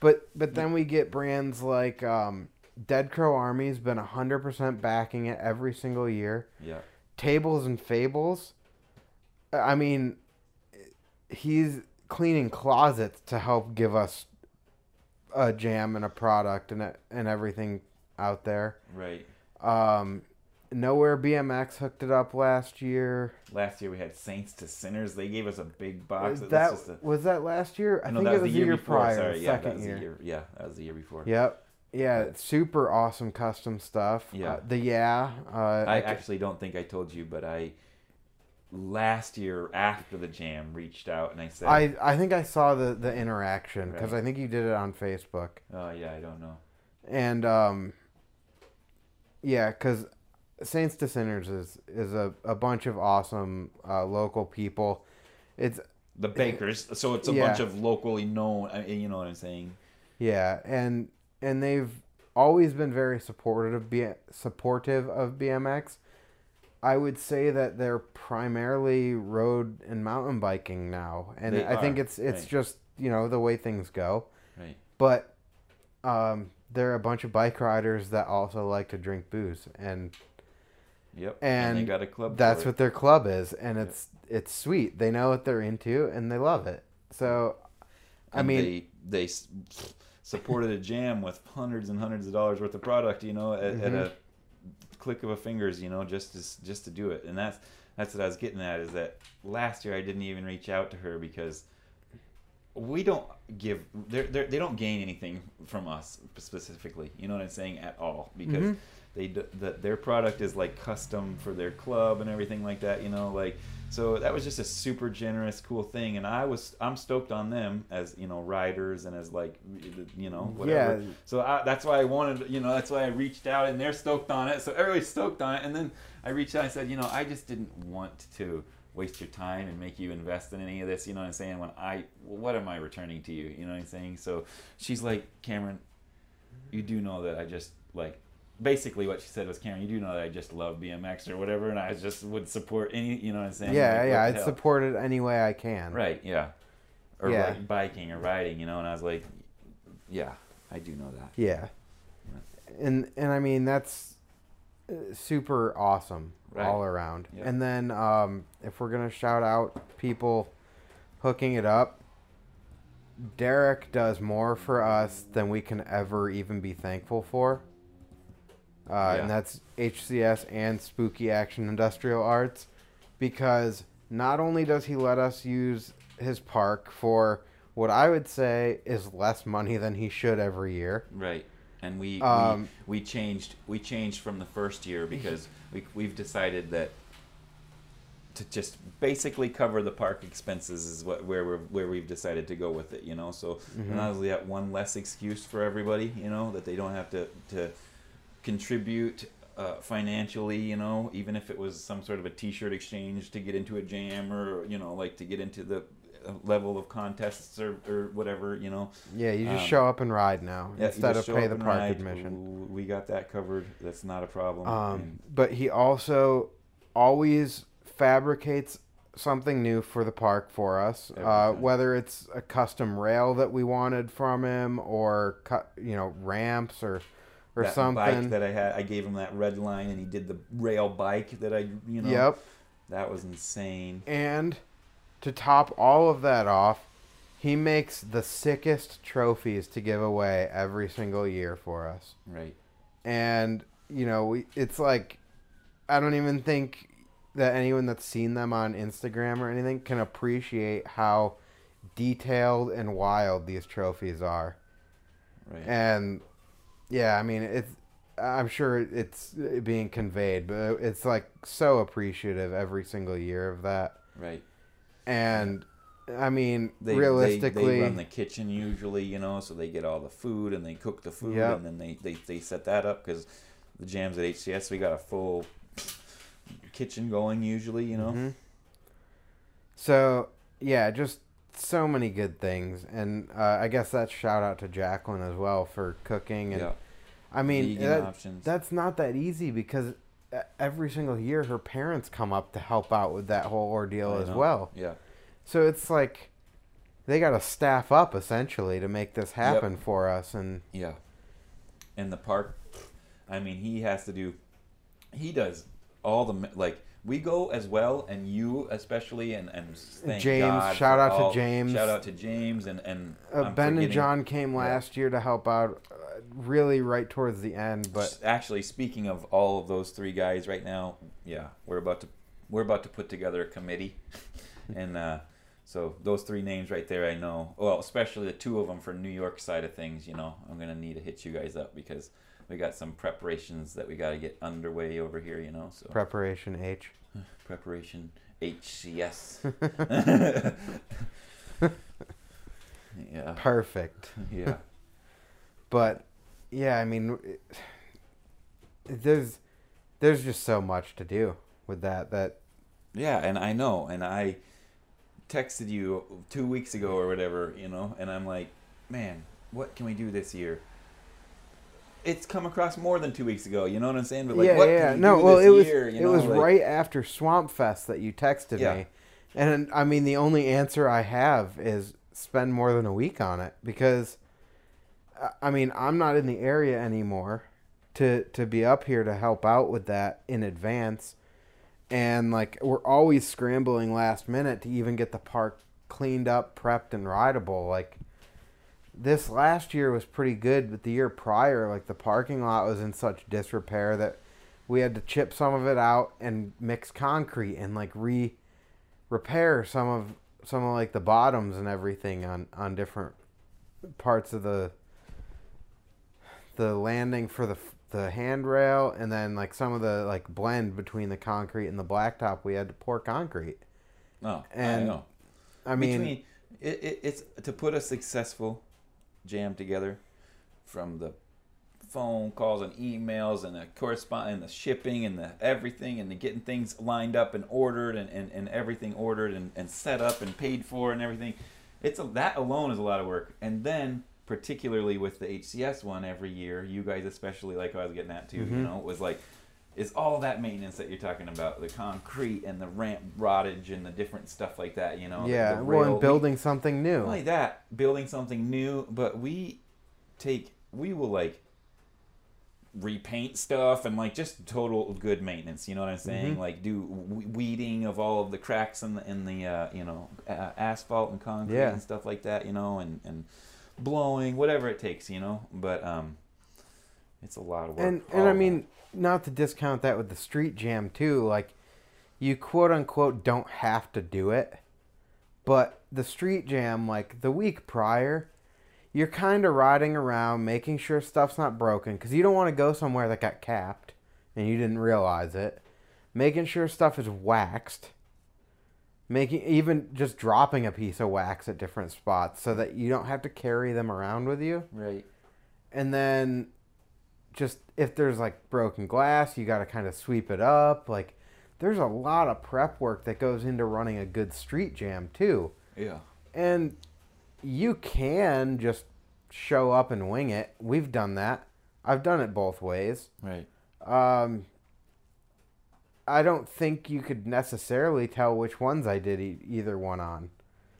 Speaker 1: But but then we get brands like um, Dead Crow Army's been hundred percent backing it every single year.
Speaker 2: yeah,
Speaker 1: Tables and Fables. I mean, he's cleaning closets to help give us a jam and a product and and everything out there.
Speaker 2: right.
Speaker 1: Um, Nowhere BMX hooked it up last year.
Speaker 2: Last year we had Saints to Sinners. They gave us a big box.
Speaker 1: Was that
Speaker 2: a-
Speaker 1: was that last year? I
Speaker 2: no,
Speaker 1: think
Speaker 2: that
Speaker 1: it was
Speaker 2: the year, before.
Speaker 1: prior,
Speaker 2: Sorry, yeah, that
Speaker 1: second
Speaker 2: was
Speaker 1: year.
Speaker 2: the year. Yeah, that was the year before.
Speaker 1: Yep. Yeah, super awesome custom stuff.
Speaker 2: Yeah.
Speaker 1: Uh, the yeah. Uh,
Speaker 2: I
Speaker 1: ca-
Speaker 2: actually don't think I told you, but I last year after the jam reached out and I said,
Speaker 1: I I think I saw the the interaction because
Speaker 2: Right.
Speaker 1: I think you did it on Facebook
Speaker 2: "Oh yeah, I don't know."
Speaker 1: and um. Yeah, because Saints to Sinners is is a, a bunch of awesome uh, local people. It's
Speaker 2: The bakers, so it's a
Speaker 1: Yeah.
Speaker 2: bunch of locally known. I mean, you know what I'm saying?
Speaker 1: Yeah, and and they've always been very supportive of B- supportive of BMX. I would say that they're primarily road and mountain biking now, and
Speaker 2: They
Speaker 1: I think it's it's
Speaker 2: right.
Speaker 1: just you know the way things go.
Speaker 2: Right.
Speaker 1: But um, they're a bunch of bike riders that also like to drink booze, and
Speaker 2: Yep.
Speaker 1: And
Speaker 2: they got a club.
Speaker 1: that's what their club is, and it's it's sweet. They know what they're into, and they love it. So, I
Speaker 2: And
Speaker 1: mean,
Speaker 2: they they supported a jam with hundreds and hundreds of dollars worth of product. You know, at, at
Speaker 1: Mhm.
Speaker 2: a click of a fingers. You know, just to, just to do it. And that's that's what I was getting at. Is that last year I didn't even reach out to her because we don't give they're, they're, they don't gain anything from us specifically. You know what I'm saying at all because.
Speaker 1: Mhm.
Speaker 2: They the, their product is like custom for their club and everything like that, you know, like so that was just a super generous, cool thing, and I was I'm stoked on them as you know riders and as like you know whatever.
Speaker 1: Yeah.
Speaker 2: So I, that's why I wanted, you know, that's why I reached out, and they're stoked on it. So everybody's stoked on it, and then I reached out and said, you know, I just didn't want to waste your time and make you invest in any of this. You know what I'm saying? When I, what am I returning to you? You know what I'm saying? So she's like, Cameron, you do know that I just like. Basically, what she said was, Cameron, you do know that I just love BMX or whatever, and I just would support any, you know what I'm saying?
Speaker 1: yeah,
Speaker 2: Like,
Speaker 1: yeah, I'd
Speaker 2: hell?
Speaker 1: support it any way I can.
Speaker 2: Right, yeah. Or
Speaker 1: Yeah.
Speaker 2: like biking or riding, you know, and I was like, yeah, I do know that.
Speaker 1: Yeah. And and I mean that's uh, super awesome
Speaker 2: Right.
Speaker 1: all around.
Speaker 2: Yep.
Speaker 1: And then um, if we're gonna shout out people hooking it up, Derek does more for us than we can ever even be thankful for. Uh,
Speaker 2: Yeah.
Speaker 1: And that's HCS and Spooky Action Industrial Arts, because not only does he let us use his park for what I would say is less money than he should every year.
Speaker 2: Right. And we,
Speaker 1: Um,
Speaker 2: we we changed we changed from the first year because we we've decided that to just basically cover the park expenses is what where we're where we've decided to go with it, you know. So
Speaker 1: Mhm.
Speaker 2: and obviously that one less excuse for everybody, you know, that they don't have to to contribute uh, financially, you know, even if it was some sort of a T-shirt exchange to get into a jam or you know like to get into the uh, level of contests or, or whatever, you know.
Speaker 1: Yeah, you just
Speaker 2: Um,
Speaker 1: show up and ride now
Speaker 2: Yeah,
Speaker 1: instead of pay the park
Speaker 2: ride.
Speaker 1: admission.
Speaker 2: We got that covered. That's not a problem.
Speaker 1: Um,
Speaker 2: And-
Speaker 1: but he also always fabricates something new for the park for us. Uh, whether it's a custom rail that we wanted from him, or cut, you know, ramps or or
Speaker 2: that
Speaker 1: something.
Speaker 2: bike that I had, I gave him that Redline, and he did the rail bike that I, you know.
Speaker 1: Yep.
Speaker 2: That was insane.
Speaker 1: And to top all of that off, he makes the sickest trophies to give away every single year for us.
Speaker 2: Right.
Speaker 1: and you know we it's like i don't even think that anyone that's seen them on instagram or anything can appreciate how detailed and wild these trophies are
Speaker 2: Right.
Speaker 1: and yeah i mean it's i'm sure it's being conveyed but it's like so appreciative every single year of that
Speaker 2: right.
Speaker 1: and i mean
Speaker 2: They,
Speaker 1: realistically
Speaker 2: they, they run the kitchen usually, you know, so they get all the food and they cook the food
Speaker 1: Yep.
Speaker 2: and then they, they, they set that up because the jams at HCS we got a full kitchen going usually. You know.
Speaker 1: Mhm. So yeah, just so many good things, and uh, I guess that's shout out to Jacqueline as well for cooking. And
Speaker 2: Yeah.
Speaker 1: I mean, that- that's not that easy because e- every single year her parents come up to help out with that whole ordeal
Speaker 2: I
Speaker 1: as
Speaker 2: know.
Speaker 1: well.
Speaker 2: Yeah.
Speaker 1: So it's like they got to staff up essentially to make this happen for us, and
Speaker 2: Yeah. And the park, I mean, he has to do, he does all the, like, we go as well, and you especially, and, and thank
Speaker 1: James,
Speaker 2: God
Speaker 1: shout out to James.
Speaker 2: Shout out to James, and, and
Speaker 1: uh, Ben and John came
Speaker 2: yeah.
Speaker 1: last year to help out, uh, really right towards the end, but.
Speaker 2: actually, speaking of all of those three guys right now, yeah, we're about to, we're about to put together a committee, and, uh, so those three names right there, I know. Well, especially the two of them for New York side of things. You know, I'm gonna need to hit you guys up because we got some preparations that we got to get underway over here. You know, so
Speaker 1: Preparation H.
Speaker 2: preparation HCS. yeah,
Speaker 1: Perfect.
Speaker 2: yeah,
Speaker 1: But yeah, I mean, it- there's there's just so much to do with that. That
Speaker 2: yeah. And I know, and I texted you two weeks ago or whatever. You know, and I'm like, man, what can we do this year? It's come across more than two weeks ago. You know what I'm saying? But like,
Speaker 1: yeah,
Speaker 2: what
Speaker 1: yeah, no, well, it was
Speaker 2: year?
Speaker 1: It
Speaker 2: know,
Speaker 1: was
Speaker 2: like-
Speaker 1: right after Swamp Fest that you texted
Speaker 2: Yeah.
Speaker 1: me, and I mean, the only answer I have is spend more than a week on it because, I- I mean, I'm not in the area anymore to to be up here to help out with that in advance, and like we're always scrambling last minute to even get the park cleaned up, prepped, and rideable. Like this last year was pretty good, but the year prior, like the parking lot was in such disrepair that we had to chip some of it out and mix concrete and like re repair some of some of like the bottoms and everything on on different parts of the the landing for the the handrail and then like some of the like blend between the concrete and the blacktop we had to pour concrete
Speaker 2: No, I
Speaker 1: and
Speaker 2: know.
Speaker 1: i mean
Speaker 2: between it, it, it's to put a successful jam together from the phone calls and emails and the correspond and the shipping and the everything and the getting things lined up and ordered and, and, and everything ordered and, and set up and paid for and everything it's a, that alone is a lot of work and then particularly with the hcs one every year you guys especially like i was getting at too you
Speaker 1: Mhm.
Speaker 2: know it was like is all that maintenance that you're talking about the concrete and the ramp rottage and the different stuff like that you know
Speaker 1: yeah
Speaker 2: the
Speaker 1: well
Speaker 2: rail-
Speaker 1: and building something new
Speaker 2: not only that, building something new, but we take we will like repaint stuff and like just total good maintenance. You know what I'm saying?
Speaker 1: Mhm.
Speaker 2: Like do weeding of all of the cracks in the in the uh, you know uh, asphalt and concrete
Speaker 1: Yeah.
Speaker 2: and stuff like that. You know, and and blowing whatever it takes. You know, but um, it's a lot of work.
Speaker 1: and and I mean, not to discount that with the street jam too. Like, you quote unquote don't have to do it, but the street jam, like the week prior, you're kind of riding around making sure stuff's not broken because you don't want to go somewhere that got capped and you didn't realize it. Making sure stuff is waxed. Making even just dropping a piece of wax at different spots so that you don't have to carry them around with you
Speaker 2: right.
Speaker 1: and then just if there's like broken glass you got to kind of sweep it up like there's a lot of prep work that goes into running a good street jam too
Speaker 2: Yeah.
Speaker 1: and you can just show up and wing it we've done that i've done it both ways
Speaker 2: Right.
Speaker 1: um i don't think you could necessarily tell which ones i did e- either one on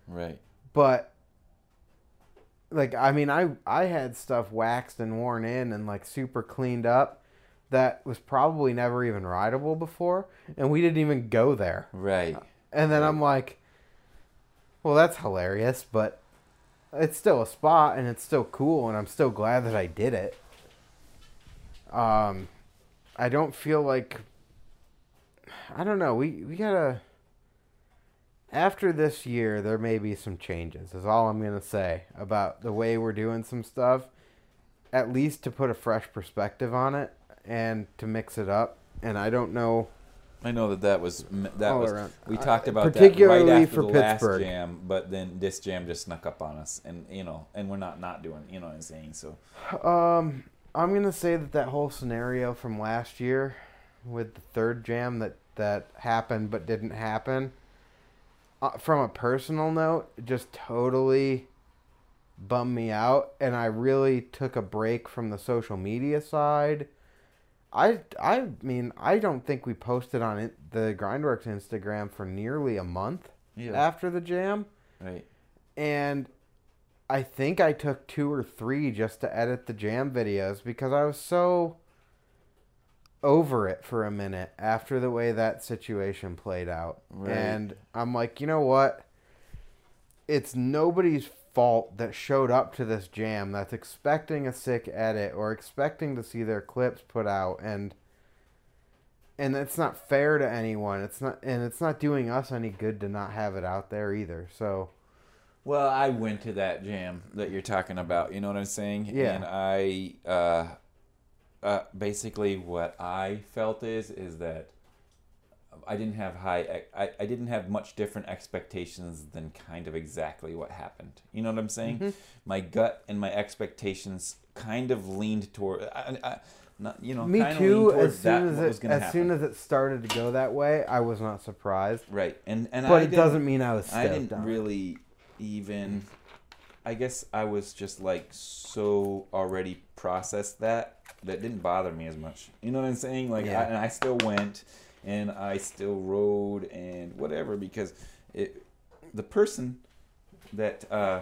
Speaker 2: Right.
Speaker 1: but like I mean I I had stuff waxed and worn in and like super cleaned up that was probably never even rideable before and we didn't even go there.
Speaker 2: Right.
Speaker 1: And then I'm like well that's hilarious but it's still a spot and it's still cool and I'm still glad that I did it. Um I don't feel like I don't know, we we got to after this year, there may be some changes. Is all I'm gonna say about the way we're doing some stuff. At least to put a fresh perspective on it and to mix it up. And I don't know.
Speaker 2: I know that that was that was
Speaker 1: around.
Speaker 2: we
Speaker 1: Uh,
Speaker 2: talked about that
Speaker 1: particularly
Speaker 2: right after
Speaker 1: for
Speaker 2: the
Speaker 1: Pittsburgh.
Speaker 2: last jam, but then this jam just snuck up on us, and you know, and we're not not doing, you know what I'm saying? So
Speaker 1: Um, I'm gonna say that that whole scenario from last year with the third jam that that happened but didn't happen. Uh, from a personal note, just totally bummed me out, and I really took a break from the social media side. I I mean I don't think we posted on it, the Grindworks Instagram for nearly a month
Speaker 2: Yeah.
Speaker 1: after the jam,
Speaker 2: right.
Speaker 1: and I think I took two or three just to edit the jam videos because I was so over it for a minute after the way that situation played out.
Speaker 2: Right.
Speaker 1: And I'm like, you know what? It's nobody's fault that showed up to this jam that's expecting a sick edit or expecting to see their clips put out and and it's not fair to anyone. It's not and it's not doing us any good to not have it out there either. So
Speaker 2: Well, I went to that jam that you're talking about. You know what I'm saying?
Speaker 1: Yeah.
Speaker 2: And I, uh, uh, basically, what I felt is is that I didn't have high. I, I didn't have much different expectations than kind of exactly what happened. You know what I'm saying?
Speaker 1: Mm-hmm.
Speaker 2: My gut and my expectations kind of leaned toward. I, I, not, you know,
Speaker 1: Me too. As soon as it as
Speaker 2: happen.
Speaker 1: soon as it started to go that way, I was not surprised.
Speaker 2: right, and and
Speaker 1: But
Speaker 2: I
Speaker 1: it doesn't mean I was
Speaker 2: I didn't really even. I guess I was just like so already processed that that didn't bother me as much. You know what I'm saying? Like,
Speaker 1: Yeah.
Speaker 2: I, and I still went and I still rode and whatever because it the person that uh,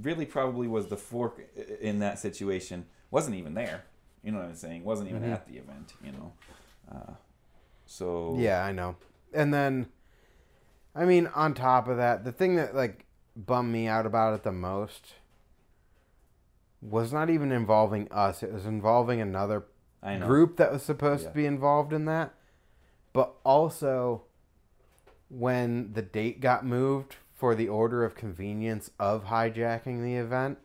Speaker 2: really probably was the fork in that situation wasn't even there. You know what I'm saying? Wasn't even
Speaker 1: Mhm.
Speaker 2: at the event. You know, uh, so
Speaker 1: Yeah, I know. And then, I mean, on top of that, the thing that like bummed me out about it the most was not even involving us. It was involving another group that was supposed
Speaker 2: Yeah.
Speaker 1: to be involved in that. But also, when the date got moved for the order of convenience of hijacking the event,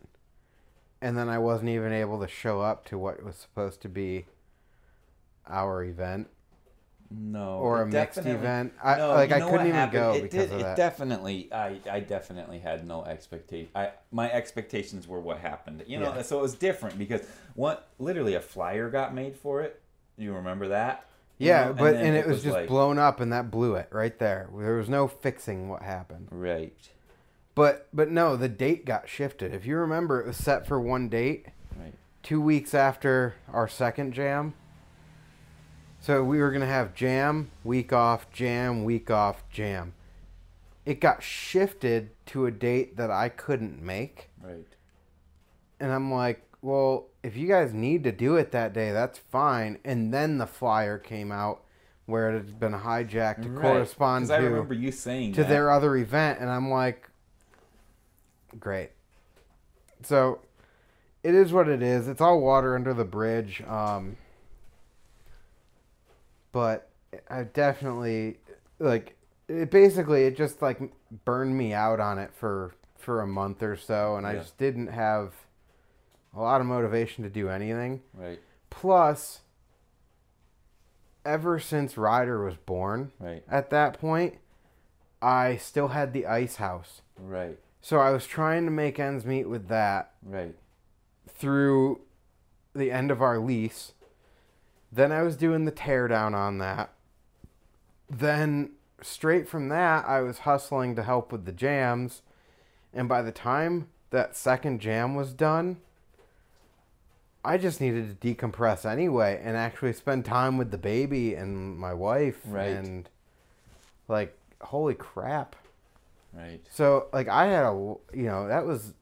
Speaker 1: and then I wasn't even able to show up to what was supposed to be our event
Speaker 2: No,
Speaker 1: or a mixed event. I
Speaker 2: No,
Speaker 1: like
Speaker 2: you
Speaker 1: I couldn't even
Speaker 2: happened?
Speaker 1: go
Speaker 2: it
Speaker 1: because
Speaker 2: did,
Speaker 1: of
Speaker 2: it
Speaker 1: that.
Speaker 2: definitely, I, I definitely had no expectation. I my expectations were what happened. You know,
Speaker 1: Yeah.
Speaker 2: so it was different because what literally a flyer got made for it. You remember that? You
Speaker 1: yeah,
Speaker 2: know,
Speaker 1: but
Speaker 2: then
Speaker 1: and it, was, just
Speaker 2: like-
Speaker 1: blown up, and that blew it right there. There was no fixing what happened.
Speaker 2: right,
Speaker 1: But but no, the date got shifted. If you remember, it was set for one date.
Speaker 2: right,
Speaker 1: two weeks after our second jam. So we were gonna have jam, week off, jam, week off, jam. It got shifted to a date that I couldn't make.
Speaker 2: right.
Speaker 1: And I'm like, well, if you guys need to do it that day, that's fine. And then the flyer came out where it had been hijacked to
Speaker 2: Right.
Speaker 1: correspond
Speaker 2: 'Cause I
Speaker 1: to
Speaker 2: remember you saying
Speaker 1: to
Speaker 2: that.
Speaker 1: their other event and I'm like great. So it is what it is. It's all water under the bridge. Um but I definitely like it basically it just like burned me out on it for for a month or so and I
Speaker 2: Yeah.
Speaker 1: just didn't have a lot of motivation to do anything.
Speaker 2: Right,
Speaker 1: Plus ever since Ryder was born,
Speaker 2: right,
Speaker 1: at that point, I still had the ice house.
Speaker 2: right,
Speaker 1: So I was trying to make ends meet with that
Speaker 2: right,
Speaker 1: through the end of our lease. Then I was doing the teardown on that. Then straight from that, I was hustling to help with the jams. And by the time that second jam was done, I just needed to decompress anyway and actually spend time with the baby and my wife.
Speaker 2: Right.
Speaker 1: And like, holy crap.
Speaker 2: right.
Speaker 1: So like I had a you know that was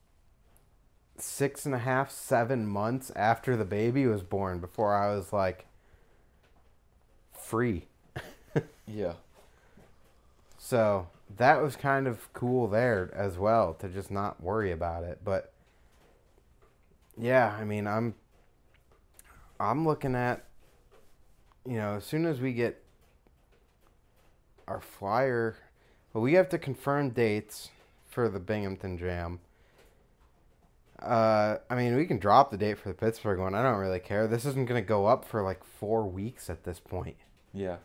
Speaker 1: six and a half seven months after the baby was born before I was like free.
Speaker 2: Yeah,
Speaker 1: So that was kind of cool there as well to just not worry about it. But yeah, I mean I'm I'm looking at you know as soon as we get our flyer, well we have to confirm dates for the Binghamton Jam. Uh, I mean, we can drop the date for the Pittsburgh one. I don't really care. This isn't gonna go up for like four weeks at this point.
Speaker 2: Yeah,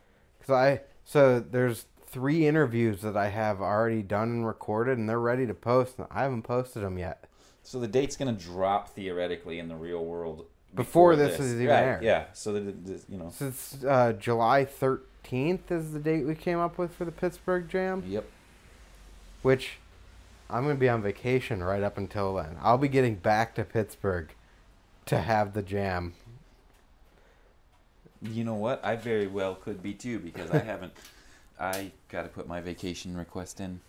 Speaker 1: Cause I so there's three interviews that I have already done and recorded, and they're ready to post. and I haven't posted them yet.
Speaker 2: So the date's gonna drop theoretically in the real world
Speaker 1: Before this is even
Speaker 2: right,
Speaker 1: aired.
Speaker 2: Yeah. So that this- you know.
Speaker 1: So uh, July thirteenth is the date we came up with for the Pittsburgh Jam,
Speaker 2: Yep.
Speaker 1: which I'm going to be on vacation right up until then. I'll be getting back to Pittsburgh to have the jam.
Speaker 2: You know what? I very well could be too because I haven't. I got to put my vacation request in.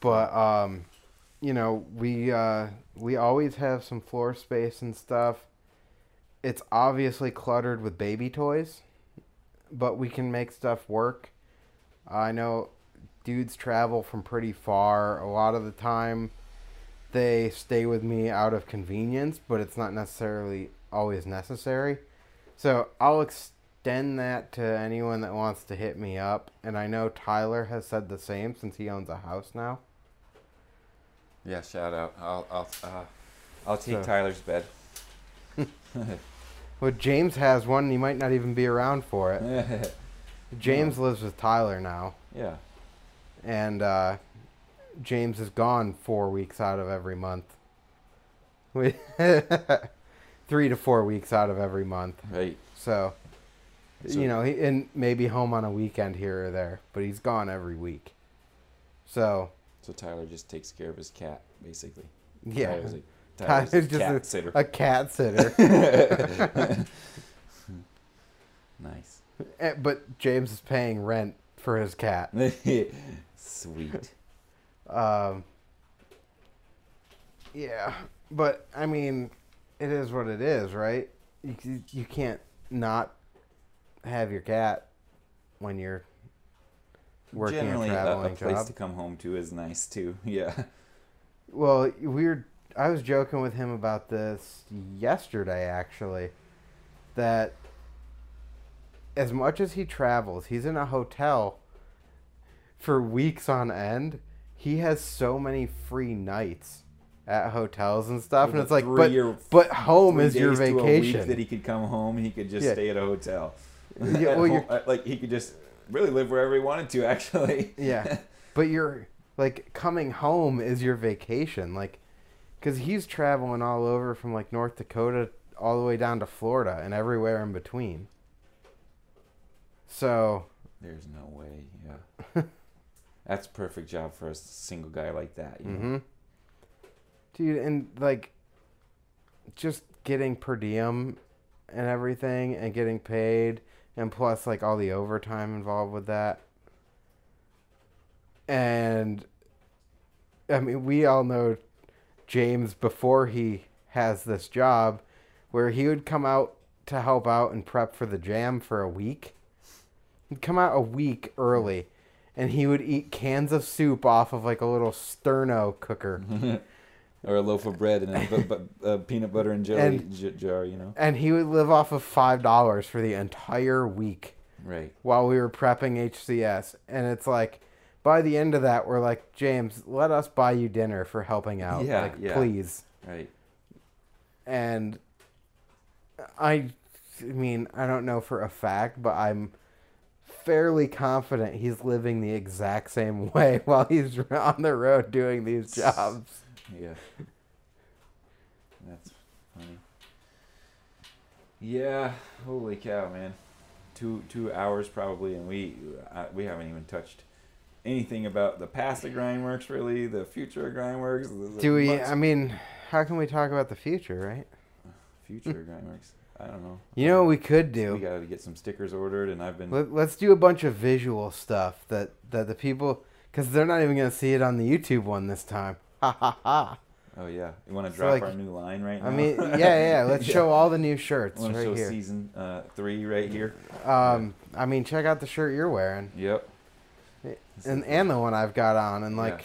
Speaker 1: But um you know, we uh we always have some floor space and stuff. It's obviously cluttered with baby toys, but we can make stuff work. I know dudes travel from pretty far. A lot of the time they stay with me out of convenience, but it's not necessarily always necessary. So I'll extend that to anyone that wants to hit me up. And I know Tyler has said the same since he owns a house now.
Speaker 2: Yeah, shout out. I'll I'll uh, I'll take
Speaker 1: So-
Speaker 2: Tyler's bed.
Speaker 1: Well, James has one. and He might not even be around for it. James lives with Tyler now,
Speaker 2: yeah.
Speaker 1: and uh, James is gone four weeks out of every month. We- Three to four weeks out of every month.
Speaker 2: Right.
Speaker 1: So,
Speaker 2: So-
Speaker 1: you know, he and maybe home on a weekend here or there, but he's gone every week. So,
Speaker 2: So Tyler just takes care of his cat, basically.
Speaker 1: yeah,
Speaker 2: Tyler's a,
Speaker 1: Tyler's
Speaker 2: Tyler's a
Speaker 1: just
Speaker 2: cat
Speaker 1: a-
Speaker 2: sitter.
Speaker 1: a cat sitter.
Speaker 2: nice.
Speaker 1: Eh, but James is paying rent for his cat.
Speaker 2: Sweet.
Speaker 1: Um, yeah, but I mean, it is what it is, right? You you- can't not have your cat when you're working
Speaker 2: Generally,
Speaker 1: a
Speaker 2: a, a
Speaker 1: traveling
Speaker 2: place
Speaker 1: job.
Speaker 2: to come home to is nice too. Yeah.
Speaker 1: Well, we were. I was joking with him about this yesterday, actually. That as much as he travels, he's in a hotel for weeks on end. He has so many free nights at hotels and stuff, and it's like, but
Speaker 2: or
Speaker 1: but home is your vacation.
Speaker 2: that he could come home. He could just
Speaker 1: Yeah.
Speaker 2: stay at a hotel.
Speaker 1: Yeah, well,
Speaker 2: home- uh, like he could just really live wherever he wanted to. Actually.
Speaker 1: Yeah, but you're like coming home is your vacation, like, because he's traveling all over from like North Dakota all the way down to Florida and everywhere in between. So
Speaker 2: There's no way. Yeah. That's perfect job for a single guy like that. You know?
Speaker 1: hmm Dude, and like just getting per diem and everything and getting paid and plus like all the overtime involved with that. And I mean, we all know James before he has this job where he would come out to help out and prep for the jam for a week. He'd come out a week early and he would eat cans of soup off of like a little sterno cooker.
Speaker 2: or a loaf of bread and a uh, peanut butter and jelly
Speaker 1: And-
Speaker 2: j- jar. You know.
Speaker 1: And he would live off of five dollars for the entire week
Speaker 2: Right.
Speaker 1: while we were prepping HCS. And it's like by the end of that we're like, James, let us buy you dinner for helping out.
Speaker 2: Yeah,
Speaker 1: like
Speaker 2: yeah.
Speaker 1: please.
Speaker 2: Right.
Speaker 1: And I I mean, I don't know for a fact, but I'm fairly confident he's living the exact same way while he's on the road doing these jobs.
Speaker 2: Yeah. That's funny. Yeah. Holy cow, man. Two two hours probably, and we uh, we haven't even touched anything about the past of Grindworks, really, the future of Grindworks. the- the
Speaker 1: Do we
Speaker 2: months-
Speaker 1: I mean, how can we talk about the future, right?
Speaker 2: future of Grindworks? I don't know.
Speaker 1: You know what we could do?
Speaker 2: We got to get some stickers ordered, and I've been.
Speaker 1: Let, let's do a bunch of visual stuff that that the people because they're not even gonna see it on the YouTube one this time. Ha ha ha!
Speaker 2: Oh yeah, you want to
Speaker 1: So,
Speaker 2: drop
Speaker 1: like,
Speaker 2: our new line right now?
Speaker 1: I mean, yeah, yeah. Let's
Speaker 2: Yeah.
Speaker 1: show all the new shirts right
Speaker 2: show
Speaker 1: here.
Speaker 2: season uh, three right here?
Speaker 1: Um, I mean, check out the shirt you're wearing,
Speaker 2: Yep.
Speaker 1: and and the one I've got on, and like,
Speaker 2: Yeah.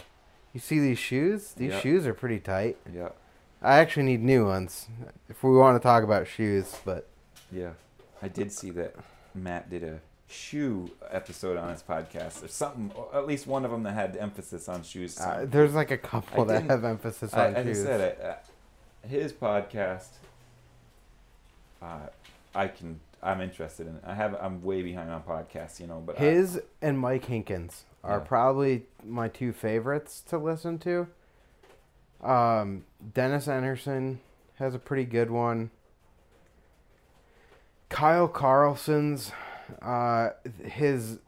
Speaker 1: you see these shoes? These
Speaker 2: Yeah.
Speaker 1: shoes are pretty tight.
Speaker 2: Yeah.
Speaker 1: I actually need new ones if we want to talk about shoes, but
Speaker 2: Yeah, I did see that Matt did a shoe episode on his podcast. or something, or at least one of them that had emphasis on shoes.
Speaker 1: uh, there's like a couple
Speaker 2: I
Speaker 1: that have emphasis on
Speaker 2: I
Speaker 1: shoes.
Speaker 2: just said it. Uh, his podcast, uh, I can. I'm interested in. It. I have. I'm way behind on podcasts, you know. But I-
Speaker 1: His and Mike Hinkins are
Speaker 2: Yeah.
Speaker 1: probably my two favorites to listen to. Um, Dennis Anderson has a pretty good one. Kyle Carlson's uh, his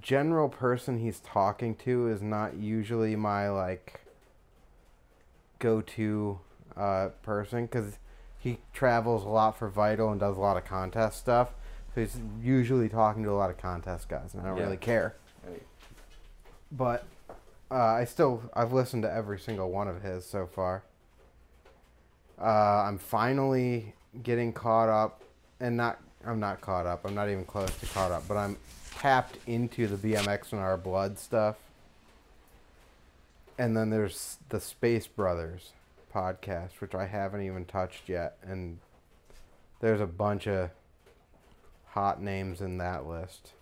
Speaker 1: general person he's talking to is not usually my like go-to uh, person because he travels a lot for Vital and does a lot of contest stuff. So he's usually talking to a lot of contest guys, and I don't
Speaker 2: Yeah.
Speaker 1: really care.
Speaker 2: Right.
Speaker 1: But uh, I still I've listened to every single one of his so far. Uh, I'm finally getting caught up, and not I'm not caught up. I'm not even close to caught up, but I'm tapped into the BMX and our blood stuff. And then there's the Space Brothers podcast, which I haven't even touched yet, and there's a bunch of hot names in that list.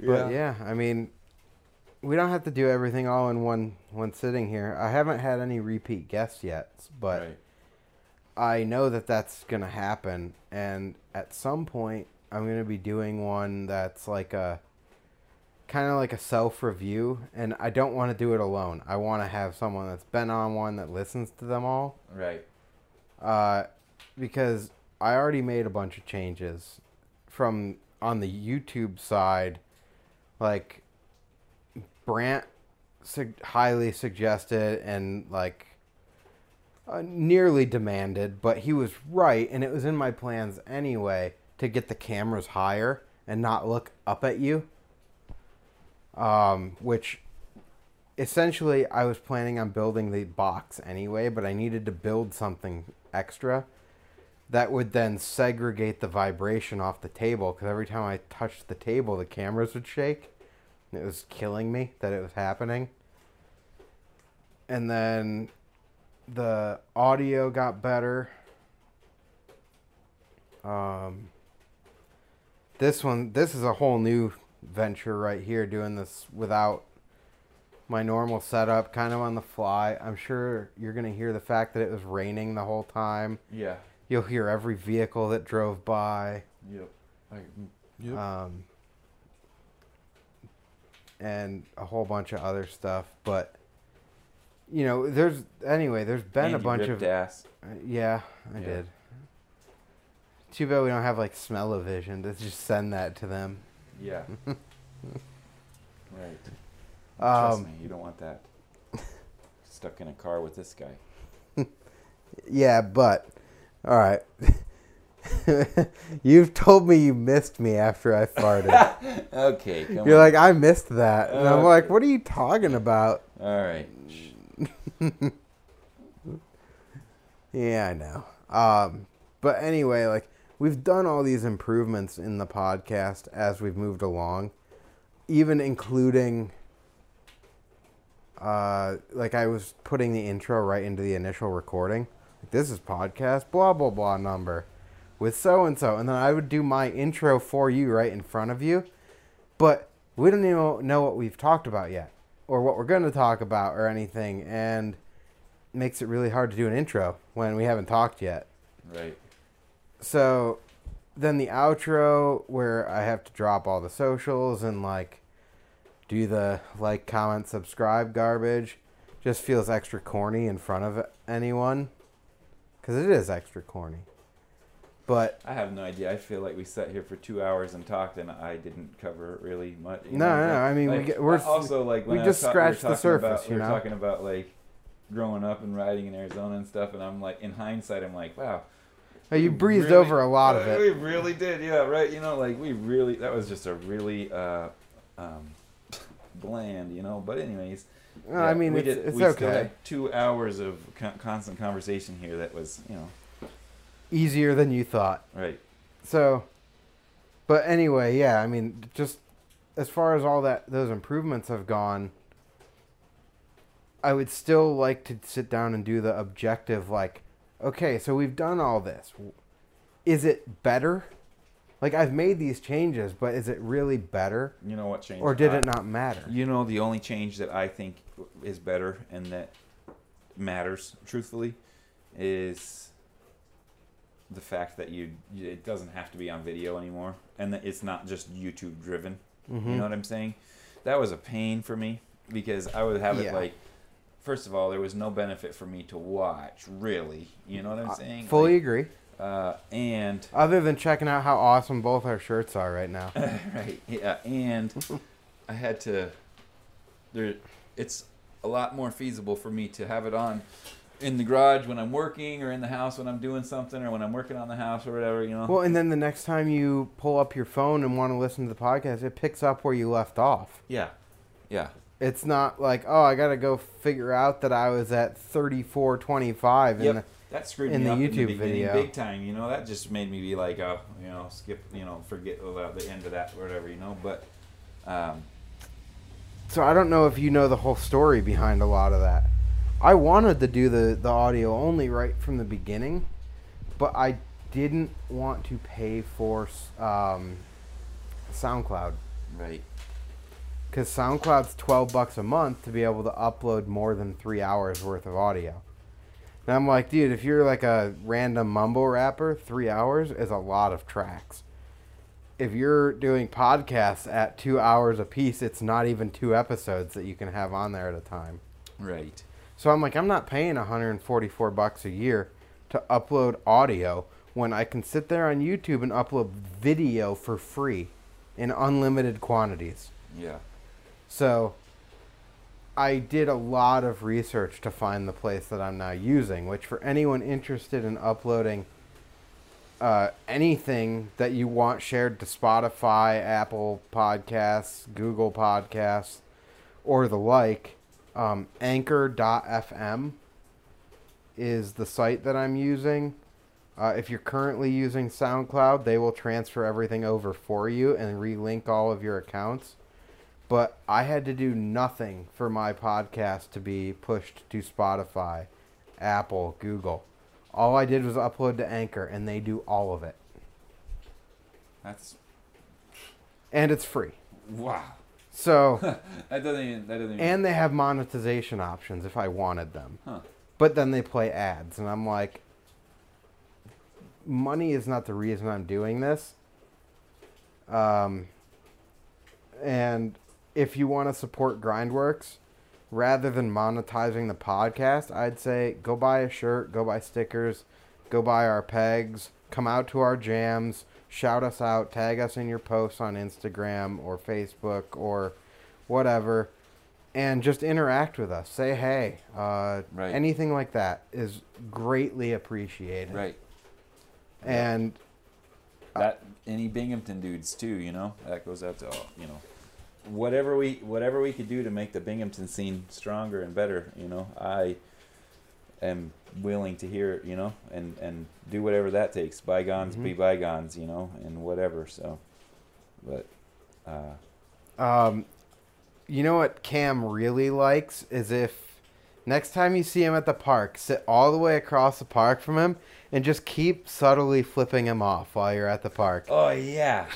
Speaker 1: Yeah. But yeah, I mean, we don't have to do everything all in one one sitting here. I haven't had any repeat guests yet, but
Speaker 2: right.
Speaker 1: I know that that's gonna happen, and at some point, I'm gonna be doing one that's like a kind of like a self review, and I don't want to do it alone. I want to have someone that's been on one that listens to them all,
Speaker 2: Right.
Speaker 1: uh, because I already made a bunch of changes from on the YouTube side, like Brant sug- highly suggested and like uh, nearly demanded, but he was right, and it was in my plans anyway to get the cameras higher and not look up at you. Um, which essentially I was planning on building the box anyway, but I needed to build something extra that would then segregate the vibration off the table because every time I touched the table, the cameras would shake. It was killing me that it was happening. And then the audio got better. Um, this one, this is a whole new venture right here, doing this without my normal setup, kind of on the fly. I'm sure you're going to hear the fact that it was raining the whole time.
Speaker 2: Yeah.
Speaker 1: You'll hear every vehicle that drove by.
Speaker 2: Yep. I, yep.
Speaker 1: Um, and a whole bunch of other stuff. But, you know, there's, anyway, there's been
Speaker 2: And
Speaker 1: a bunch of.
Speaker 2: ass.
Speaker 1: Uh, yeah, I
Speaker 2: Yeah.
Speaker 1: did. Too bad we don't have like smell-o-vision to just send that to them.
Speaker 2: Yeah. right. Trust
Speaker 1: Um,
Speaker 2: me, you don't want that. Stuck in a car with this guy.
Speaker 1: Yeah, but all right. You've told me you missed me after I farted.
Speaker 2: okay, come
Speaker 1: You're
Speaker 2: on.
Speaker 1: like, I missed that, and I'm like, what are you talking about?
Speaker 2: All right.
Speaker 1: Yeah, I know. Um, but anyway, like we've done all these improvements in the podcast as we've moved along, even including. Uh, like I was putting the intro right into the initial recording. Like, this is podcast blah blah blah number with so and so, and then I would do my intro for you right in front of you, but we don't even know what we've talked about yet, or what we're going to talk about, or anything, and makes it really hard to do an intro when we haven't talked yet.
Speaker 2: Right.
Speaker 1: So then the outro where I have to drop all the socials and like do the like, comment, subscribe garbage just feels extra corny in front of anyone because it is extra corny. But
Speaker 2: I have no idea. I feel like we sat here for two hours and talked, and I didn't cover really much.
Speaker 1: No,
Speaker 2: know,
Speaker 1: no,
Speaker 2: like-
Speaker 1: I mean, we get, we're
Speaker 2: also like
Speaker 1: we just
Speaker 2: ta- we
Speaker 1: scratched the surface,
Speaker 2: About,
Speaker 1: you
Speaker 2: we
Speaker 1: know?
Speaker 2: talking about like growing up and riding in Arizona and stuff, and I'm like, in hindsight, I'm like, wow.
Speaker 1: uh, you
Speaker 2: we
Speaker 1: breezed
Speaker 2: really-
Speaker 1: over a lot of it.
Speaker 2: We really did, yeah, right. You know, like we really that was just a really uh, um, bland, you know. But anyways,
Speaker 1: Uh,
Speaker 2: yeah,
Speaker 1: I mean,
Speaker 2: we
Speaker 1: it's,
Speaker 2: did,
Speaker 1: it's
Speaker 2: we still
Speaker 1: okay.
Speaker 2: had two hours of con- constant conversation here. That was, you know,
Speaker 1: Easier than you thought.
Speaker 2: right.
Speaker 1: So, but anyway, yeah, I mean, just as far as all that those improvements have gone, I would still like to sit down and do the objective like, okay, so we've done all this. Is it better? Like I've made these changes, but is it really better
Speaker 2: You know what changed?
Speaker 1: or did
Speaker 2: I-
Speaker 1: it not matter?
Speaker 2: You know, the only change that I think is better and that matters, truthfully, is the fact that you it doesn't have to be on video anymore, and that it's not just YouTube driven.
Speaker 1: Mhm.
Speaker 2: You know what I'm saying? That was a pain for me because I would have it like. First of all, there was no benefit for me to watch, really. You know what I'm
Speaker 1: I
Speaker 2: saying?
Speaker 1: fully
Speaker 2: Like,
Speaker 1: agree.
Speaker 2: Uh, and
Speaker 1: Other than checking out how awesome both our shirts are right now.
Speaker 2: right, yeah, and I had to. There, it's a lot more feasible for me to have it on in the garage when I'm working, or in the house when I'm doing something, or when I'm working on the house or whatever. You know.
Speaker 1: Well, and then the next time you pull up your phone and want to listen to the podcast, it picks up where you left off.
Speaker 2: yeah, yeah,
Speaker 1: It's not like, oh, I got to go figure out that I was at 3425 and
Speaker 2: Yep. that screwed
Speaker 1: in
Speaker 2: me
Speaker 1: the
Speaker 2: up in
Speaker 1: YouTube
Speaker 2: the
Speaker 1: video.
Speaker 2: big time. You know, that just made me be like, oh, you know, skip, you know, forget about the end of that, or whatever. You know, but. Um,
Speaker 1: So I don't know if you know the whole story behind a lot of that. I wanted to do the, the audio only right from the beginning, but I didn't want to pay for um, SoundCloud
Speaker 2: right.
Speaker 1: because SoundCloud's twelve bucks a month to be able to upload more than three hours worth of audio. And I'm like, dude, if you're like a random mumble rapper, three hours is a lot of tracks. If you're doing podcasts at two hours a piece, it's not even two episodes that you can have on there at a time.
Speaker 2: Right.
Speaker 1: So I'm like, I'm not paying 144 bucks a year to upload audio when I can sit there on YouTube and upload video for free in unlimited quantities.
Speaker 2: Yeah.
Speaker 1: So I did a lot of research to find the place that I'm now using, which for anyone interested in uploading uh, anything that you want shared to Spotify, Apple Podcasts, Google Podcasts, or the like, um, anchor.fm is the site that I'm using. Uh, if you're currently using SoundCloud, they will transfer everything over for you and relink all of your accounts but I had to do nothing for my podcast to be pushed to Spotify, Apple, Google. All I did was upload to Anchor, and they do all of it.
Speaker 2: That's
Speaker 1: And it's free.
Speaker 2: wow.
Speaker 1: So,
Speaker 2: that doesn't even. That doesn't even.
Speaker 1: and they have monetization options if I wanted them.
Speaker 2: Huh.
Speaker 1: But then they play ads, and I'm like, money is not the reason I'm doing this. Um, and if you want to support Grindworks, rather than monetizing the podcast, I'd say go buy a shirt, go buy stickers, go buy our pegs, come out to our jams, shout us out, tag us in your posts on Instagram or Facebook or whatever, and just interact with us. Say hey. Uh,
Speaker 2: Right.
Speaker 1: Anything like that is greatly appreciated.
Speaker 2: right.
Speaker 1: And
Speaker 2: That any Binghamton dudes too. You know that goes out to all. You know, whatever we whatever we could do to make the Binghamton scene stronger and better. You know, I am willing to hear it. You know, and and do whatever that takes. Bygones be
Speaker 1: Mhm.
Speaker 2: bygones. You know, and whatever. So, but. uh
Speaker 1: Um, you know what Cam really likes is if next time you see him at the park, sit all the way across the park from him and just keep subtly flipping him off while you're at the park.
Speaker 2: Oh yeah.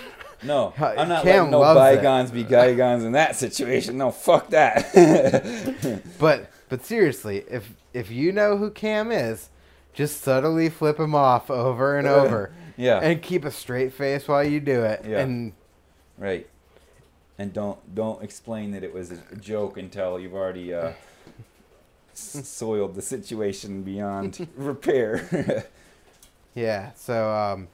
Speaker 2: No, I'm not
Speaker 1: Cam
Speaker 2: letting no
Speaker 1: loves it.
Speaker 2: bygones be bygones in that situation. No, fuck that.
Speaker 1: But but seriously, if if you know who Cam is, just subtly flip him off over and over
Speaker 2: yeah.
Speaker 1: and keep a straight face while you do it.
Speaker 2: Yeah.
Speaker 1: And
Speaker 2: Right. And don't don't explain that it was a joke until you've already uh, soiled the situation beyond repair.
Speaker 1: Yeah, so um,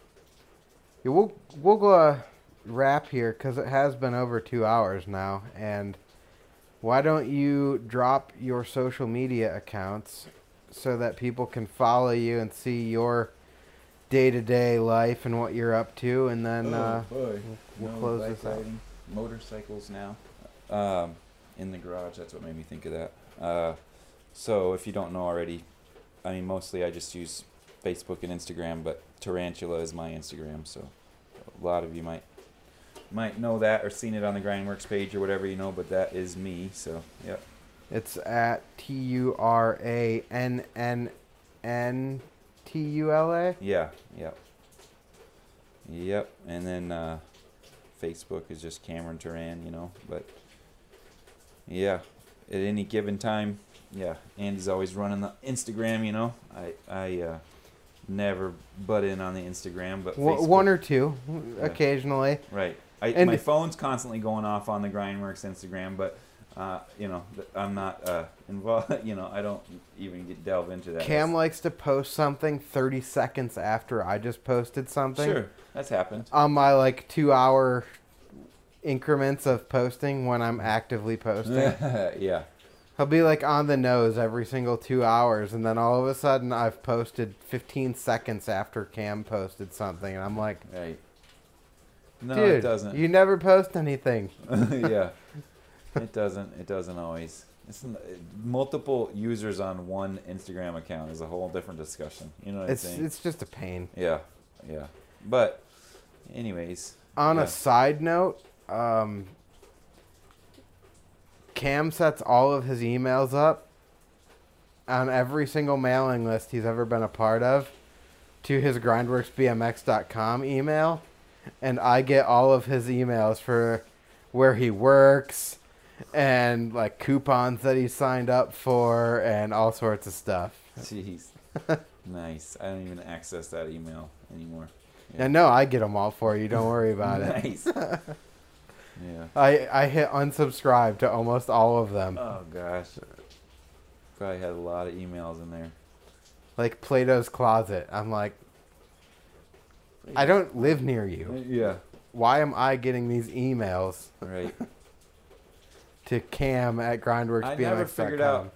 Speaker 1: yeah, we'll we'll go uh, wrap here because it has been over two hours now, and why don't you drop your social media accounts so that people can follow you and see your day to day life and what you're up to, and then uh,
Speaker 2: boy.
Speaker 1: we'll
Speaker 2: No
Speaker 1: close this out.
Speaker 2: riding, Motorcycles now. Um, in the garage. That's what made me think of that. Uh, so if you don't know already, I mean mostly I just use Facebook and Instagram, but Turantula is my Instagram. So a lot of you might might know that or seen it on the Grindworks page or whatever you know, but that is me. So yep.
Speaker 1: it's at T U R A N N N T U L A.
Speaker 2: Yeah, yep. Yep. And then uh, Facebook is just Cameron Turan, you know. But yeah, at any given time, yeah, Andy's always running the Instagram, you know. I I uh, never butt in on the Instagram, but
Speaker 1: One
Speaker 2: Facebook-
Speaker 1: one or two,
Speaker 2: Yeah.
Speaker 1: occasionally.
Speaker 2: right. I,
Speaker 1: and-
Speaker 2: my phone's constantly going off on the Grindworks Instagram, but Uh, you know, I'm not uh, involved. You know, I don't even get delve into that.
Speaker 1: Cam likes to post something 30 seconds after I just posted something.
Speaker 2: Sure, that's happened.
Speaker 1: On my like two hour increments of posting when I'm actively posting.
Speaker 2: yeah.
Speaker 1: He'll be like on the nose every single two hours, and then all of a sudden I've posted 15 seconds after Cam posted something, and I'm like,
Speaker 2: Right. No,
Speaker 1: dude,
Speaker 2: it doesn't.
Speaker 1: you never post anything.
Speaker 2: yeah. It doesn't. It doesn't always. It's multiple users on one Instagram account is a whole different discussion. You know what
Speaker 1: It's
Speaker 2: I'm saying?
Speaker 1: it's just a pain.
Speaker 2: yeah, yeah. But, anyways,
Speaker 1: On
Speaker 2: Yeah.
Speaker 1: a side note, um, Cam sets all of his emails up on every single mailing list he's ever been a part of to his grindworksbmx.com email, and I get all of his emails for where he works and like coupons that he signed up for and all sorts of stuff.
Speaker 2: jeez, nice. I don't even access that email anymore.
Speaker 1: And no, I get them all for you. Don't worry about it.
Speaker 2: nice. yeah.
Speaker 1: I I hit unsubscribe to almost all of them.
Speaker 2: Oh gosh. Probably had a lot of emails in there.
Speaker 1: Like Plato's closet. I'm like, I don't live near you.
Speaker 2: Uh, yeah.
Speaker 1: Why am I getting these emails
Speaker 2: Right.
Speaker 1: to Cam at grindworksbmx.com?
Speaker 2: I never figured out.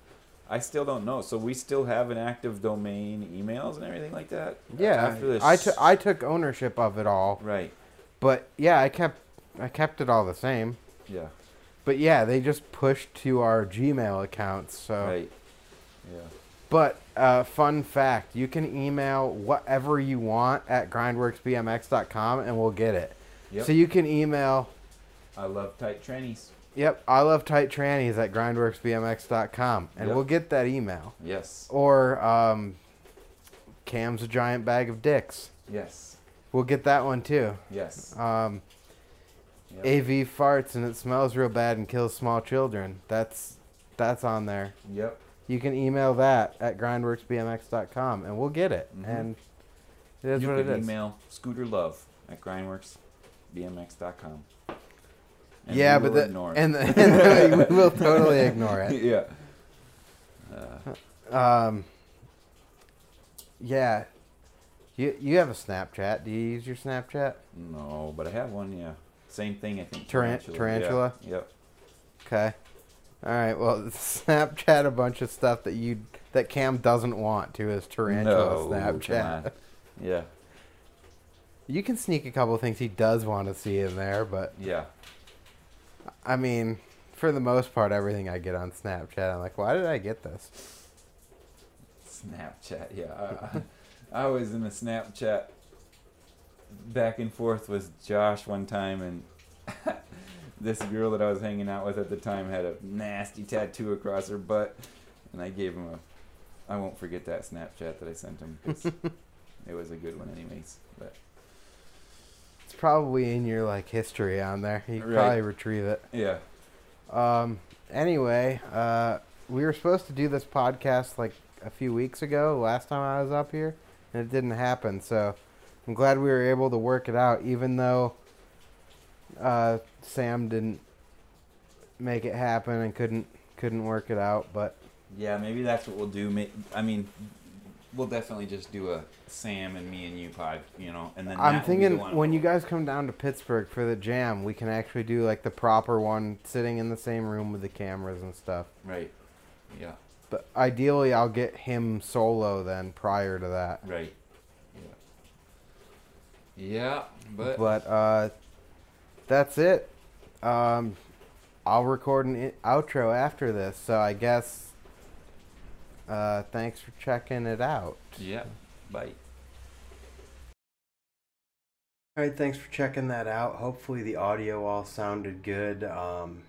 Speaker 2: I still don't know. So we still have an active domain, emails, and everything like that.
Speaker 1: Yeah,
Speaker 2: After this.
Speaker 1: I took I took ownership of it all,
Speaker 2: Right.
Speaker 1: but yeah, I kept I kept it all the same.
Speaker 2: Yeah.
Speaker 1: But yeah, they just pushed to our Gmail accounts. So,
Speaker 2: Right. Yeah.
Speaker 1: But uh, fun fact: you can email whatever you want at grindworksbmx.com, and we'll get it.
Speaker 2: Yep.
Speaker 1: So you can email
Speaker 2: I love tight trannies.
Speaker 1: Yep, I love tight trannies at grindworksbmx.com, and
Speaker 2: Yep.
Speaker 1: we'll get that email.
Speaker 2: Yes.
Speaker 1: Or um, Cam's a giant bag of dicks.
Speaker 2: Yes.
Speaker 1: We'll get that one too.
Speaker 2: Yes.
Speaker 1: Um,
Speaker 2: Yep.
Speaker 1: AV farts and it smells real bad and kills small children. That's that's on there.
Speaker 2: Yep.
Speaker 1: You can email that at grindworksbmx.com, and we'll get it.
Speaker 2: Mhm.
Speaker 1: And it is
Speaker 2: you
Speaker 1: what it
Speaker 2: can email Scooter Love at grindworksbmx.com. And
Speaker 1: yeah, but the,
Speaker 2: ignore it.
Speaker 1: and, the, and we will totally ignore it.
Speaker 2: yeah. Uh,
Speaker 1: Um. Yeah. You you have a Snapchat? Do you use your Snapchat?
Speaker 2: no, but I have one. Yeah. Same thing. I think.
Speaker 1: Taran-
Speaker 2: yeah.
Speaker 1: tarantula?
Speaker 2: Yep.
Speaker 1: Okay. All right. Well, Snapchat a bunch of stuff that you that Cam doesn't want to his tarantula
Speaker 2: No,
Speaker 1: Snapchat.
Speaker 2: Yeah.
Speaker 1: You can sneak a couple things he does want to see in there, but
Speaker 2: Yeah.
Speaker 1: I mean, for the most part, everything I get on Snapchat, I'm like, why did I get this?
Speaker 2: Snapchat. Yeah. I, I, I was in a Snapchat back and forth with Josh one time, and this girl that I was hanging out with at the time had a nasty tattoo across her butt, and I gave him a. I won't forget that Snapchat that I sent him because it was a good one, anyways. But
Speaker 1: It's probably in your like history on there. You can
Speaker 2: Right.
Speaker 1: probably retrieve it.
Speaker 2: yeah.
Speaker 1: Um. Anyway, uh, we were supposed to do this podcast like a few weeks ago, last time I was up here, and it didn't happen. So I'm glad we were able to work it out, even though uh, Sam didn't make it happen and couldn't couldn't work it out. But
Speaker 2: Yeah, maybe that's what we'll do. I mean, we'll definitely just do a Sam and me and you pod, you know, and then
Speaker 1: I'm
Speaker 2: will the
Speaker 1: thinking when you guys come down to Pittsburgh for the jam, we can actually do like the proper one, sitting in the same room with the cameras and stuff.
Speaker 2: right, yeah,
Speaker 1: But ideally, I'll get him solo then prior to that.
Speaker 2: right, yeah, yeah, but,
Speaker 1: But uh, that's it. Um, I'll record an outro after this, so I guess. Uh, thanks for checking it out.
Speaker 2: yeah, bye.
Speaker 3: All right, thanks for checking that out. Hopefully, the audio all sounded good. Um,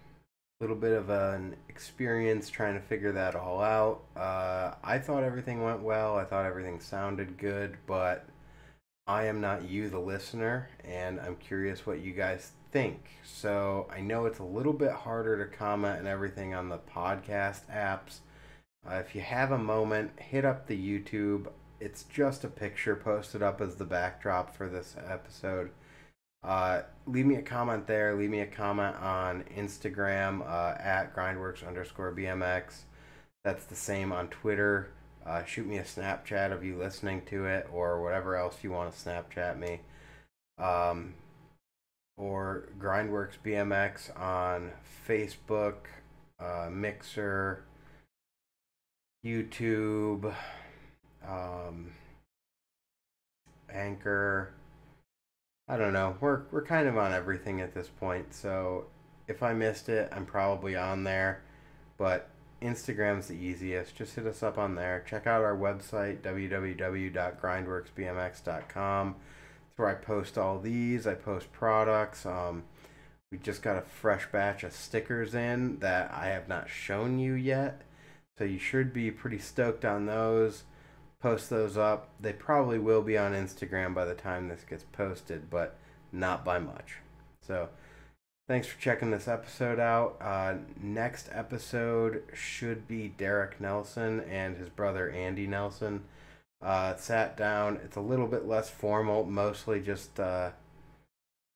Speaker 3: a little bit of an experience trying to figure that all out. Uh, I thought everything went well. I thought everything sounded good, but I am not you, the listener, and I'm curious what you guys think. So I know it's a little bit harder to comment and everything on the podcast apps. Uh, if you have a moment, hit up the YouTube. It's just a picture posted up as the backdrop for this episode.
Speaker 1: Uh, leave me a comment there. Leave me a comment on Instagram uh, at grindworks underscore BMX. That's the same on Twitter. Uh, shoot me a Snapchat of you listening to it or whatever else you want to Snapchat me. Um, or Grindworks BMX on Facebook, uh, Mixer, YouTube, um, Anchor. I don't know. We're we're kind of on everything at this point. So if I missed it, I'm probably on there. But Instagram's the easiest. Just hit us up on there. Check out our website www.grindworksbmx.com. Where I post all these. I post products. Um, we just got a fresh batch of stickers in that I have not shown you yet. So you should be pretty stoked on those post those up. They probably will be on Instagram by the time this gets posted, but not by much. So, thanks for checking this episode out. Uh, next episode should be Derek Nelson and his brother Andy Nelson. Uh, sat down. It's a little bit less formal, mostly just uh,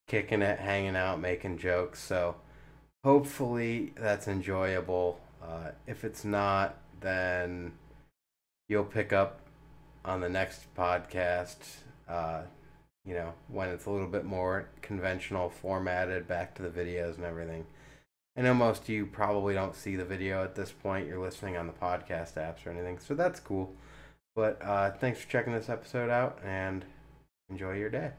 Speaker 1: kicking it, hanging out, making jokes. So, hopefully, that's enjoyable. Uh, if it's not, then you'll pick up on the next podcast, uh, you know, when it's a little bit more conventional, formatted, back to the videos and everything. I know most of you probably don't see the video at this point. You're listening on the podcast apps or anything, so that's cool. But uh, thanks for checking this episode out and enjoy your day.